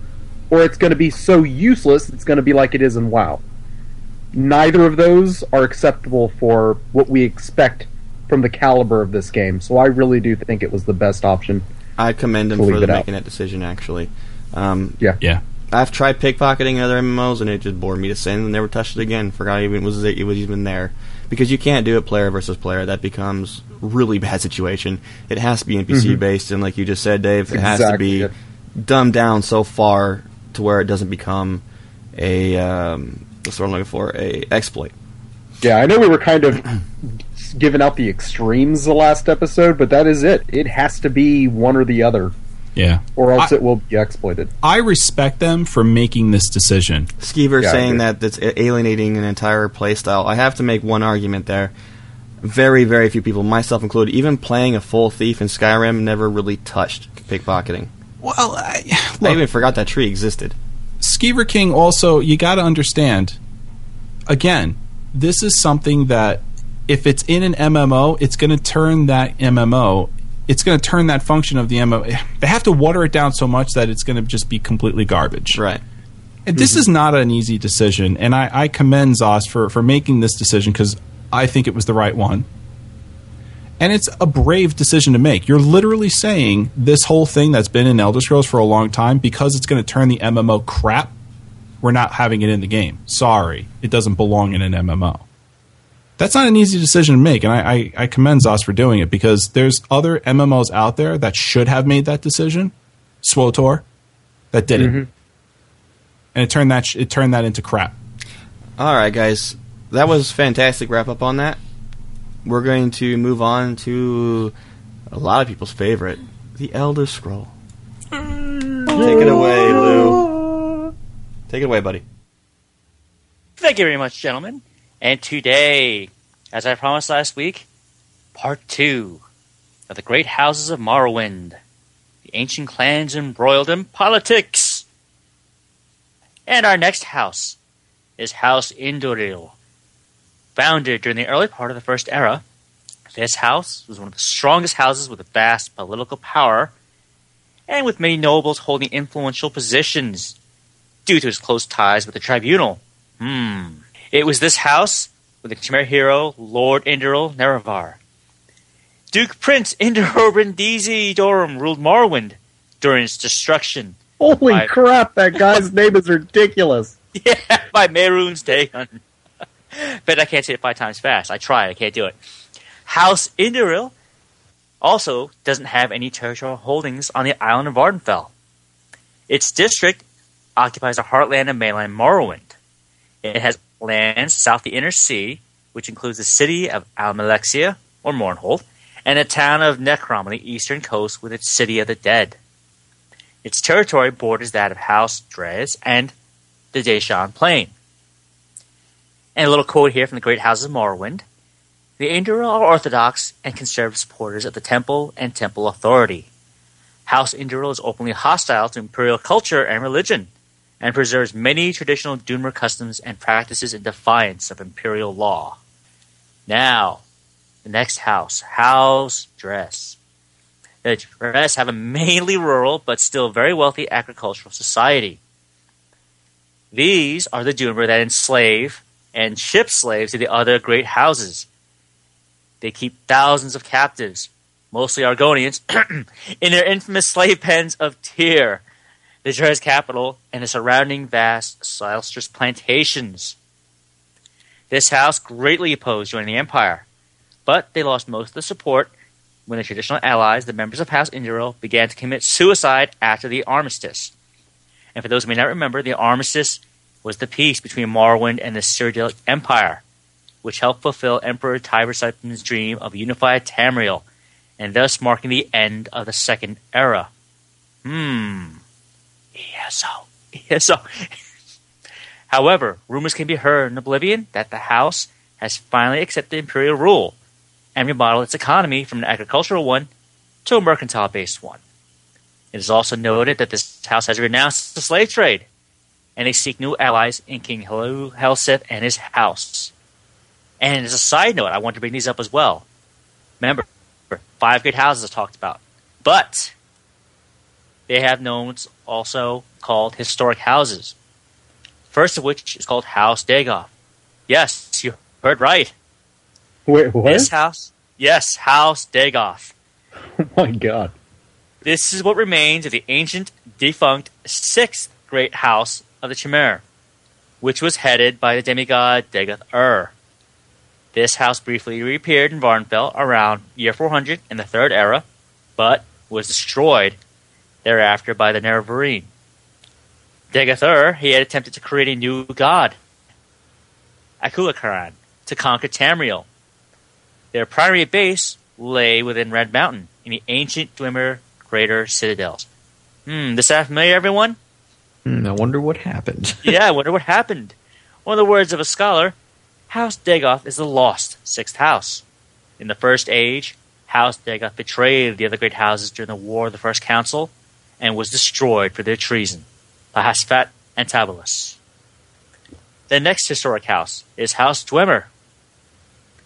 or it's going to be so useless it's going to be like it is in WoW. Neither of those are acceptable for what we expect from the caliber of this game. So I really do think it was the best option. I commend him To leave for it out. making that decision. Actually, um, Yeah. Yeah. I've tried pickpocketing in other MMOs and it just bored me to sin and never touched it again. Forgot even was it was even there because you can't do it player versus player. That becomes really bad situation. It has to be NPC based and like you just said, Dave, it has to be dumbed down so far to where it doesn't become a um, what's word I'm looking for a exploit. Yeah, I know we were kind of giving out the extremes the last episode, but that is it. It has to be one or the other, Yeah. or else I- it will be exploited. I respect them for making this decision. Skeever Yeah, saying that that's alienating an entire playstyle. I have to make one argument there. Very, very few people, myself included, even playing a full thief in Skyrim, never really touched pickpocketing. Well, I, I even forgot that tree existed. Skeever King also, you got to understand, again, this is something that if it's in an MMO, it's going to turn that MMO, it's going to turn that function of the MMO. They have to water it down so much that it's going to just be completely garbage. Right. And This is not an easy decision, and I, I commend Zos for, for making this decision because I think it was the right one. And it's a brave decision to make. You're literally saying this whole thing that's been in Elder Scrolls for a long time because it's going to turn the MMO crap. We're not having it in the game. Sorry, it doesn't belong in an MMO. That's not an easy decision to make, and I, I, I commend Zos for doing it because there's other MMOs out there that should have made that decision. SWTOR, that didn't, mm-hmm. and it turned that sh- it turned that into crap. All right, guys. That was fantastic wrap up on that. We're going to move on to a lot of people's favorite, The Elder Scroll. Take it away, Lou. Take it away, buddy. Thank you very much, gentlemen. And today, as I promised last week, part two of the great houses of Morrowind, the ancient clans embroiled in politics. And our next house is House Indoril. Founded during the early part of the First Era, this house was one of the strongest houses with a vast political power and with many nobles holding influential positions due to his close ties with the tribunal. Hmm. It was this house with the Chimera hero Lord Indoril Nerevar. Duke Prince Indoril Brindisi Dorom ruled Morrowind during its destruction. Holy I- crap! That guy's name is ridiculous. Yeah, by Mehrunes Dagon. Bet I can't say it five times fast. I tried, I can't do it. House Indoril also doesn't have any territorial holdings on the island of Vvardenfell. Its district occupies the heartland of mainland Morrowind. It has lands south of the Inner Sea, which includes the city of Almalexia, or Mournhold, and the town of Necrom on the eastern coast with its city of the dead. Its territory borders that of House Dres and the Deshaan Plain. And a little quote here from the Great Houses of Morrowind. The Indoril are orthodox and conservative supporters of the temple and temple authority. House Indoril is openly hostile to imperial culture and religion, and preserves many traditional Dunmer customs and practices in defiance of imperial law. Now, the next house, House Dres. The Dres have a mainly rural but still very wealthy agricultural society. These are the Dunmer that enslave and ship slaves to the other great houses. They keep thousands of captives, mostly Argonians, in their infamous slave pens of Tear, the Dres capital, and the surrounding vast saltrice plantations. This house greatly opposed joining the Empire, but they lost most of the support when the traditional allies, the members of House Indoril, began to commit suicide after the armistice. And for those who may not remember, the armistice was the peace between Morrowind and the Cyrodiilic Empire, which helped fulfill Emperor Tiber Septim's dream of unified Tamriel, and thus marking the end of the Second Era. Hmm. Yes, so. Yes, so. However, rumors can be heard in Oblivion that the House has finally accepted imperial rule and remodeled its economy from an agricultural one to a mercantile based one. It is also noted that this house has renounced the slave trade, and they seek new allies in King Hel- Helseth and his house. And as a side note, I want to bring these up as well. Remember, five great houses are talked about, but they have knowns also called historic houses. First of which is called House Dagoth. Yes, you heard right. Wait, what? This house, yes, House Dagoth. Oh my god. This is what remains of the ancient, defunct sixth great house of the Chimera, which was headed by the demigod Dagoth Ur. This house briefly reappeared in Vvardenfell around year 400 in the Third Era, but was destroyed thereafter by the Nerevarine. Dagoth Ur, he had attempted to create a new god, Akulakhan, to conquer Tamriel. Their primary base lay within Red Mountain, in the ancient Dwemer crater citadels. Hmm, does that sound familiar, everyone? Hmm, I wonder what happened. yeah, I wonder what happened. One of the words of a scholar, House Dagoth is the lost sixth house. In the First Age, House Dagoth betrayed the other great houses during the War of the First Council and was destroyed for their treason by Hasfat and Tabalus. The next historic house is House Dwemer.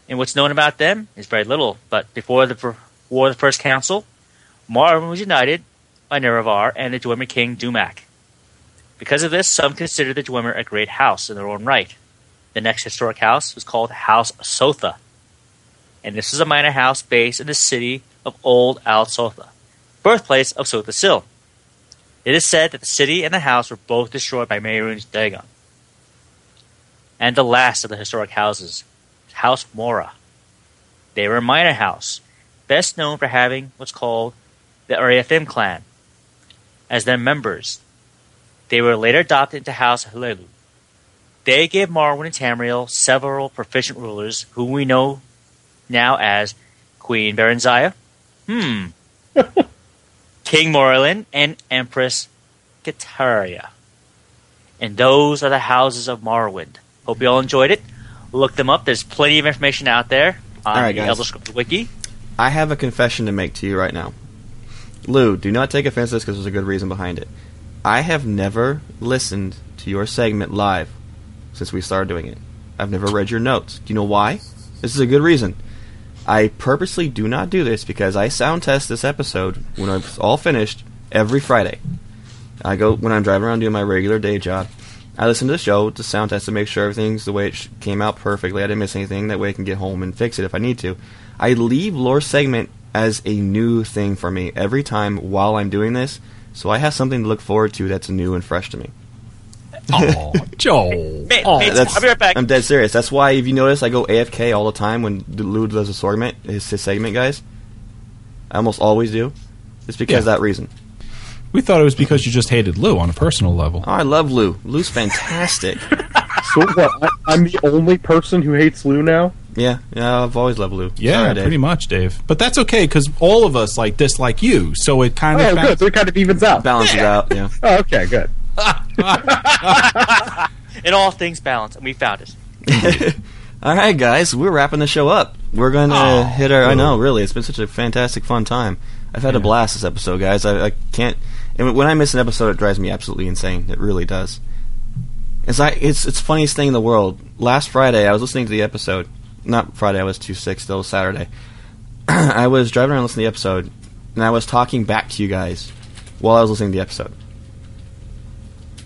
And what's known about them is very little, but before the War of the First Council, Morrowind was united by Nerevar and the Dwemer king Dumac. Because of this, some consider the Dwemer a great house in their own right. The next historic house was called House Sotha, and this is a minor house based in the city of Old Ald Sotha, birthplace of Sotha Sil. It is said that the city and the house were both destroyed by Mehrunes Dagon. And the last of the historic houses, House Mora. They were a minor house, best known for having what's called the Ariathim clan as their members. They were later adopted into House Hlaalu. They gave Morrowind and Tamriel several proficient rulers whom we know now as Queen Barenziah, hmm, King Morlin, and Empress Katariah. And those are the houses of Morrowind. Hope you all enjoyed it. Look them up. There's plenty of information out there on All right, the guys. Elder Scrolls Wiki. I have a confession to make to you right now. Lou, do not take offense to this because there's a good reason behind it. I have never listened to your segment live. since we started doing it. I've never read your notes. Do you know why? This is a good reason. I purposely do not do this because I sound test this episode when it's all finished every Friday. I go when I'm driving around doing my regular day job. I listen to the show to sound test to make sure everything's the way it sh- came out perfectly. I didn't miss anything. That way I can get home and fix it if I need to. I leave lore segment as a new thing for me every time while I'm doing this, so I have something to look forward to that's new and fresh to me. Oh, Joel. Mate, Oh, mates, that's, I'll be right back. I'm dead serious. That's why if you notice, I go AFK all the time when Lou does a segment, his, his segment, guys. I almost always do. It's because Yeah. of that reason. We thought it was because you just hated Lou on a personal level. Oh, I love Lou. Lou's fantastic. So what? I, I'm the only person who hates Lou now. yeah, yeah, I've always loved Lou. Yeah, Sorry, pretty much, Dave. But that's okay because all of us like dislike you, so it kind Oh, of good. So it kind of evens out. balances out. Yeah. Oh, okay, good. In all things balance, and we found it. All right, guys, we're wrapping the show up. We're going to Oh, hit our. I know, really, it's been such a fantastic, fun time. I've had a blast this episode, guys. I, I can't. And when I miss an episode, it drives me absolutely insane. It really does. It's like it's it's funniest thing in the world. Last Friday, I was listening to the episode. Not Friday, I was too sick. Still Saturday. I was driving around listening to the episode, and I was talking back to you guys while I was listening to the episode.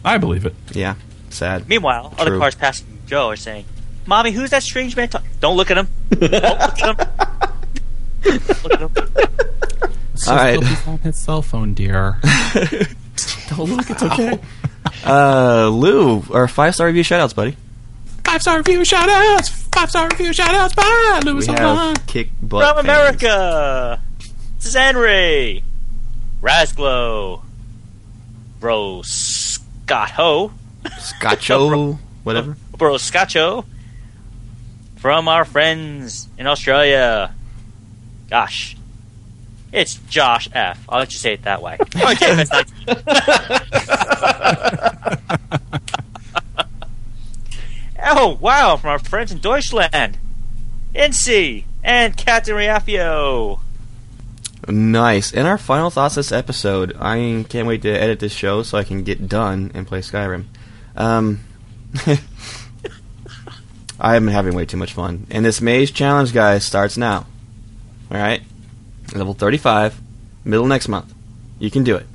I believe it. Yeah, sad. Meanwhile, other cars passing Joe are saying, "Mommy, who's that strange man?" talk-" Don't look at him. Don't look at him. look at him. All right. He's on his cell phone, dear. Don't look. It's okay. uh, Lou, our five star review shoutouts, buddy. Five star review shoutouts. Five star review shoutouts. Bye, We Louis have kick butt From fans. America, this is Henry, Rasglow, Bro Scott Ho, Scotcho, whatever. Bro Scotcho, from our friends in Australia. Gosh, it's Josh F. I'll let you say it that way. Okay, that's not- oh wow, from our friends in Deutschland, NC and Captain Riafio. Nice. And our final thoughts this episode. I can't wait to edit this show so I can get done and play Skyrim. Um, I am having way too much fun. And this maze challenge, guys, starts now. All right, level thirty-five, middle next month. You can do it.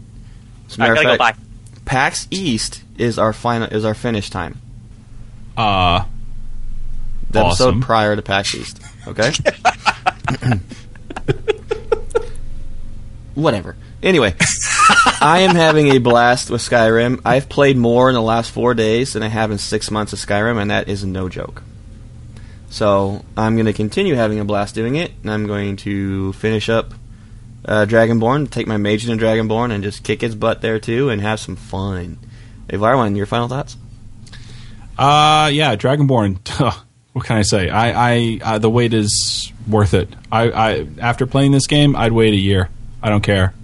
As a I matter gotta of go fact, by. PAX East is our final is our finish time. Uh, The Awesome. episode prior to PAX East. Okay. Whatever. Anyway, I am having a blast with Skyrim. I've played more in the last four days than I have in six months of Skyrim, and that is no joke. So I'm going to continue having a blast doing it, and I'm going to finish up uh, Dragonborn, take my mage into Dragonborn, and just kick its butt there too, and have some fun. Hey, Varwan, your final thoughts? Uh, yeah, Dragonborn. what can I say? I, I, uh, the wait is worth it. I, I, after playing this game, I'd wait a year. I don't care.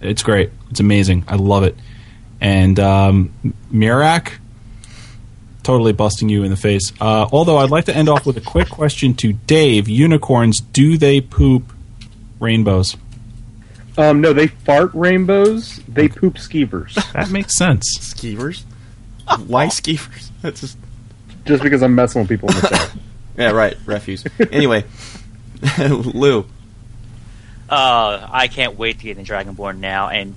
It's great. It's amazing. I love it. And um, Miraak, totally busting you in the face. Uh, although I'd like to end off with a quick question to Dave: Unicorns, do they poop rainbows? Um, no, they fart rainbows. They poop skeevers. That makes sense. Skeevers? Why skeevers? That's just just because I'm messing with people in the chat. yeah, right. Refuse. Anyway, Lou. Uh, I can't wait to get in Dragonborn now and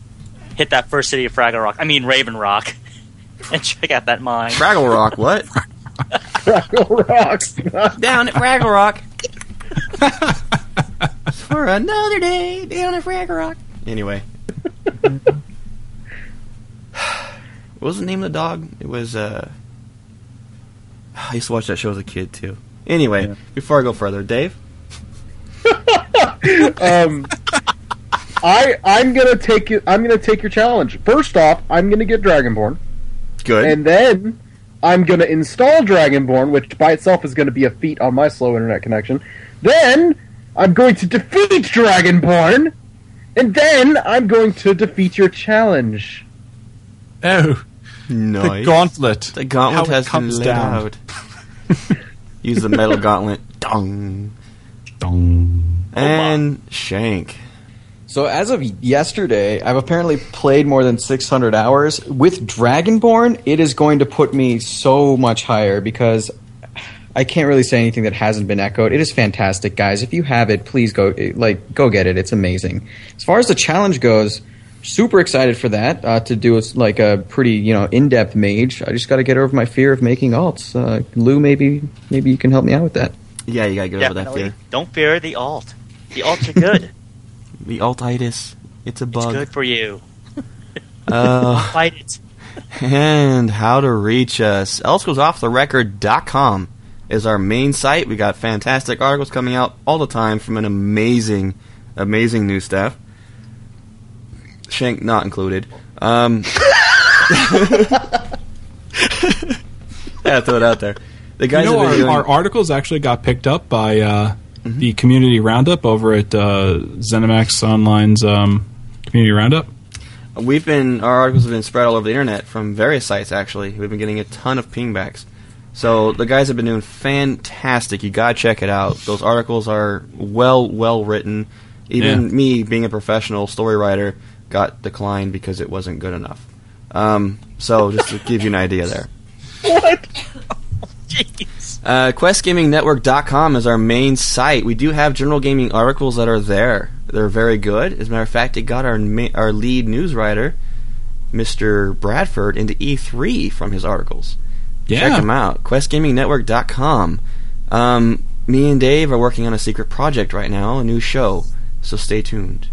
hit that first city of Fraggle Rock. I mean Raven Rock, and check out that mine. Fraggle Rock, what? Fraggle Rocks. down at Fraggle Rock. For another day down at Fraggle Rock. Anyway. what was the name of the dog? It was, uh. I used to watch that show as a kid, too. Anyway, before I go further, Dave? um, I I'm gonna take it. I'm gonna take your challenge. First off, I'm gonna get Dragonborn, Good. and then I'm gonna install Dragonborn, which by itself is gonna be a feat on my slow internet connection. Then I'm going to defeat Dragonborn, and then I'm going to defeat your challenge. Oh, nice. the gauntlet. The gauntlet How it has been comes laid down. out. Use the metal gauntlet. Dong. Dong. And Shank. So as of yesterday, I've apparently played more than 600 hours. With Dragonborn, it is going to put me so much higher because I can't really say anything that hasn't been echoed. It is fantastic, guys. If you have it, please go like go get it. It's amazing. As far as the challenge goes, super excited for that uh, to do a, like a pretty you know in depth mage. I just got to get over my fear of making alts. Uh, Lou, maybe maybe you can help me out with that. Yeah, you gotta get over that fear. Don't fear the alt. The alts are good. The altitis. It's a it's bug. good for you. Uh, Fight it. and how to reach us. ElderScrollsOffTheRecord.com is our main site. We got fantastic articles coming out all the time from an amazing, amazing new staff. Shank not included. Um, yeah, throw it out there. The guys you know, have been our, doing, our articles actually got picked up by uh, the community roundup over at uh, ZeniMax Online's um, community roundup. We've been our articles have been spread all over the internet from various sites. Actually, we've been getting a ton of pingbacks. So the guys have been doing fantastic. You gotta check it out. Those articles are well, well written. Even Yeah. me, being a professional story writer, got declined because it wasn't good enough. Um, so just to give you an idea there. Jeez. Uh, QuestGamingNetwork.com is our main site. We do have general gaming articles that are there. They're very good. As a matter of fact, it got our ma- our lead news writer, Mr. Bradford, into E3 from his articles. Yeah. Check them out. QuestGamingNetwork.com. Um, me and Dave are working on a secret project right now, a new show. So stay tuned.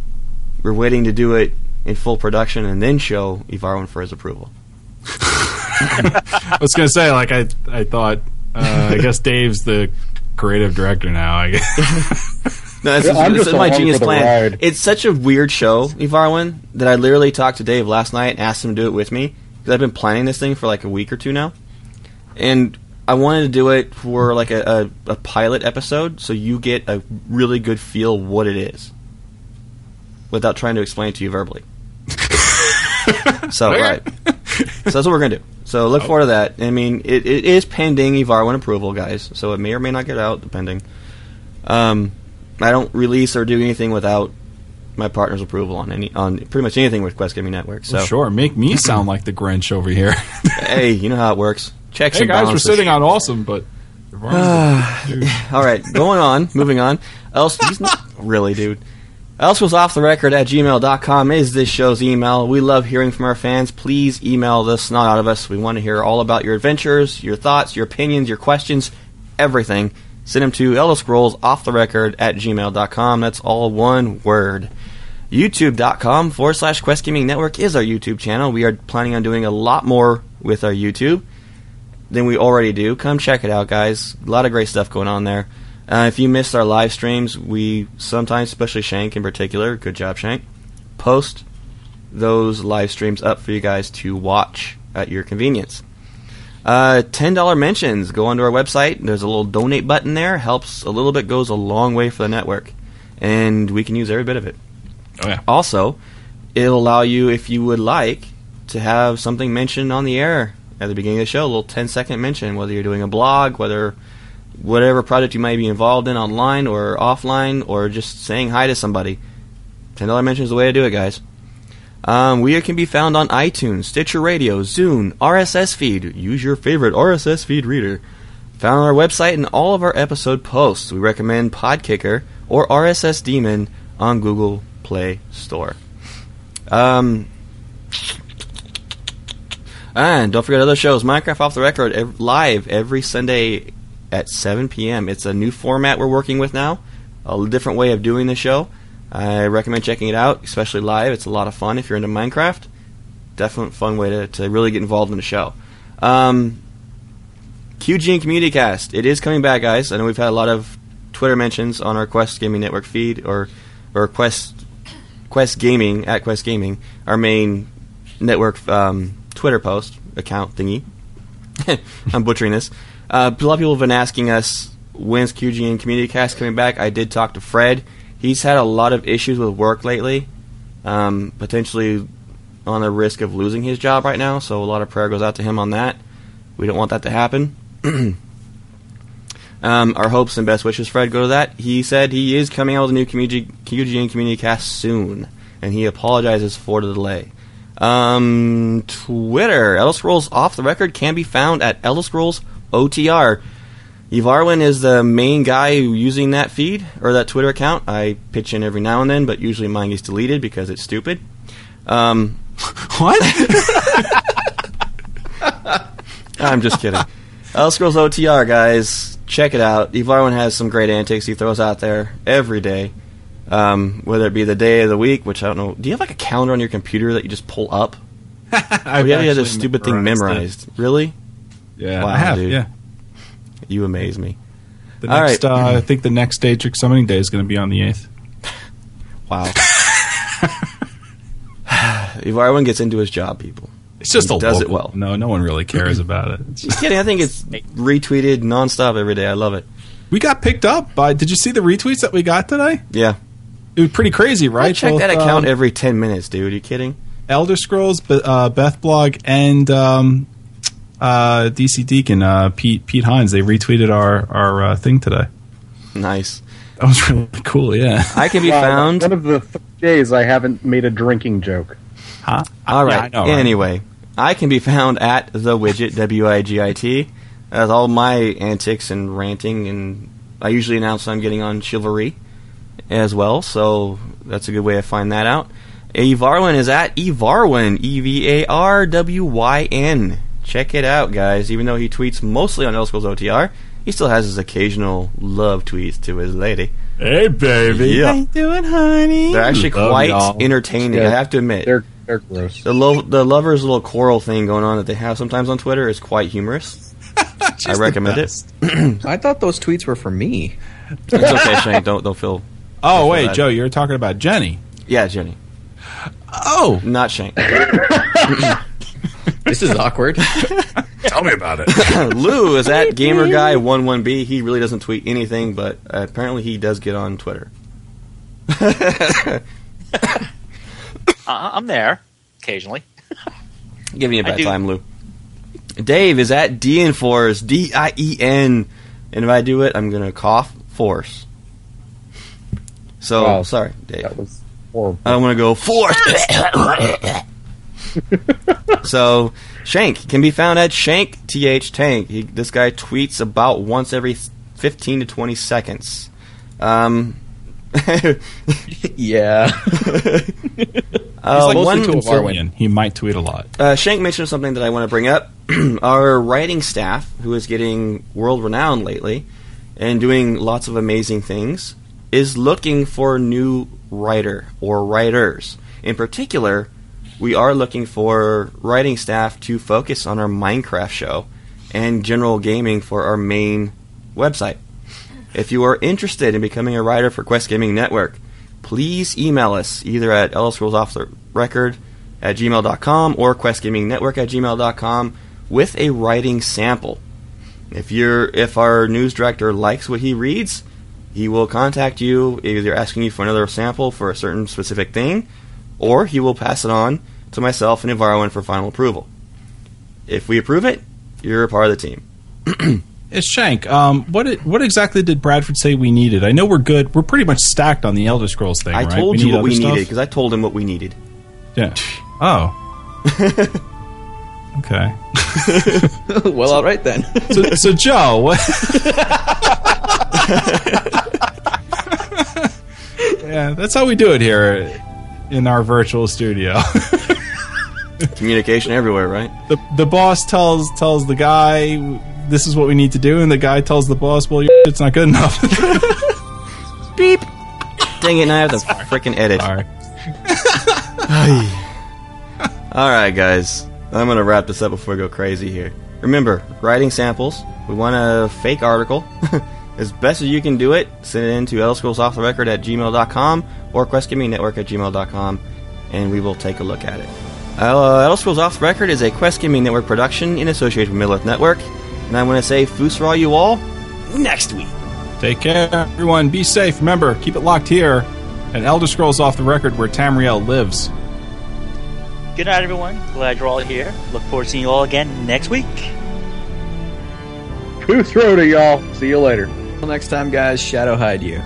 We're waiting to do it in full production and then show Evarwyn for his approval. I was gonna say, like I, I thought. Uh, I guess Dave's the creative director now. I guess. No, this, Yeah, is, this is my genius plan. ride. It's such a weird show, Evarwyn, that I literally talked to Dave last night and asked him to do it with me because I've been planning this thing for like a week or two now, and I wanted to do it for like a, a, a pilot episode, so you get a really good feel what it is, without trying to explain it to you verbally. so right, so that's what we're gonna do. So look forward to that. I mean, it, it is pending Evarwyn approval, guys. So it may or may not get out, depending. Um, I don't release or do anything without my partner's approval on any on pretty much anything with Quest Gaming Network. So sure, make me sound like the Grinch over here. hey, you know how it works. Checks hey and guys, we're sitting on awesome, but All right, going on, moving on. Else, he's not really, dude. Else was off the record at gmail.com is this show's email. We love hearing from our fans. Please email the snot out of us. We want to hear all about your adventures, your thoughts, your opinions, your questions, everything. Send them to Elder Scrolls at gmail.com. That's all one word. YouTube.com forward slash Quest Gaming Network is our YouTube channel. We are planning on doing a lot more with our YouTube than we already do. Come check it out, guys. A lot of great stuff going on there. Uh, if you missed our live streams, we sometimes, especially Shank in particular, good job, Shank, post those live streams up for you guys to watch at your convenience. Uh, $10 mentions. Go onto our website. There's a little donate button there. Helps a little bit, goes a long way for the network. And we can use every bit of it. oh yeah, Also, it'll allow you, if you would like, to have something mentioned on the air at the beginning of the show, a little 10 second mention, whether you're doing a blog, whether whatever project you might be involved in online or offline, or just saying hi to somebody. $10 mention is the way to do it, guys. Um, we can be found on iTunes, Stitcher Radio, Zune, RSS feed. Use your favorite RSS feed reader. Found on our website and all of our episode posts. We recommend Podkicker or RSS Demon on Google Play Store. Um, and don't forget other shows. Minecraft Off the Record ev- live every Sunday at 7 p.m. It's a new format we're working with now, a different way of doing the show. I recommend checking it out, especially live. It's a lot of fun if you're into Minecraft. Definite fun way to, to really get involved in the show. Um, QGN Community Cast. It is coming back, guys. I know we've had a lot of Twitter mentions on our Quest Gaming Network feed or or Quest Quest Gaming at Quest Gaming, our main network um, Twitter post account thingy. I'm butchering this. Uh, a lot of people have been asking us when's QGN Community Cast coming back. I did talk to Fred. He's had a lot of issues with work lately, um, potentially on the risk of losing his job right now. So a lot of prayer goes out to him on that. We don't want that to happen. Um, our hopes and best wishes, Fred, go to that. He said he is coming out with a new community, QGN community cast soon, and he apologizes for the delay. Um, Twitter, Elder Scrolls Off the Record can be found at Elder Scrolls OTR. Evarwyn is the main guy using that feed or that Twitter account. I pitch in every now and then, but usually mine gets deleted because it's stupid. Um, What? I'm just kidding. Scrolls OTR, guys, check it out. Evarwyn has some great antics he throws out there every day. Um, whether it be the day of the week, which I don't know. Do you have like a calendar on your computer that you just pull up? I've We have this stupid thing memorized memorized. Really? It. Yeah, Wow, I have. dude. Yeah. You amaze me. The All next, right. uh, I think the next Daedric summoning day is going to be on the eighth. Wow. Evarwyn gets into his job, people. It's just He a does it well. No, no one really cares about it. It's Just kidding. I think it's retweeted nonstop every day. I love it. we got picked up by. Did you see the retweets that we got today? Yeah. It was pretty crazy, right? I check Both, that account um, every 10 minutes, dude. Are you kidding? Elder Scrolls, uh, Beth Blog, and um, uh, DC Deacon, uh, Pete Pete Hines. They retweeted our our uh, thing today. Nice. That was really cool. Yeah. I can be Wow, found. One of the three days I haven't made a drinking joke. Huh? All right. Yeah. I know, right? Anyway, I can be found at the widget W I G I T. As all my antics and ranting, and I usually announce I'm getting on Chivalry as well, so that's a good way to find that out. Evarwyn is at Evarwyn, E V A R W Y N. Check it out, guys. Even though he tweets mostly on Elder Scrolls OTR, he still has his occasional love tweets to his lady. Hey, baby. Yeah. How you doing, honey? They're actually Love quite y'all. entertaining. Yeah. I have to admit. They're they're gross. The lo- the lovers little quarrel thing going on that they have sometimes on Twitter is quite humorous. I recommend it. I thought those tweets were for me. It's okay, Shane. Don't don't feel. Oh feel wait, bad. Joe, you're talking about Jenny. Yeah, Jenny, Oh, not Shane. This is awkward. tell me about it. Lou is at gamer guy one one b. He really doesn't tweet anything, but uh, apparently he does get on Twitter. Uh, I'm there occasionally. Give me a bad time, Lou. Dave is at Dienforce D I E N, and if I do it, I'm gonna cough force. So Wow. sorry, Dave. That was horrible. I want to go force. so Shank can be found at Shank Th Tank. He, this guy tweets about once every fifteen to twenty seconds. Um, yeah. uh, mostly one, to a Civilian. He might tweet a lot. uh, Shank mentioned something that I want to bring up. Our writing staff, who is getting world renowned lately and doing lots of amazing things, is looking for a new writer or writers. In particular, we are looking for writing staff to focus on our Minecraft show and general gaming for our main website. If you are interested in becoming a writer for Quest Gaming Network, please email us either at Elder Scrolls Off the Record at gmail.com or questgamingnetwork at gmail.com with a writing sample. If you're if our news director likes what he reads, he will contact you either asking you for another sample for a certain specific thing, or he will pass it on to myself and Environment for final approval. If we approve it, you're a part of the team. It's Shank. Um, what it, what exactly did Bradford say we needed? I know we're good. We're pretty much stacked on the Elder Scrolls thing. I right? told we you what we stuff? needed because I told him what we needed. Yeah. Oh. okay. well, all right then. So, so Joe, what? yeah, that's how we do it here in our virtual studio. Communication everywhere, right? the the boss tells tells the guy this is what we need to do, and the guy tells the boss, "Well, your it's not good enough." Beep. Dang it! Now I have to freaking edit. Sorry. All right, guys. I'm gonna wrap this up before we go crazy here. Remember, writing samples. We want a fake article. as best as you can do it, send it in to elscrollsofftherecord at gmail.com or questgamingnetwork at gmail.com, and we will take a look at it. Uh, Elder Scrolls Off the Record is a Quest Gaming Network production in association with Middle Earth Network, and I want to say foos for all you all next week. Take care, everyone. Be safe. Remember, keep it locked here. And Elder Scrolls off the record where Tamriel lives. Good night, everyone. Glad you're all here. Look forward to seeing you all again next week. Pooh Rhoda, y'all. See you later. Until next time, guys, shadow hide you.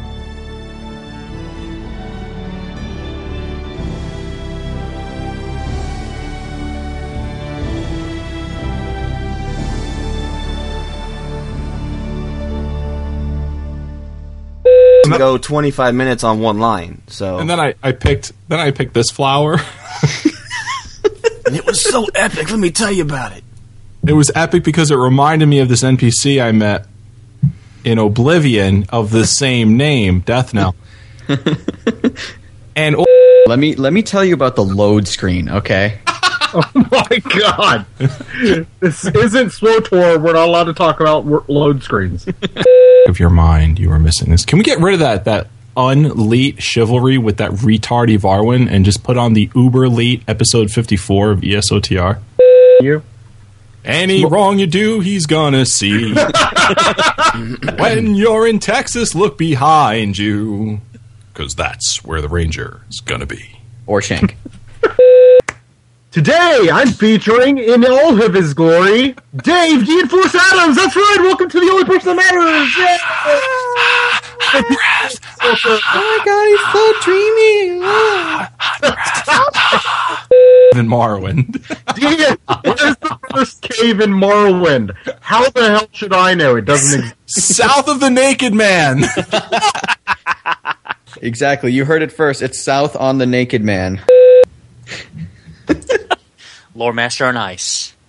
Go 25 minutes on one line. So And then I, I picked then I picked this flower. And it was so epic. Let me tell you about it. It was epic because it reminded me of this NPC I met in Oblivion of the same name, Death Knell. and Let me let me tell you about the load screen, okay? Oh my god! this isn't SWTOR. We're not allowed to talk about load screens. of your mind, you are missing this. Can we get rid of that that unleet chivalry with that retard Varwin and just put on the uber elite episode fifty four of ESOTR? You? Any wrong you do, he's gonna see. when you're in Texas, look behind you, because that's where the ranger is gonna be. Or Shank. Today, I'm featuring in all of his glory, Dave Dean Force Adams. That's right. Welcome to the only person that matters. Evan Morrowind. Dean, what is the first cave in Morrowind? How the hell should I know? It doesn't exist. South of the Naked Man. exactly. You heard it first. It's south on the Naked Man. Lore Master on Ice.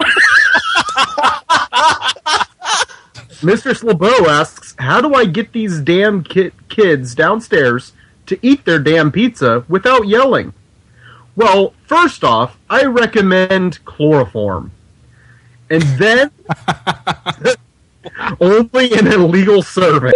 Mr. Slabo asks, "How do I get these damn ki- kids downstairs to eat their damn pizza without yelling?" Well, first off, I recommend chloroform, and then only an illegal servant.